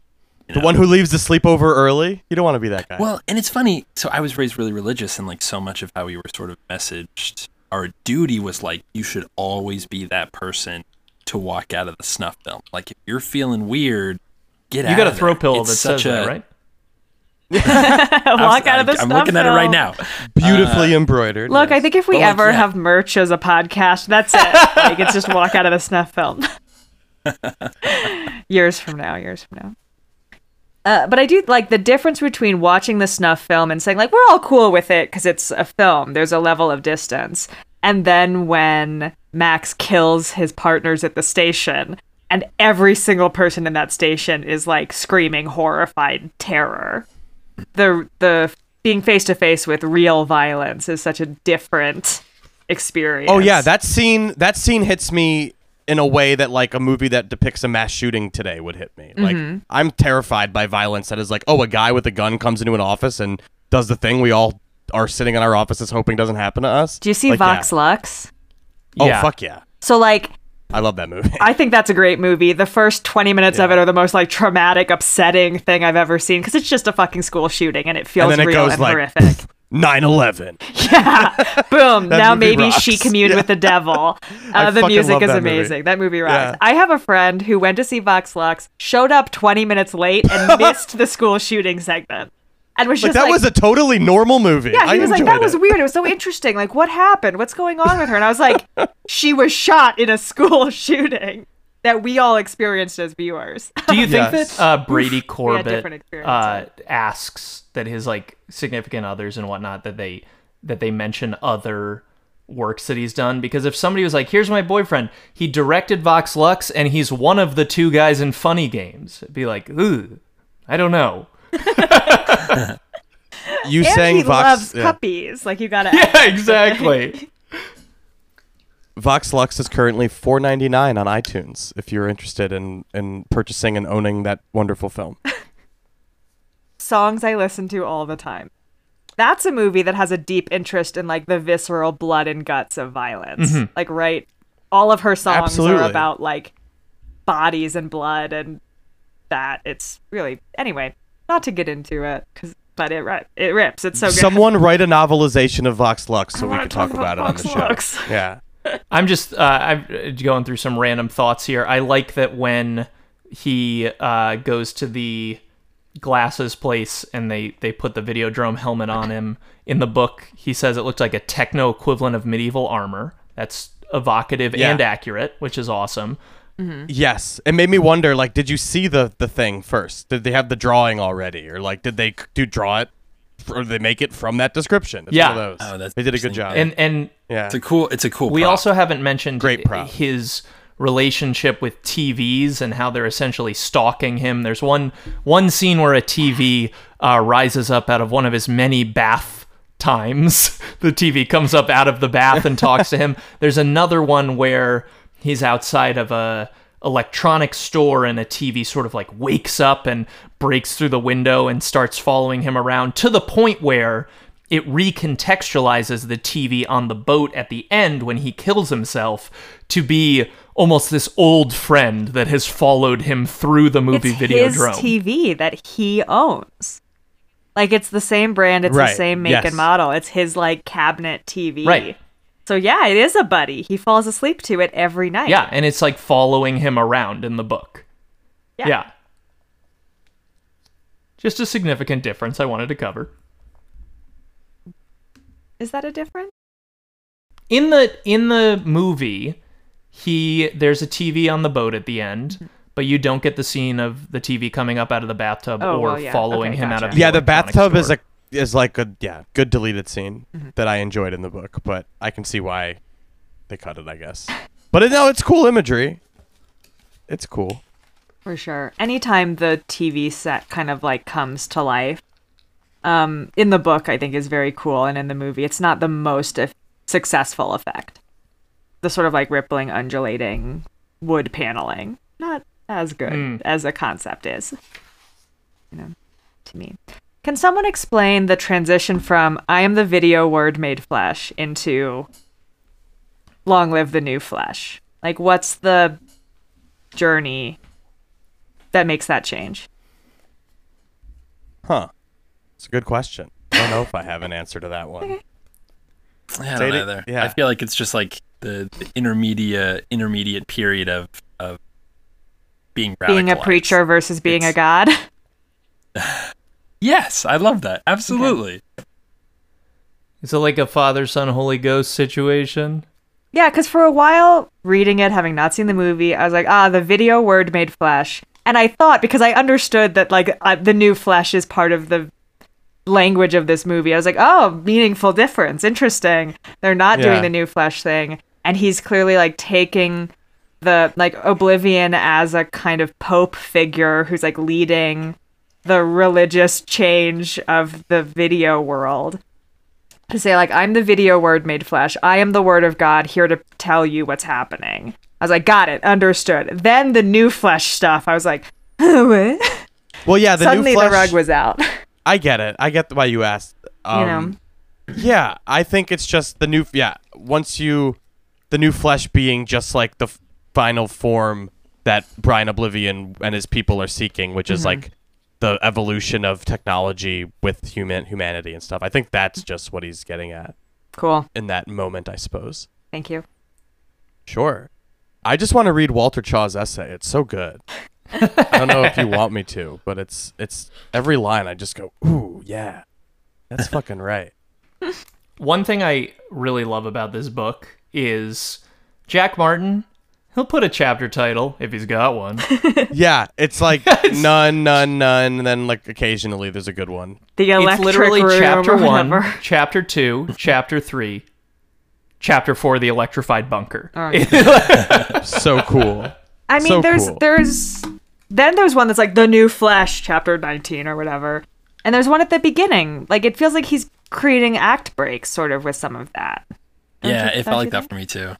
you The one who leaves the sleepover early, you don't want to be that guy. Well, and it's funny. So I was raised really religious, and like so much of how we were sort of messaged, our duty was like you should always be that person to walk out of the snuff film. Like if you're feeling weird, get out. Of it. You got a throw there. pillow It's that says such a, that, right? (laughs) (laughs) Walk out of the I'm stuff looking at it right now. Beautifully uh, embroidered. Look, I think if we But, like, ever yeah. have merch as a podcast, that's it. like it's just walk out of the snuff film. (laughs) years from now, years from now. Uh, but I do like the difference between watching the snuff film and saying like we're all cool with it because it's a film. There's a level of distance, and then when Max kills his partners at the station, and every single person in that station is like screaming horrified terror. The the being face to face with real violence is such a different experience. Oh yeah, that scene that scene hits me in a way that like a movie that depicts a mass shooting today would hit me. Like mm-hmm. I'm terrified by violence that is like, oh, a guy with a gun comes into an office and does the thing we all are sitting in our offices hoping doesn't happen to us. Do you see Like, Vox yeah. Lux? Oh Yeah. fuck yeah. So like I love that movie. I think that's a great movie. The first 20 minutes of it are the most like traumatic, upsetting thing I've ever seen because it's just a fucking school shooting and it feels and then it real goes and like horrific. (laughs) 9/11. yeah (laughs) Boom! now movie maybe she rocks. communed with the devil. (laughs) Uh, the music is that movie. amazing. That movie rocks. Yeah. I have a friend who went to see Vox Lux, showed up 20 minutes late, and (laughs) missed the school shooting segment, and was Like just that like, was a totally normal movie. yeah, he I was like, enjoyed that was weird. It was so interesting. Like, what happened? What's going on with her? And I was like, she was shot in a school shooting that we all experienced as viewers. Do you think Yes. that uh, Brady We Corbet different uh, asks that his like significant others and whatnot that they that they mention other works that he's done? Because if somebody was like, "Here's my boyfriend," he directed Vox Lux and he's one of the two guys in Funny Games, it'd be like, "Ooh, I don't know." (laughs) You and saying he Vox loves yeah. puppies. Like, you gotta. (laughs) Yeah, exactly. (laughs) Vox Lux is currently 4.99 on iTunes if you're interested in in purchasing and owning that wonderful film. Songs I listen to all the time. That's a movie that has a deep interest in like the visceral blood and guts of violence. Like right all of her songs Absolutely. are about like bodies and blood and that it's really anyway, not to get into it cuz but it ri- it rips. It's so good. Someone write a novelization of Vox Lux so we wanna could talk, talk about, about it on the Vox show. Lux. (laughs) Yeah. (laughs) I'm just uh, I'm going through some random thoughts here. I like that when he uh, goes to the glasses place and they they put the Videodrome helmet on him. In the book, he says it looked like a techno equivalent of medieval armor. That's evocative Yeah. and accurate, which is awesome. Mm-hmm. Yes. It made me wonder like did you see the the thing first? Did they have the drawing already or like did they do draw it or did they make it from that description? It's Yeah. one of those. Oh, that's they did a good job. And and yeah. It's a cool. It's a cool. we prop. also haven't mentioned Great prop. his relationship with TVs and how they're essentially stalking him. There's one one scene where a TV uh, rises up out of one of his many bath times. (laughs) the TV comes up out of the bath and talks to him. (laughs) There's another one where he's outside of a electronics store and a TV sort of like wakes up and breaks through the window and starts following him around to the point where it recontextualizes the TV on the boat at the end when he kills himself to be almost this old friend that has followed him through the movie Video Drone. it's Videodrome. his TV that he owns. Like it's the same brand, it's the same make yes. and model. It's his like cabinet TV. Right. So yeah, it is a buddy. He falls asleep to it every night. Yeah, and it's like following him around in the book. Yeah. Yeah. Just a significant difference I wanted to cover. Is that a difference? in the in the movie he there's a tv on the boat at the end but you don't get the scene of the tv coming up out of the bathtub Oh, or well, yeah. following Okay, him out gotcha. of yeah, the electronics bathtub is store. a is like a yeah, good deleted scene Mm-hmm. that I enjoyed in the book, but I can see why they cut it, I guess. But it, no, it's cool imagery. It's cool. For sure. Anytime the TV set kind of like comes to life, um, in the book, I think is very cool, and in the movie, it's not the most successful effect. The sort of like rippling, undulating wood paneling, not as good hmm. as a concept is. You know, to me. Can someone explain the transition from "I am the video word made flesh" into "Long live the new flesh"? Like, what's the journey that makes that change? Huh. It's a good question. I don't know if I have an answer to that one. I don't Say it- either. yeah. I feel like it's just like the, the intermediate intermediate period of of being Being a preacher versus being a god. (laughs) Yes, I love that. Absolutely. is it like a father son holy ghost situation Yeah, because for a while, reading it, having not seen the movie, I was like, ah, the video word made flesh. And I thought, because I understood that, like, uh, the new flesh is part of the language of this movie, I was like, oh, meaningful difference. Interesting. They're not Yeah. doing the new flesh thing. And he's clearly, like, taking the, like, O'Blivion as a kind of pope figure who's, like, leading the religious change of the video world to say like i'm the video word made flesh i am the word of god here to tell you what's happening I was like, got it, understood. Then the new flesh stuff, I was like, (laughs) what? Well, yeah, the Suddenly new flesh, the rug was out. (laughs) I get it. I get why you asked. Um, you know, Yeah, I think it's just the new. Yeah, once you, the new flesh being just like the f- final form that Brian O'Blivion and his people are seeking, which is like the evolution of technology with human humanity and stuff. I think that's just what he's getting at cool. in that moment, I suppose. Thank you. Sure. I just want to read Walter Chaw's essay. It's so good. I don't know if you want me to, but it's it's every line I just go, "Ooh, yeah. That's fucking right." One thing I really love about this book is Jack Martin. He'll put a chapter title if he's got one. (laughs) Yeah, it's like (laughs) none, none, none, and then like occasionally there's a good one. The it's electric literally room chapter or one, (laughs) chapter two, chapter three, chapter four, the electrified bunker. So cool. I mean, So there's cool. there's then there's one that's like the new Flesh, chapter 19 or whatever, and there's one at the beginning. Like it feels like he's creating act breaks, sort of with some of that. Don't yeah, you- it felt you like that think? for me too.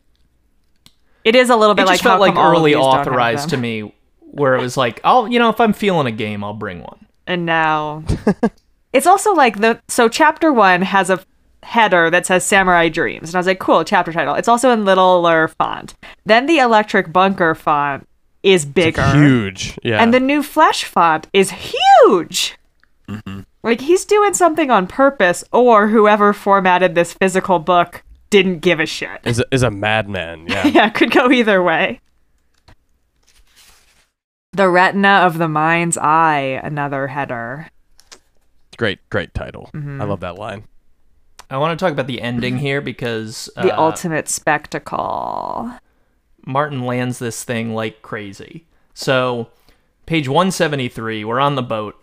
It is a little bit It like just felt like come all of early these don't have authorized to me, where it was like, oh, you know, if I'm feeling a game, I'll bring one. and now (laughs) it's also like the so chapter one has a header that says samurai dreams and i was like cool chapter title it's also in littler font then the electric bunker font is bigger Huge. Yeah. and the new flesh font is huge like he's doing something on purpose or whoever formatted this physical book didn't give a shit is a, is a madman. Yeah. (laughs) yeah could go either way the retina of the mind's eye another header great, great title. Mm-hmm. I love that line. I want to talk about the ending here because the uh, ultimate spectacle Martin lands this thing like crazy. So, page 173, we're on the boat.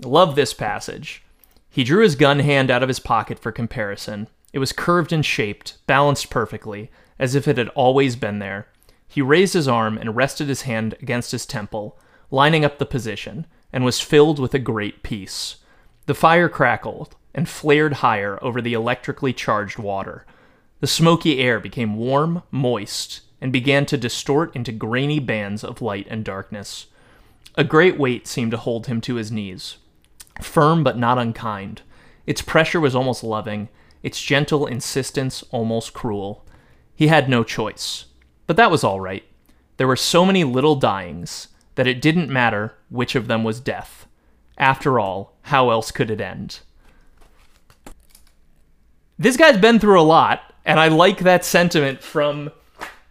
Love this passage. He drew his gun hand out of his pocket for comparison. It was curved and shaped, balanced perfectly, as if it had always been there. He raised his arm and rested his hand against his temple, lining up the position, and was filled with a great peace. The fire crackled and flared higher over the electrically charged water. The smoky air became warm, moist, and began to distort into grainy bands of light and darkness. A great weight seemed to hold him to his knees, firm but not unkind. Its pressure was almost loving, its gentle insistence almost cruel. He had no choice. But that was all right. There were so many little dyings that it didn't matter which of them was death. After all, how else could it end? This guy's been through a lot, and I like that sentiment from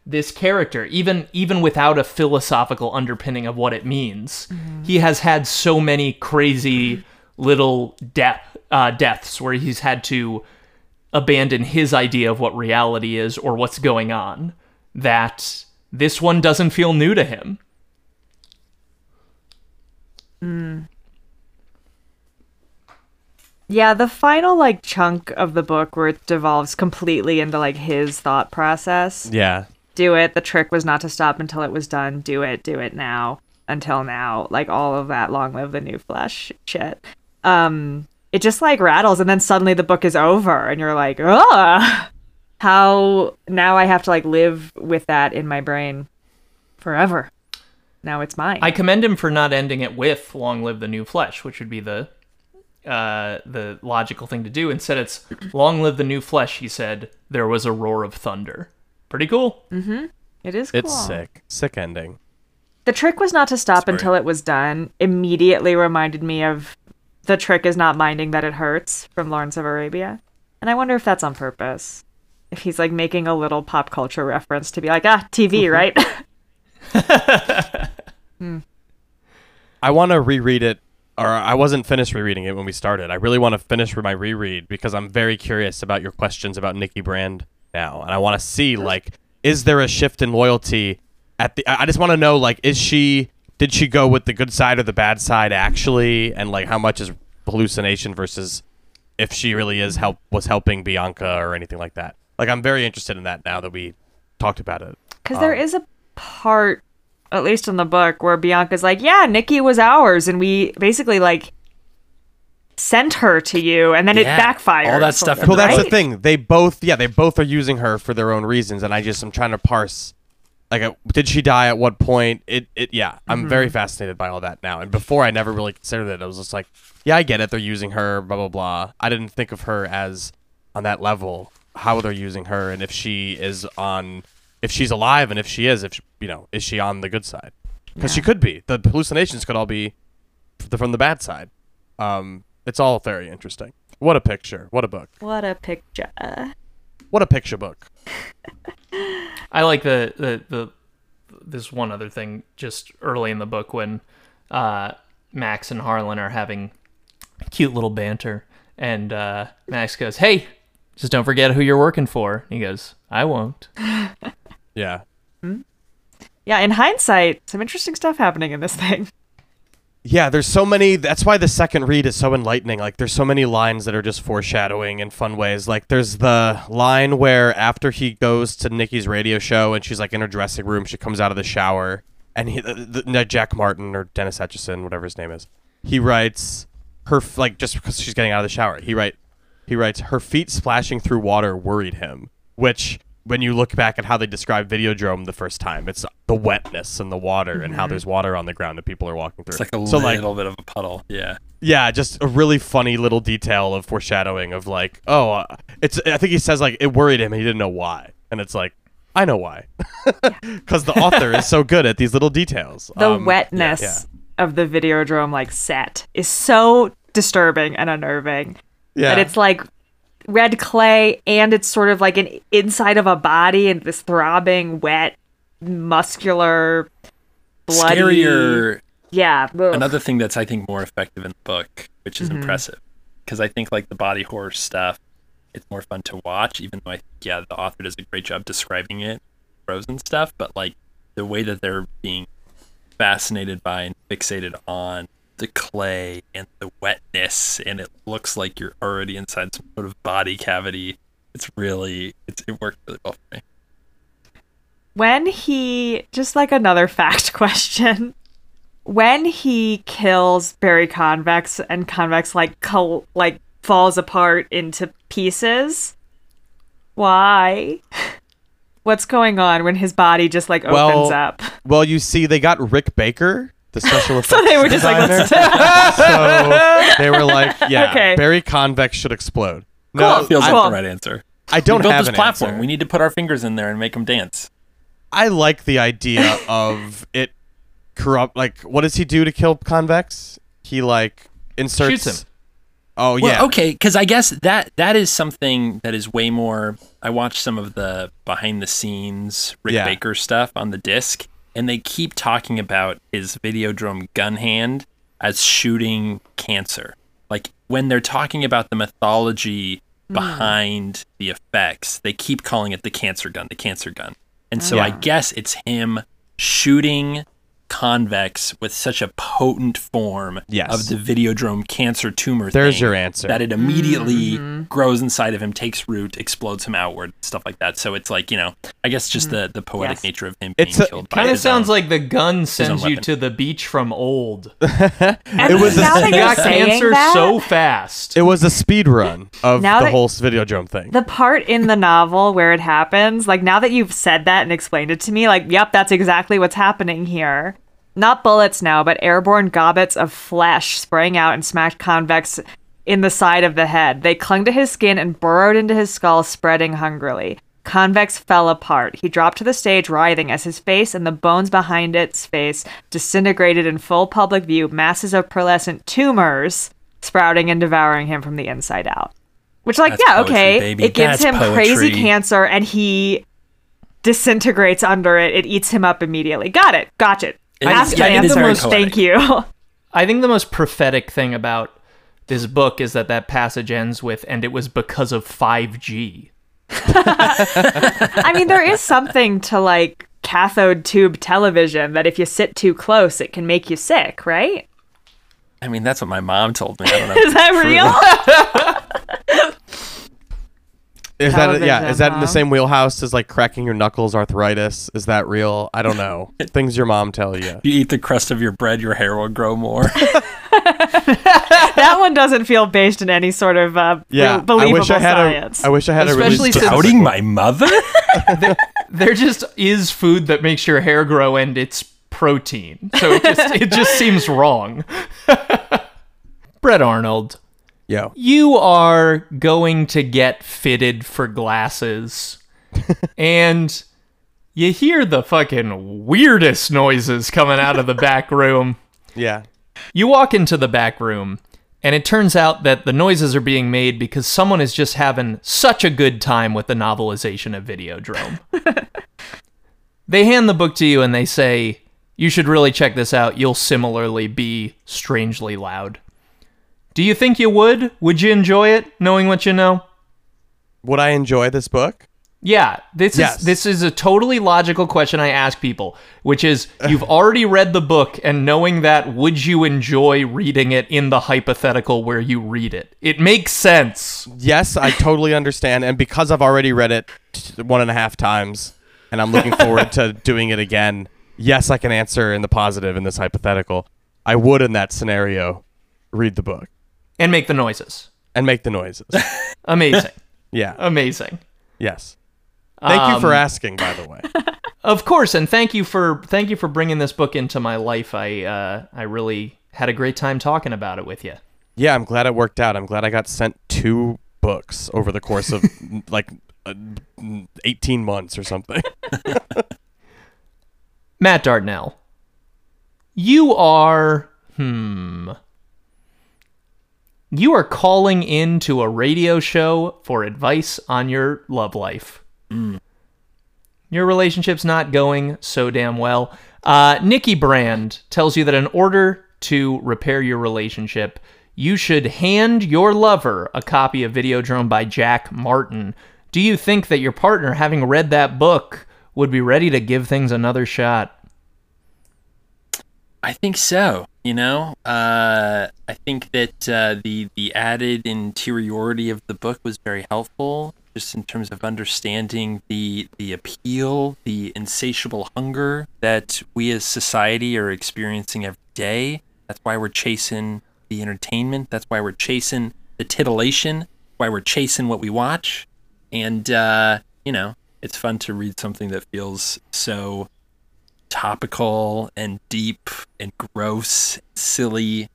this character even even without a philosophical underpinning of what it means he has had so many crazy little death uh, deaths where he's had to abandon his idea of what reality is or what's going on that this one doesn't feel new to him Yeah, the final like chunk of the book where it devolves completely into like his thought process. Yeah. Do it. The trick was not to stop until it was done. Do it. Do it now. Until now. Like all of that long live the new flesh shit. Um it just like rattles and then suddenly the book is over and you're like, "Ugh." How now I have to like live with that in my brain forever. Now it's mine. I commend him for not ending it with "Long live the new flesh," which would be the uh, the logical thing to do. Instead, it's "Long live the new flesh." He said, "There was a roar of thunder." Pretty cool. Mm-hmm. It is cool. It's sick. Sick ending. The trick was not to stop Sorry. until it was done. Immediately reminded me of the trick is not minding that it hurts from Lawrence of Arabia. And I wonder if that's on purpose. If he's like making a little pop culture reference to be like, ah, TV, right? (laughs) (laughs) hmm. I want to reread it, or I wasn't finished rereading it when we started. I really want to finish my reread because I'm very curious about your questions about Nicki Brand now, and I want to see like, is there a shift in loyalty at the? I just want to know like, is she? Did she go with the good side or the bad side actually, and like how much is hallucination versus if she really is help was helping Bianca or anything like that? Like, I'm very interested in that now that we talked about it. Because there um, is a part, at least in the book, where Bianca's like, yeah, Nicki was ours. And we basically like sent her to you. And then it Yeah, backfired. all that stuff in Well, that's the thing. They both, yeah, they both are using her for their own reasons, and I just am trying to parse like uh, did she die at what point? It it yeah, I'm very fascinated by all that now. And before I never really considered it. I was just like, yeah, I get it. They're using her, blah blah blah. I didn't think of her as on that level. How they're using her, and if she is on, if she's alive, and if she is, if she, you know, is she on the good side? Because she could be. The hallucinations could all be from the bad side. Um, it's all very interesting. What a picture. What a book. What a picture. What a picture book. (laughs) I like the the the this one other thing just early in the book when uh, Max and Harlan are having cute little banter, and uh, Max goes, "Hey, just don't forget who you're working for." He goes, "I won't." (laughs) Yeah. Yeah, in hindsight, some interesting stuff happening in this thing. Yeah, there's so many. That's why the second read is so enlightening. Like, there's so many lines that are just foreshadowing in fun ways. Like, there's the line where after he goes to Nicki's radio show and she's like in her dressing room, she comes out of the shower, and he, the, the, Jack Martin or Dennis Etchison, whatever his name is, he writes her like just because she's getting out of the shower. He write he writes her feet splashing through water worried him, which. When you look back at how they describe Videodrome the first time, it's the wetness and the water and how there's water on the ground that people are walking through. It's like a so little like bit of a puddle. Yeah. yeah, just a really funny little detail of foreshadowing of like, oh, uh, it's. I think he says like it worried him. and He didn't know why, and it's like, I know why, because (laughs) the author is so good at these little details. The Um, wetness yeah. of the Videodrome like set is so disturbing and unnerving. Yeah, That it's like red clay and it's sort of like an inside of a body and this throbbing, wet, muscular, bloody. Scarier. Yeah. ugh. Another thing that's I think more effective in the book, which is Mm-hmm. impressive, because I think like the body horror stuff, it's more fun to watch. Even though I think yeah, the author does a great job describing it, frozen stuff, but like the way that they're being fascinated by and fixated on the clay and the wetness, and it looks like you're already inside some sort of body cavity. It's really it's, it worked really well for me. when he just like another (laughs) fact question when he kills barry convex and convex like col- like falls apart into pieces why (laughs) what's going on when his body just like opens Well, up well, you see, they got Rick Baker, the special (laughs) effects so they were just like designer. let's (laughs) so they were like, (laughs) yeah, Okay. Barry Convex should explode. Cool. No, Feels I, like the right answer. I don't we have this an platform. answer. We need to put our fingers in there and make them dance. I like the idea of it corrupt. Like, what does he do to kill Convex? He like inserts. Shoots him. Oh Well, yeah. okay, because I guess that that is something that is way more. I watched some of the behind the scenes Rick Yeah. Baker stuff on the disc, and they keep talking about his Videodrome gun hand as shooting cancer. Like when they're talking about the mythology hmm. behind the effects, they keep calling it the cancer gun, the cancer gun. And so I guess it's him shooting convex with such a potent form Yes. of the Videodrome cancer tumor There's thing your answer. that it immediately Mm-hmm. grows inside of him, takes root, explodes him outward, stuff like that. So it's like you know, I guess just the the poetic Yes. nature of him being It's a- killed. Kind of sounds own- like the gun sends you to the beach from old. (laughs) It was a- now that got cancer that, so fast. It was a speed run of Now the that- whole Videodrome thing. the part in the novel where it happens, like now that you've said that and explained it to me, like, yep, that's exactly what's happening here. Not bullets now, but airborne gobbets of flesh sprang out and smacked Convex in the side of the head. They clung to his skin and burrowed into his skull, spreading hungrily. Convex fell apart. He dropped to the stage, writhing as his face and the bones behind its face disintegrated in full public view, masses of pearlescent tumors sprouting and devouring him from the inside out. Which, like, That's yeah, poetry, okay, baby. it gives That's him crazy cancer and he disintegrates under it. It eats him up immediately. Got it. Gotcha. It is- Ask yeah, the it is very answers. Thank you. (laughs) I think the most prophetic thing about this book is that that passage ends with, and it was because of 5G. (laughs) I mean, there is something to like cathode tube television that if you sit too close, it can make you sick, right? I mean, that's what my mom told me. I don't (laughs) know. Is that real? Is that yeah? Is that in the same wheelhouse as like cracking your knuckles, arthritis? Is that real? I don't know. (laughs) Things your mom tell you. you eat the crust of your bread, your hair will grow more. (laughs) that one doesn't feel based in any sort of uh, Yeah, bel- believable I wish I had science. a. I wish I had Especially a really since- Doubting my mother? (laughs) there just is food that makes your hair grow and it's protein. So it just it just seems wrong. Brett Arnold, Yo. you are going to get fitted for glasses. (laughs) and you hear the fucking weirdest noises coming out of the back room. Yeah. You walk into the back room, and it turns out that the noises are being made because someone is just having such a good time with the novelization of Videodrome. (laughs) they hand the book to you and they say, You should really check this out. You'll similarly be strangely loud. Do you think you would? Would you enjoy it, knowing what you know? Would I enjoy this book? Yeah, this Yes. is this is a totally logical question I ask people, which is (laughs) you've already read the book and knowing that would you enjoy reading it in the hypothetical where you read it? It makes sense. Yes, I totally understand. And because I've already read it one and a half times and I'm looking forward to (laughs) doing it again, yes, I can answer in the positive in this hypothetical. I would, in that scenario, read the book And make the noises. and make the noises. (laughs) Amazing. (laughs) Yeah. Amazing. Yes. Thank you for Um, asking, by the way. (laughs) Of course, and thank you for thank you for bringing this book into my life. I uh, I really had a great time talking about it with you. Yeah, I'm glad it worked out. I'm glad I got sent two books over the course of like uh, 18 months or something. Matt Dartnell, you are hmm. You are calling in to a radio show for advice on your love life. Your relationship's not going so damn well. Uh, Nicki Brand tells you that in order to repair your relationship, you should hand your lover a copy of Videodrome by Jack Martin. Do you think that your partner, having read that book, would be ready to give things another shot? I think so. You know, uh, I think that uh, the the added interiority of the book was very helpful, just in terms of understanding the the appeal, the insatiable hunger that we as society are experiencing every day. That's why we're chasing the entertainment. That's why we're chasing the titillation. Why we're chasing what we watch, and uh, you know, it's fun to read something that feels so topical and deep and gross, silly,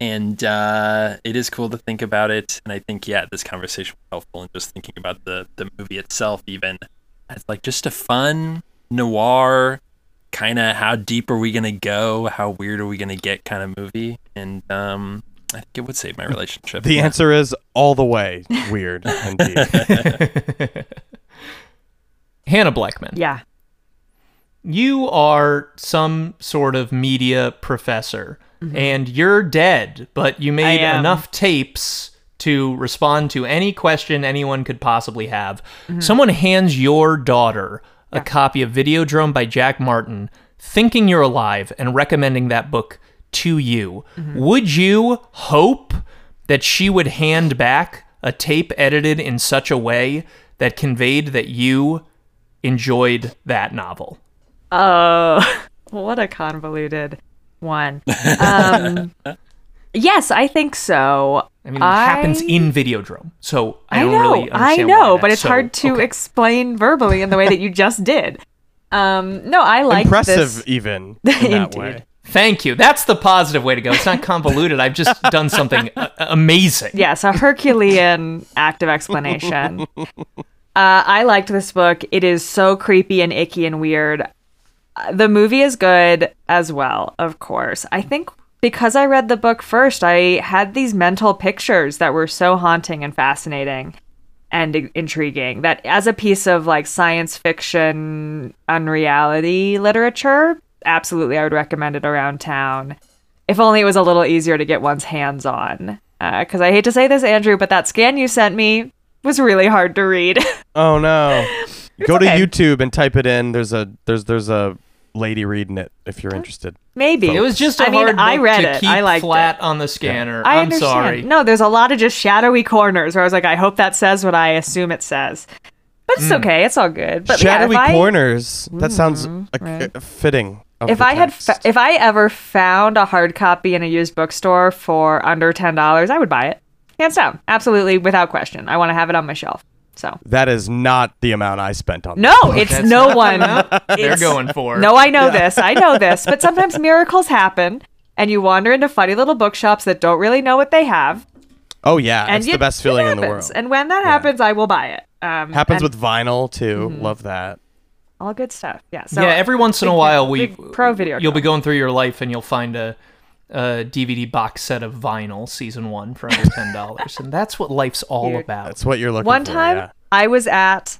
and uh, it is cool to think about it. And I think yeah, this conversation was helpful in just thinking about the the movie itself, even as like just a fun noir kind of how deep are we gonna go, how weird are we gonna get kind of movie, and um, I think it would save my relationship. The Yeah. answer is all the way weird and deep. (laughs) Hannah Blechman. Yeah. You are some sort of media professor mm-hmm. and you're dead, but you made enough tapes to respond to any question anyone could possibly have. Mm-hmm. Someone hands your daughter a copy of Videodrome by Jack Martin, thinking you're alive and recommending that book to you. Mm-hmm. Would you hope that she would hand back a tape edited in such a way that conveyed that you enjoyed that novel? Oh, (laughs) what a convoluted one. Um, (laughs) yes, I think so. I mean, it happens I- in Videodrome, so I, I, don't know, really I know, why but it's so- hard to okay. explain verbally in the way that you just did. Um, no, I like Impressive, this. even (laughs) in that Indeed. way. Thank you. That's the positive way to go. It's not convoluted. I've just done something uh, amazing. Yes, a Herculean act of explanation. Uh, I liked this book. It is so creepy and icky and weird. Uh, The movie is good as well, of course. I think because I read the book first, I had these mental pictures that were so haunting and fascinating and i- intriguing that as a piece of like science fiction unreality literature, absolutely I would recommend it around town. If only it was a little easier to get one's hands on. Because I hate to say this, Andrew, but that scan you sent me was really hard to read. (laughs) Oh no. Go okay. to YouTube and type it in. There's a there's there's a lady reading it if you're interested. Maybe It was just a I mean, hard I book read to it. keep I liked flat it. on the scanner. I I'm understand. sorry. No, there's a lot of just shadowy corners where I was like, I hope that says what I assume it says. But it's okay. It's all good. But yeah, Shadowy if I, corners. That sounds like, right. uh, fitting. if the I had, fa- if I ever found a hard copy in a used bookstore for under ten dollars, I would buy it, hands down, absolutely, without question. I want to have it on my shelf. So That is not the amount I spent on. no, that. it's That's no not one. They're going for. No, I know this. I know this. But sometimes (laughs) miracles happen, and you wander into funny little bookshops that don't really know what they have. Oh yeah, And it's you- the best feeling in the world. And when that happens, I will buy it. Um, Happens and with vinyl too. Mm-hmm. Love that. all good stuff. Yeah. So yeah, every once in a while we pro video. you'll be going through your life and you'll find a, a DVD box set of vinyl season one for under ten dollars, and that's what life's all Dude. about. That's what you're looking One for. One time, yeah. I was at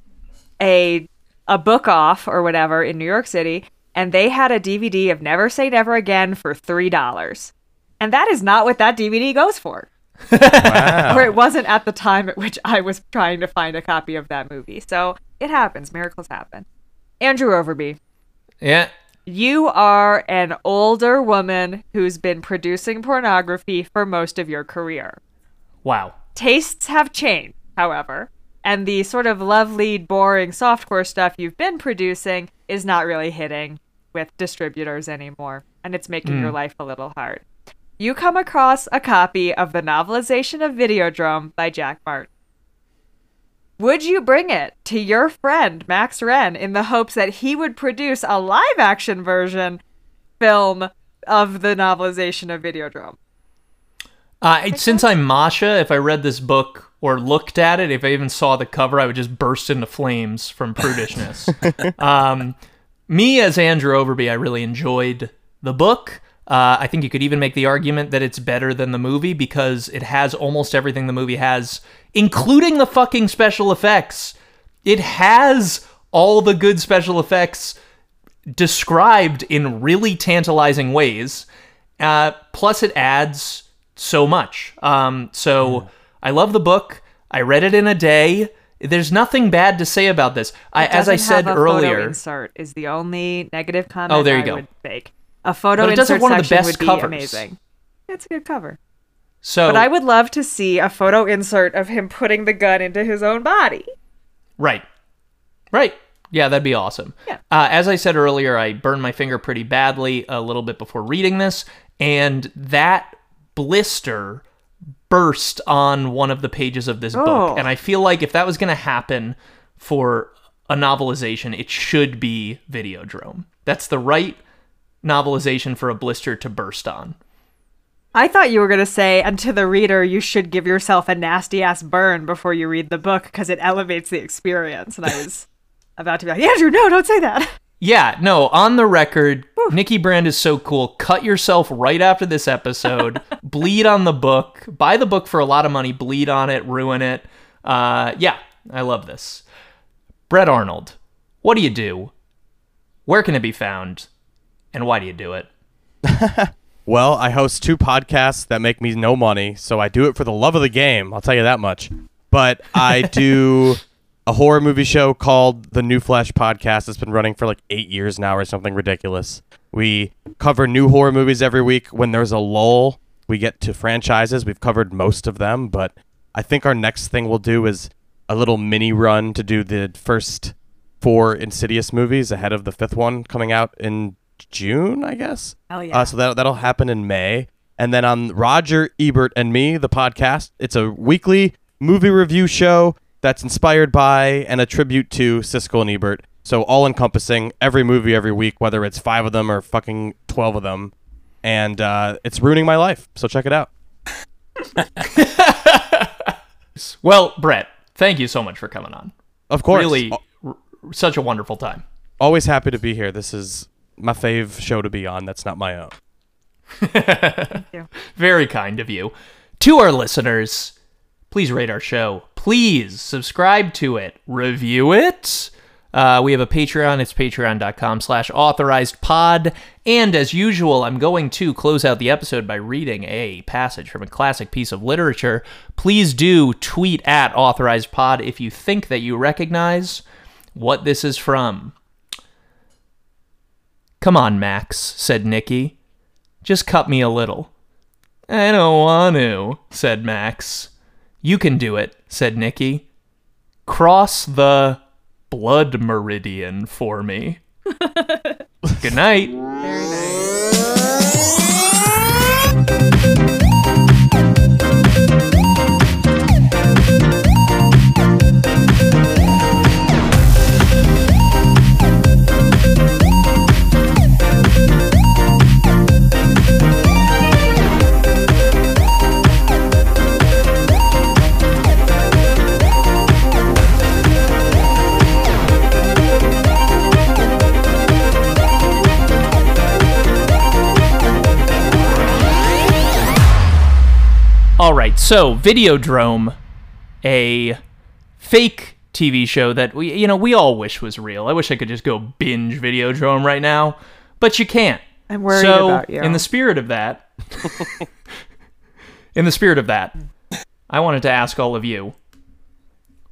a a book off or whatever in New York City, and they had a DVD of Never Say Never Again for three dollars, and that is not what that DVD goes for. Wow. or it wasn't at the time at which I was trying to find a copy of that movie. So it happens. Miracles happen. Andrew Overbye, Yeah, you are an older woman who's been producing pornography for most of your career. wow. Tastes have changed, however, and the sort of lovely, boring softcore stuff you've been producing is not really hitting with distributors anymore, and it's making your hmm. life a little hard. You come across a copy of the novelization of Videodrome by Jack Martin. Would you bring it to your friend Max Renn in the hopes that he would produce a live action version film of the novelization of Videodrome? Uh, since I'm Masha, if I read this book or looked at it, if I even saw the cover, I would just burst into flames from prudishness. (laughs) um, me as Andrew Overbye, I really enjoyed the book. Uh, I think you could even make the argument that it's better than the movie because it has almost everything the movie has, including the fucking special effects. It has all the good special effects described in really tantalizing ways. Uh, plus, it adds so much. Um, so I love the book. I read it in a day. There's nothing bad to say about this. I, as I said have a photo earlier, insert is the only negative comment Oh, there you I go. would make. A photo But it insert one of the section best would covers. be amazing. That's a good cover. so But I would love to see a photo insert of him putting the gun into his own body. Right. Right. Yeah, that'd be awesome. Yeah. Uh, as I said earlier, I burned my finger pretty badly a little bit before reading this, and that blister burst on one of the pages of this Oh. book. And I feel like if that was going to happen for a novelization, it should be Videodrome. That's the right novelization for a blister to burst on. I thought you were going to say, and to the reader, you should give yourself a nasty ass burn before you read the book because it elevates the experience. And I was (laughs) about to be like, Andrew, no, don't say that. Yeah, no, on the record, Nicki Brand is so cool. Cut yourself right after this episode. (laughs) bleed on the book. Buy the book for a lot of money. Bleed on it. Ruin it. Uh, yeah, I love this. Brett Arnold, what do you do? Where can it be found? And why do you do it? (laughs) Well, I host two podcasts that make me no money, so I do it for the love of the game. I'll tell you that much. But I (laughs) do a horror movie show called the New Flesh Podcast. It's been running for like eight years now, or something ridiculous. We cover new horror movies every week. When there's a lull, we get to franchises. We've covered most of them, but I think our next thing we'll do is a little mini run to do the first four Insidious movies ahead of the fifth one coming out in June, I guess. Hell yeah. Uh, so that that'll happen in May, and then on Roger Ebert and me, the podcast. It's a weekly movie review show that's inspired by and a tribute to Siskel and Ebert. So all encompassing every movie every week, whether it's five of them or fucking twelve of them, and uh, it's ruining my life. So check it out. (laughs) Well, Brett, thank you so much for coming on. Of course, Really, Al- r- such a wonderful time. always happy to be here. This is my fave show to be on. That's not my own. you. (laughs) Very kind of you. To our listeners, please rate our show. Please subscribe to it. Review it. Uh, we have a Patreon. It's patreon.com slash authorized pod. And as usual, I'm going to close out the episode by reading a passage from a classic piece of literature. Please do tweet at authorized pod if you think that you recognize what this is from. Come on, Max, said Nicki. Just cut me a little. I don't want to, said Max. You can do it, said Nicki. Cross the blood meridian for me. (laughs) Good night. Very nice. Right, so Videodrome, a fake TV show that we, you know, we all wish was real. I wish I could just go binge Videodrome right now, but you can't. I'm worried so, about you. in the spirit of that, (laughs) in the spirit of that, I wanted to ask all of you,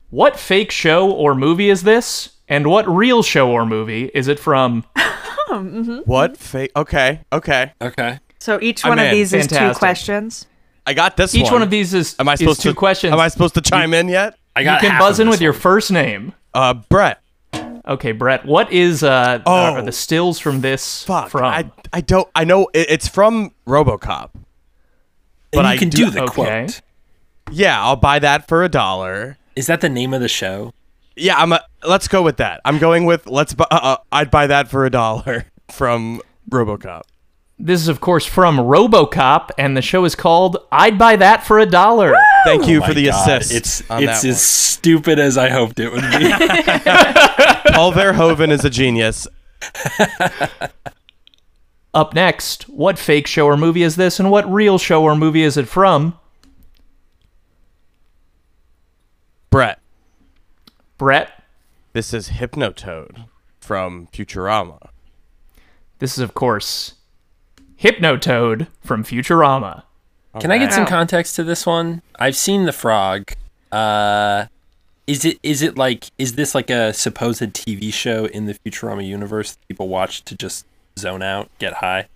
what fake show or movie is this, and what real show or movie is it from? (laughs) Mm-hmm. What fake? Okay, okay. Okay. so each I'm one of in. these is two questions. I got this Each one. one of these is, Am I is supposed two to? questions. Am I supposed to chime in yet? I got. you can buzz in this with your first name. Uh, Brett. Okay, Brett, what is uh Oh. are the stills from this Fuck. from? I I don't. I know it, it's from RoboCop. And but you I can do- do, the Okay. quote. Yeah, I'll buy that for a dollar. Is that the name of the show? Yeah, I'm. A, let's go with that. I'm going with let's. Bu- uh, uh, I'd buy that for a dollar (laughs) from RoboCop. This is of course from RoboCop and the show is called I'd Buy That for a Dollar. Thank you Oh for the God, assist. It's it's that as stupid as I hoped it would be. (laughs) Paul Verhoeven is a genius. (laughs) Up next, what fake show or movie is this and what real show or movie is it from? Brett. Brett, This is Hypnotoad from Futurama. this is of course Hypnotoad from Futurama. Can I get some context to this one? I've seen the frog. Uh, is it is it like is this like a supposed TV show in the Futurama universe that people watch to just zone out, get high?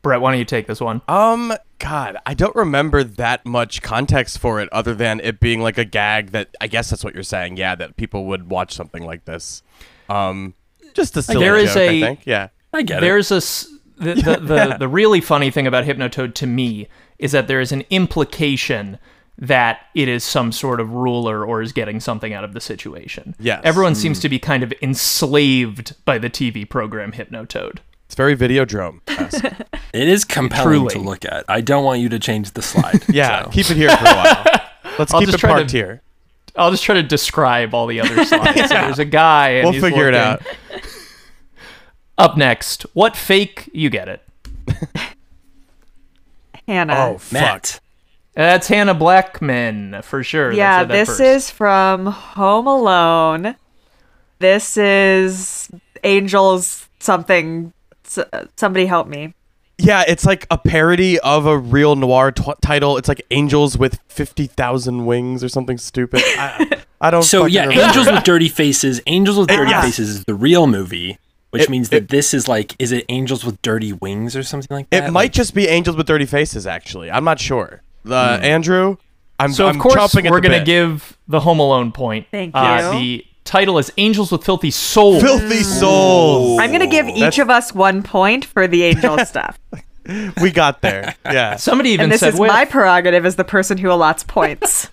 Brett, why don't you take this one? Um, God, I don't remember that much context for it other than it being like a gag that I guess that's what you're saying. Yeah, that people would watch something like this. Um, just a silly There is joke, I a- think. Yeah. I get it. There's a s- (laughs) the, the, the, the really funny thing about Hypnotoad to me is that there is an implication that it is some sort of ruler or is getting something out of the situation. Yes. Everyone hmm. seems to be kind of enslaved by the TV program Hypnotoad. It's very Videodrome. (laughs) It is compelling to look at. I don't want you to change the slide. (laughs) Yeah, so. keep it here for a while. Let's I'll keep it try to- parked here. I'll just try to describe all the other slides. So there's a guy and We'll he's figure it out. Up next, what fake you get it? Hannah. Oh, fuck. Matt. That's Hannah Blechman for sure. yeah, that this first. is from Home Alone. This is Angels something. S- somebody help me. Yeah, it's like a parody of a real noir tw- title. It's like Angels with 50,000 wings or something stupid. I, I don't So yeah, remember. Angels with Dirty Faces. Angels with Dirty yes. Faces is the real movie, which It- means that this is like, is it Angels with Dirty Wings or something like that? It might Like, just be Angels with Dirty Faces, actually. I'm not sure. Uh, Hmm. Andrew, I'm, So I'm of course chomping we're gonna bit. give the Home Alone point. Thank Uh, you. the title is Angels with Filthy Souls. Filthy Souls. I'm gonna give each That's- of us one point for the angel (laughs) stuff, We got there. (laughs) Yeah. Somebody even and this said is with. my prerogative as the person who allots points.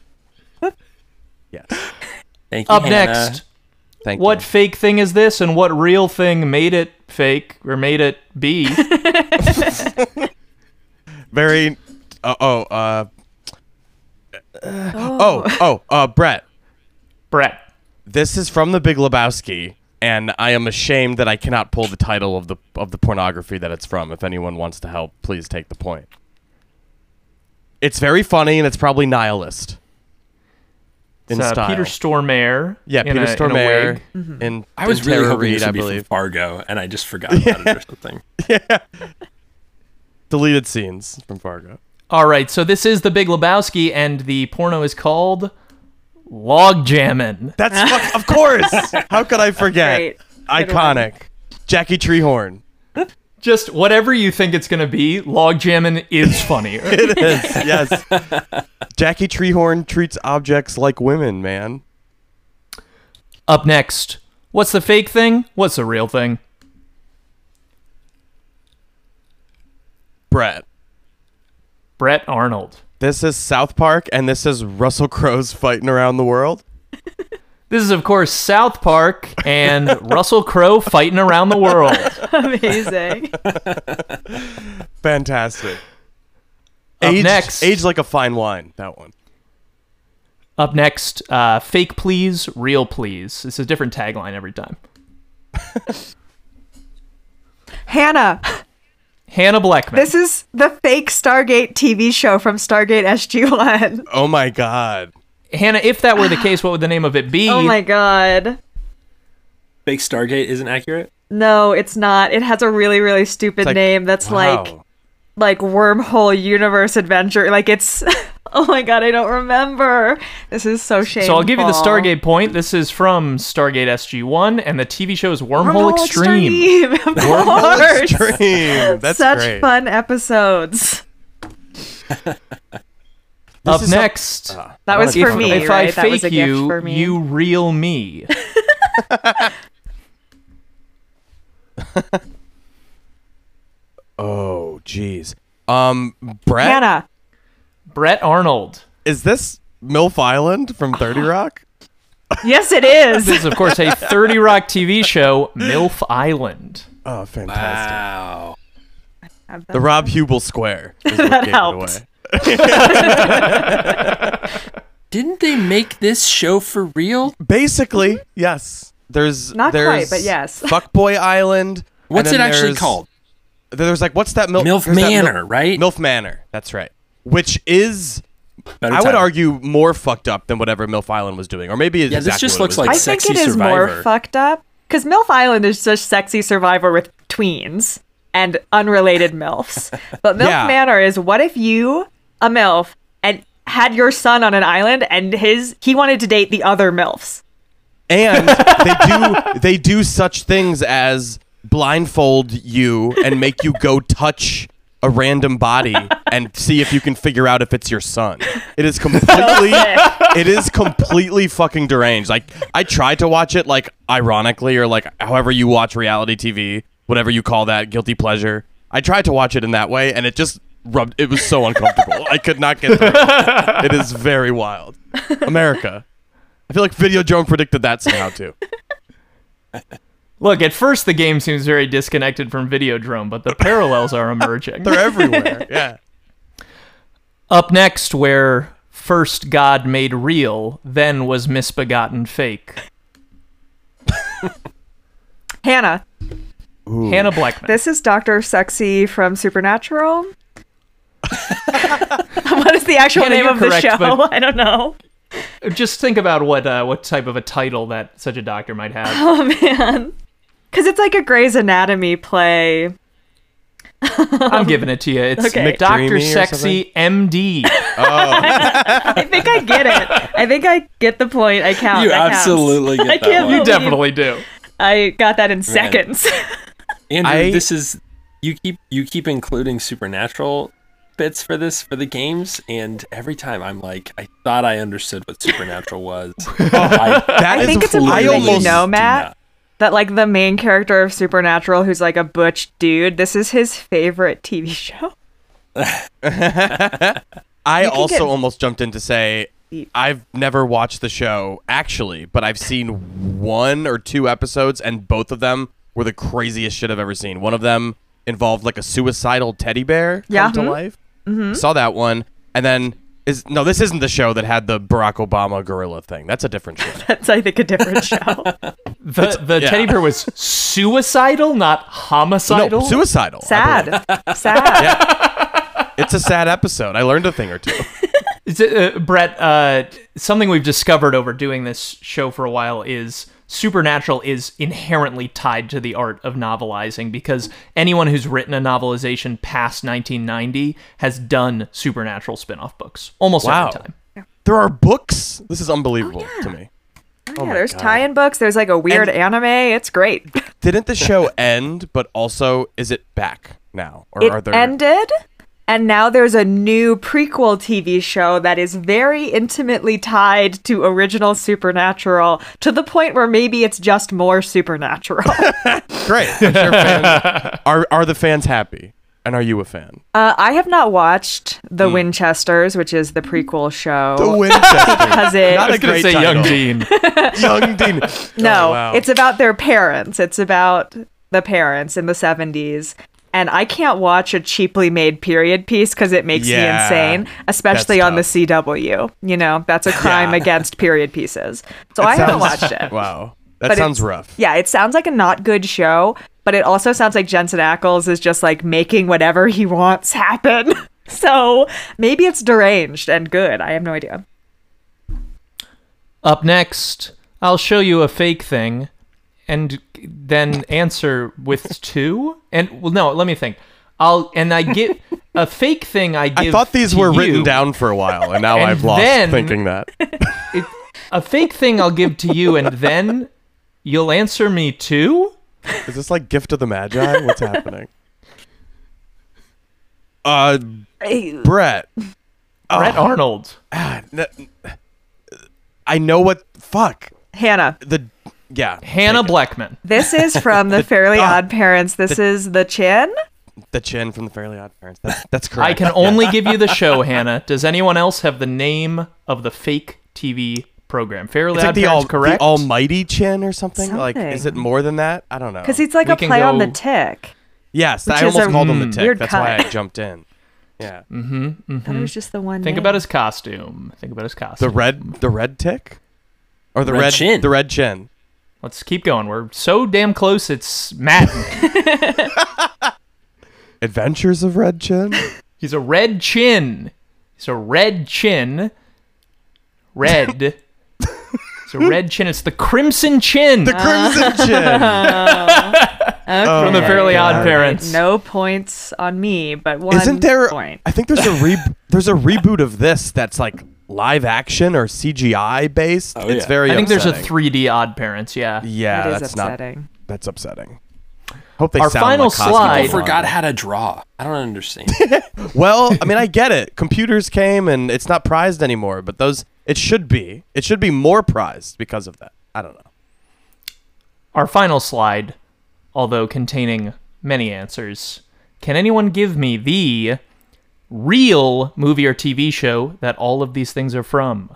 (laughs) yes. Thank you, Up Hannah. next, Thank what you. fake thing is this, and what real thing made it fake or made it be? (laughs) Very. Uh, oh. Uh, oh. Oh. Uh, Brett. Brett. This is from The Big Lebowski, and I am ashamed that I cannot pull the title of the of the pornography that it's from. If anyone wants to help, please take the point. It's very funny, and it's probably nihilist. In uh, style. Peter Stormare. yeah, Peter a- in a Stormare. wig. In, I was in really Tara hoping Reid, this I would be believe. from Fargo, and I just forgot (laughs) about it or something. (laughs) Yeah. Deleted scenes from Fargo. All right, so this is the Big Lebowski, and the porno is called Log Jammin'. That's (laughs) fuck, of course. How could I forget? Iconic. Jackie Treehorn. Just whatever you think it's gonna be, Log Jammin' is funnier. (laughs) It is. Yes. Jackie Treehorn treats objects like women, man. Up next, what's the fake thing? What's the real thing? Brett. Brett Arnold. This is South Park, and this is Russell Crowe's fighting around the world. This is, of course, South Park and Russell Crowe fighting around the world. Amazing. (laughs) Fantastic. Up Aged- next. aged like a fine wine. That one. Up next, uh, fake please, real please. It's a different tagline every time. (laughs) Hannah. Hannah Blechman. This is the fake Stargate TV show from Stargate SG1. (laughs) Oh my god. Hannah, if that were the case, what would the name of it be? (gasps) Oh my god. Fake Stargate isn't accurate. No, it's not. It has a really, really stupid like, name that's like wow. like wormhole universe adventure. Like it's (laughs) oh my god, I don't remember. This is so shameful. So I'll give you the Stargate point. This is from Stargate SG1, and the TV show is Wormhole, Extreme. of Wormhole. Extreme. That's Such great. fun episodes. (laughs) Up is a- next, Ah, That was for me, if right? I That was fake a gift you, for me. you reel me. (laughs) (laughs) Oh, jeez. Um, Brett, Hannah. Brett Arnold. is this MILF Island from 30 (gasps) Rock? Yes, it is. This is. is, of course, a 30 Rock TV show, MILF Island. Oh, fantastic. Wow. The Rob Hubel Square. That gave it helped. (laughs) (laughs) Didn't they make this show for real? Basically, yes. There's Not quite, there's but yes. (laughs) Fuckboy Island. What's it actually there's- called? There's like what's that Mil- MILF there's that Mil- Manor, right? MILF Manor. That's right. Which is Better I would argue more fucked up than whatever MILF Island was doing, or maybe it's Yeah, this just what it looks was like I doing. think it Sexy is more fucked up because MILF Island is just sexy survivor with tweens and unrelated MILFs. (laughs) But MILF Yeah. Manor is what if you, a MILF, and had your son on an island and his he wanted to date the other MILFs. And they (laughs) do they do such things as blindfold you and make you go touch a random body and see if you can figure out if it's your son. It is (laughs) completely it is completely fucking deranged. Like I tried to watch it like ironically or like however you watch reality TV, whatever you call that, guilty pleasure. I tried to watch it in that way and it just rubbed it was so uncomfortable. I could not get through it. It is very wild. America. I feel like Videodrome predicted that somehow too. (laughs) Look, at first the game seems very disconnected from Videodrome, but the parallels are emerging. (laughs) They're everywhere. Yeah. Up next, where first God made real, then was misbegotten fake. (laughs) Hannah, Hannah Blechman. this is Doctor Sexy from Supernatural. what is the actual Hannah, name you're of the show? but- I don't know. Just think about what uh, what type of a title that such a doctor might have. (laughs) Oh man, because it's like a Grey's Anatomy play. I'm giving it to you. It's Okay. Doctor Sexy MD. (laughs) Oh. I think I get it. I think I get the point. I count. You That counts. absolutely get I that can't one. You definitely do. I got that in seconds. (laughs) Andrew, I- this is you keep you keep including supernatural bits for this for the games, and every time I'm like, I thought I understood what supernatural was. (laughs) I, That I is- think it's I important that you almost know, Matt, that like the main character of Supernatural, who's like a butch dude, this is his favorite TV (laughs) show. (laughs) I also get- almost jumped in to say I've never watched the show actually, but I've seen one or two episodes, and both of them were the craziest shit I've ever seen. One of them involved like a suicidal teddy bear come Yeah. to Mhm. Life. Saw that one, and then is no, this isn't the show that had the Barack Obama gorilla thing. That's a different show. (laughs) That's I think a different (laughs) show. The the yeah. teddy bear was suicidal, not homicidal. no, suicidal. I believe. (laughs) Sad. Sad. It's a sad episode. I learned a thing or two. Is it, uh, Brett, uh, something we've discovered over doing this show for a while is Supernatural is inherently tied to the art of novelizing because anyone who's written a novelization past 1990 has done Supernatural spin off books almost Wow. every time. There are books. This is unbelievable oh, to me. Oh, oh yeah, my there's God. tie-in books. There's like a weird anime. It's great. Didn't the (laughs) show end? But also, is it back now, or It are there? ended, and now there's a new prequel TV show that is very intimately tied to original Supernatural to the point where maybe it's just more Supernatural. (laughs) Great. Sure fans, (laughs) are are the fans happy? And are you a fan? uh, I have not watched The Winchesters, which is the prequel show. The Winchesters. (laughs) because it Not I was going to great say Young. Dean. Young Dean. No, Oh, wow. it's about their parents. It's about the parents in the 70s. And I can't watch a cheaply made period piece because it makes Yeah, me insane, especially on the CW. You know, that's a crime Yeah. against period pieces. So I haven't watched it. (laughs) Wow, that But sounds it's- rough. Yeah, it sounds like a not good show, but it also sounds like Jensen Ackles is just like making whatever he wants happen. (laughs) so maybe it's deranged and good. I have no idea. Up next, I'll show you a fake thing and then answer with (laughs) two. And well no, let me think. I'll and I get a fake thing I give I thought these were you. written down for a while, and now (laughs) And I've lost thinking that. (laughs) It, a fake thing I'll give to you and then you'll answer me too? Is this like Gift of the Magi? What's happening? Uh, Brett. Brett Arnold. Ah, n- I know what. Fuck Hannah, the. Yeah, Hannah take. Blechman. this is from (laughs) the Fairly Ah. Odd Parents. This is the chin. the chin from the Fairly Odd Parents. That's, that's correct. I can only give you the (laughs) show, Hannah. Does anyone else have the name of the fake TV program? Fairly It's like Odd the, Parents, all, correct? the Almighty Chin or something. Like, is it more than that? I don't know. Because it's like We a can play on the go- tick. yes, which I is almost a called him the Mm. tick. weird That's why I cut. jumped in. Yeah, Mm-hmm. I thought it was just the one. Think name. about his costume. Think about his costume. the red, the red tick, or the Red red, chin. the red chin. Let's keep going. We're so damn close. It's Matt. (laughs) Adventures of Red Chin. He's a red chin. He's a red chin. Red. (laughs) it's a red chin. It's the crimson chin the Crimson (laughs) Chin. Oh. from the Fairly God. Odd Parents. No points on me, but one Isn't there? point. I think there's a re- there's a reboot of this that's like live action or CGI based. Oh, it's yeah. very. I think there's a 3D Odd Parents. Yeah. Yeah, That is that's upsetting. not. That's upsetting. Hope they Our sound final like Cosmo slide- People forgot how to draw. I don't understand. (laughs) Well, I mean, I get it. Computers came and it's not prized anymore, but those it should be. It should be more prized because of that. I don't know. Our final slide, although containing many answers. Can anyone give me the real movie or TV show that all of these things are from?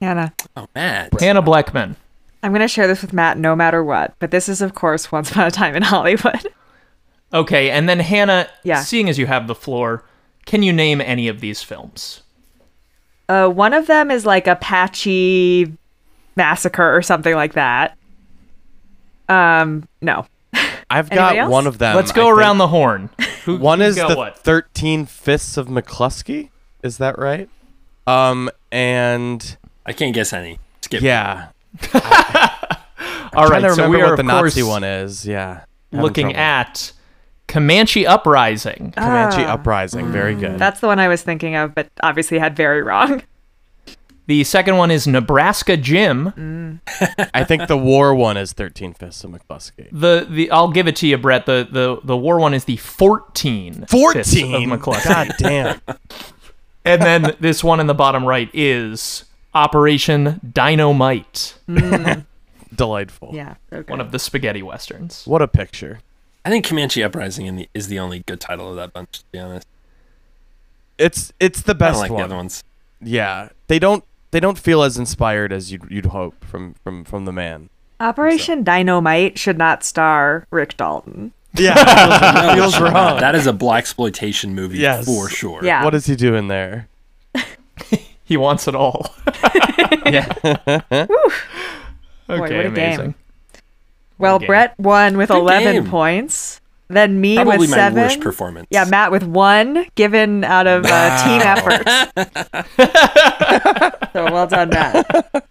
Hannah, oh, Matt. Hannah Blechman. I'm going to share this with Matt no matter what, but this is, of course, Once Upon a Time in Hollywood. (laughs) Okay, and then Hannah, Yeah. seeing as you have the floor, can you name any of these films? Uh, one of them is like Apache massacre or something like that. Um, no. I've Anybody got else? one of them. Let's I go think. around the horn. (laughs) Who, One is the what? Thirteen Fists of McCluskey. Is that right? Um, and I can't guess any. Skip. yeah, (laughs) All trying right, to so we are what the Nazi one is. Yeah, looking trouble. at Comanche Uprising. Comanche Ah. Uprising. Very good. That's the one I was thinking of, but obviously had very wrong. The second one is Nebraska Jim. (laughs) I think the war one is Thirteen Fists of McCluskey. The the I'll give it to you, Brett. The the the war one is the fourteen. Fists Fourteen. of McCluskey. God damn. (laughs) and then this one in the bottom right is Operation Dynamite, (laughs) Delightful. Yeah. Okay. one of the spaghetti westerns. What a picture. I think Comanche Uprising in the, is the only good title of that bunch, to be honest. It's it's the I best don't like one. the other ones. Yeah, they don't they don't feel as inspired as you'd you'd hope from from from the man. Operation Dynamite should not star Rick Dalton. Yeah, (laughs) No, feels wrong. That is a blaxploitation movie Yes. for sure. Yeah. What is he doing there? (laughs) He wants it all. (laughs) Yeah. okay, what a game. Well, game. Brett won with Good 11 game. points. Then me Probably with my seven. worst performance. Yeah, Matt with one given out of uh, team effort. (laughs) (laughs) so well done, Matt.